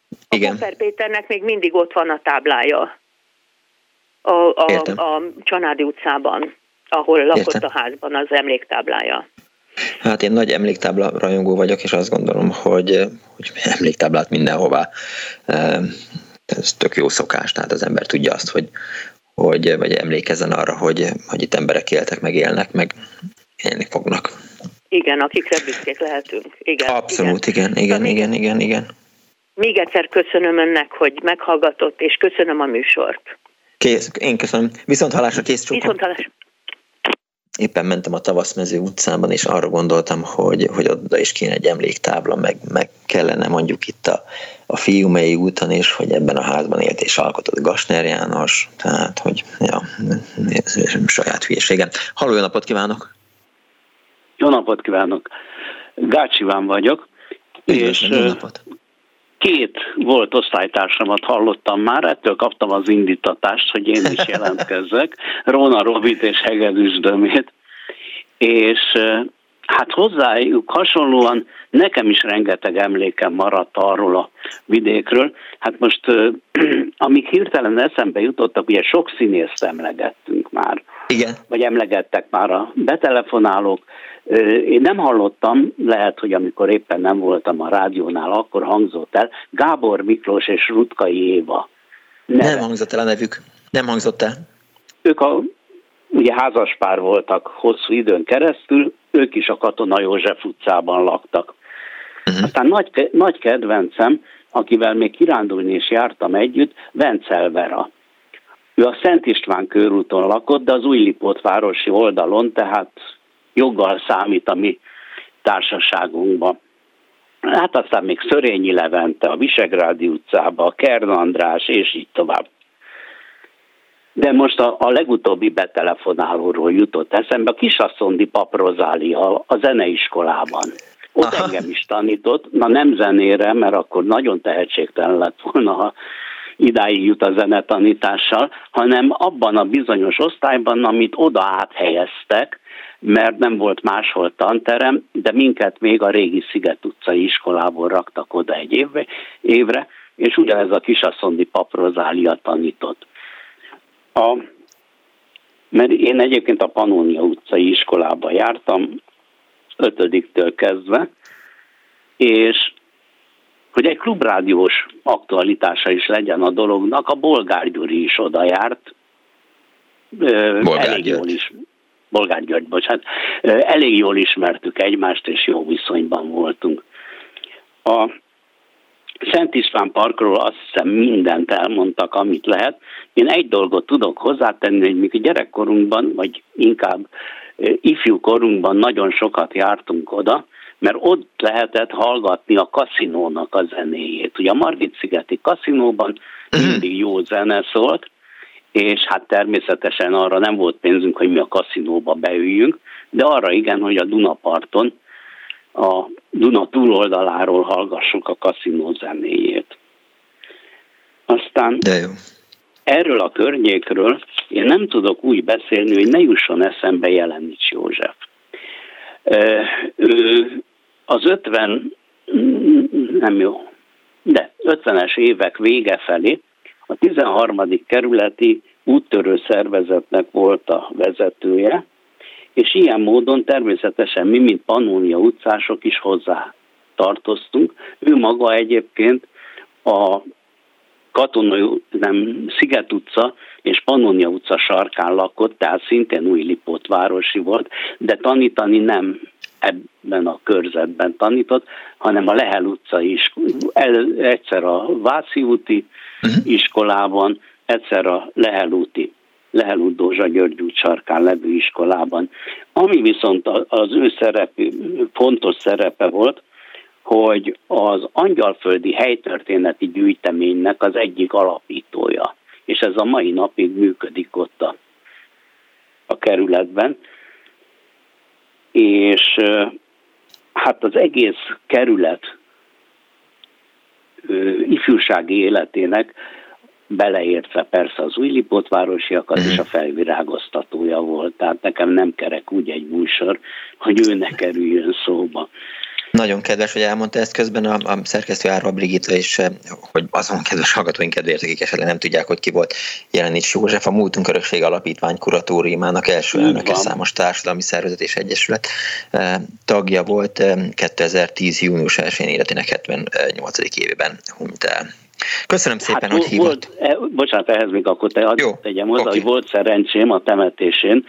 A Igen. Popper Péternek még mindig ott van a táblája a, a, a Csanádi utcában, ahol lakott Értem. a házban az emléktáblája. Hát én nagy emléktábla rajongó vagyok, és azt gondolom, hogy, hogy emléktáblát mindenhová. Ez tök jó szokás, tehát az ember tudja azt, hogy, hogy vagy emlékezzen arra, hogy, hogy itt emberek éltek, meg élnek, meg élni fognak. Igen, akikre büszkék lehetünk. Igen, Abszolút, igen, igen, igen, igen, igen. Még egyszer köszönöm önnek, hogy meghallgatott, és köszönöm a műsort. Kész, én köszönöm. Viszont halásra kész csókom. Viszont halásra. Éppen mentem a Tavaszmező utcában, és arra gondoltam, hogy, hogy oda is kéne egy emléktábla, meg, meg kellene mondjuk itt a, a Fiumei úton is, hogy ebben a házban élt és alkotott Gasner János, tehát, hogy ja, saját hülyeségem. Halló, napot kívánok! Jó napot kívánok! Gács Iván vagyok. Üdvözlöm, és jó napot. két volt osztálytársamat hallottam már, ettől kaptam az indítatást, hogy én is jelentkezzek, Róna Robit és Hegedűs Dömét, és hát hozzájuk hasonlóan nekem is rengeteg emlékem maradt arról a vidékről. Hát most, amik hirtelen eszembe jutottak, ugye sok színészt emlegettünk már. Igen. Vagy emlegettek már a betelefonálók. Én nem hallottam, lehet, hogy amikor éppen nem voltam a rádiónál, akkor hangzott el, Gábor Miklós és Rutkai Éva. Neve. Nem hangzott el a nevük. Nem hangzott el. Ők a, ugye házaspár voltak hosszú időn keresztül, ők is a Katona József utcában laktak. Uh-huh. Aztán nagy, nagy kedvencem, akivel még kirándulni is jártam együtt, Vencel Vera. Ő a Szent István körúton lakott, de az Újlipót városi oldalon, tehát joggal számít a mi társaságunkban. Hát aztán még Szörényi Levente, a Visegrádi utcába, a Kern András, és így tovább. De most a, a legutóbbi betelefonálóról jutott eszembe, a Kisaszondi Pap Rozália a zeneiskolában. Ott Aha. engem is tanított, na nem zenére, mert akkor nagyon tehetségtelen lett volna, ha idáig jut a zenetanítással, hanem abban a bizonyos osztályban, amit oda áthelyeztek, mert nem volt máshol tanterem, de minket még a régi Sziget utcai iskolából raktak oda egy évre, évre és ugyanez a kisaszondi pap Rozália tanított. A, mert én egyébként a Panónia utcai iskolába jártam, ötödiktől kezdve, és hogy egy klubrádiós aktualitása is legyen a dolognak, a Bolgár Gyuri is oda járt. Bolgár elég jól is. Bolgár György, bocsánat. Elég jól ismertük egymást, és jó viszonyban voltunk. A Szent István Parkról azt hiszem mindent elmondtak, amit lehet. Én egy dolgot tudok hozzátenni, hogy mi gyerekkorunkban, vagy inkább ifjú korunkban nagyon sokat jártunk oda, mert ott lehetett hallgatni a kaszinónak a zenéjét. Ugye a Margit-szigeti kaszinóban mhm. mindig jó zene szólt, és hát természetesen arra nem volt pénzünk, hogy mi a kaszinóba beüljünk, de arra igen, hogy a Dunaparton, a Duna túloldaláról hallgassuk a kaszinó zenéjét. Aztán de jó. erről a környékről én nem tudok úgy beszélni, hogy ne jusson eszembe Jelenics József. Ő az 50, nem jó, de 50-es évek vége felé a 13. kerületi úttörő szervezetnek volt a vezetője, és ilyen módon természetesen mi, mint Pannonia utcások is hozzá tartoztunk. Ő maga egyébként a Katonai, nem, Sziget utca és Pannonia utca sarkán lakott, tehát szintén új városi volt, de tanítani nem ebben a körzetben tanított, hanem a Lehel utca is, egyszer a Váci úti uh-huh. iskolában, egyszer a Lehel úti Lehel út Dózsa György út sarkán levő iskolában. Ami viszont az ő szerepe, fontos szerepe volt, hogy az angyalföldi helytörténeti gyűjteménynek az egyik alapítója, és ez a mai napig működik ott a, a kerületben és hát az egész kerület ifjúsági életének beleértve persze az új Lipótvárosiakat és a felvirágoztatója volt. Tehát nekem nem kerek úgy egy műsor, hogy ő ne kerüljön szóba. Nagyon kedves, hogy elmondta ezt közben a, a szerkesztő Árva Brigitta is, eh, hogy azon kedves hallgatóink kedvéért, akik esetleg nem tudják, hogy ki volt Jelenics József, a Múltunk Örökség Alapítvány kuratóriumának első elnöke, számos társadalmi szervezet és egyesület eh, tagja volt 2010. Eh, június 1-én életének 78. évében hunyt el. Köszönöm szépen, hát, hogy hívott. Volt, e, bocsánat, ehhez még akkor te Jó, tegyem hozzá, okay. hogy volt szerencsém a temetésén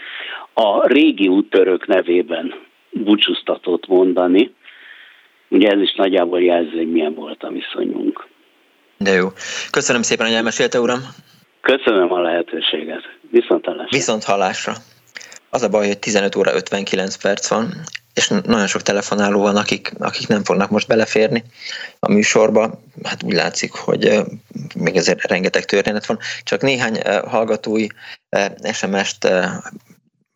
a régi úttörők nevében búcsúztatót mondani, Ugye ez is nagyjából jelzi, hogy milyen volt a viszonyunk. De jó. Köszönöm szépen, hogy elmesélte, uram. Köszönöm a lehetőséget. Viszont hallásra. Viszont hallásra. Az a baj, hogy 15 óra 59 perc van, és nagyon sok telefonáló van, akik, akik nem fognak most beleférni a műsorba. Hát úgy látszik, hogy még ezért rengeteg történet van. Csak néhány hallgatói SMS-t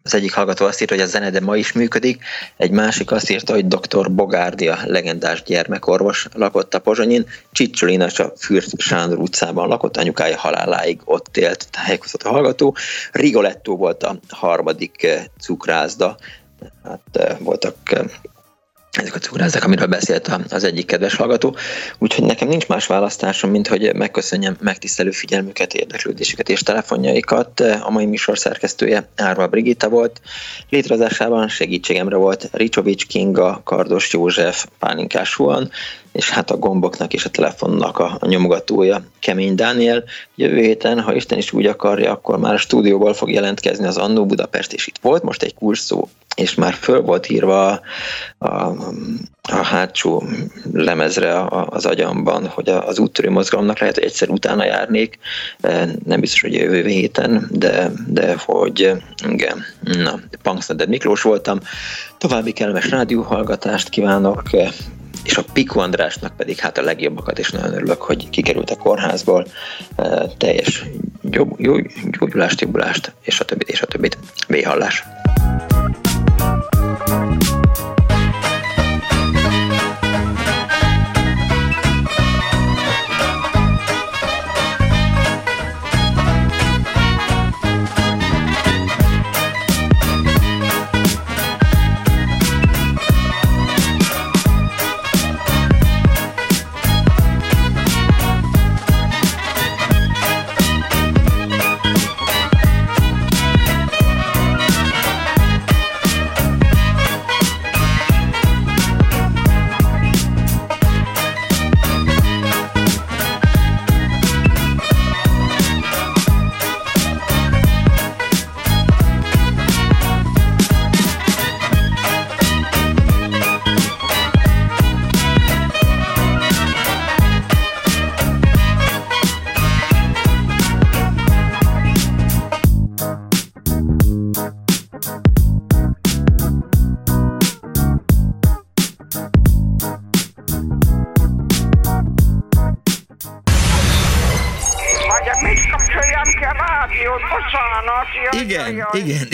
az egyik hallgató azt írta, hogy a zene de ma is működik, egy másik azt írta, hogy dr. Bogárdia, legendás gyermekorvos lakott a Pozsonyin, Csicsolina a Fürt Sándor utcában lakott, anyukája haláláig ott élt, tájékozott a hallgató. Rigoletto volt a harmadik eh, cukrászda, hát eh, voltak eh, ezek a cukrázzák, amiről beszélt az egyik kedves hallgató. Úgyhogy nekem nincs más választásom, mint hogy megköszönjem megtisztelő figyelmüket, érdeklődésüket és telefonjaikat. A mai műsor szerkesztője Árva Brigitta volt. Létrehozásában segítségemre volt Ricsovics Kinga, Kardos József, Pálinkás Huan, és hát a gomboknak és a telefonnak a, a nyomogatója Kemény Dániel. Jövő héten, ha Isten is úgy akarja, akkor már a stúdióból fog jelentkezni az Annó Budapest, és itt volt most egy kurszó, és már föl volt írva a, a, a hátsó lemezre az agyamban, hogy az úttörő mozgalomnak lehet, hogy egyszer utána járnék, e, nem biztos, hogy jövő héten, de, de hogy igen, na, Punksneded Miklós voltam, további kellemes rádióhallgatást kívánok, és a Piku Andrásnak pedig hát a legjobbakat, és nagyon örülök, hogy kikerült a kórházból, e, teljes gyógyulást, jobbulást, és a többit, és a többit. Véhallás!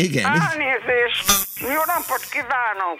Igen. Elnézést. Jó napot kívánok.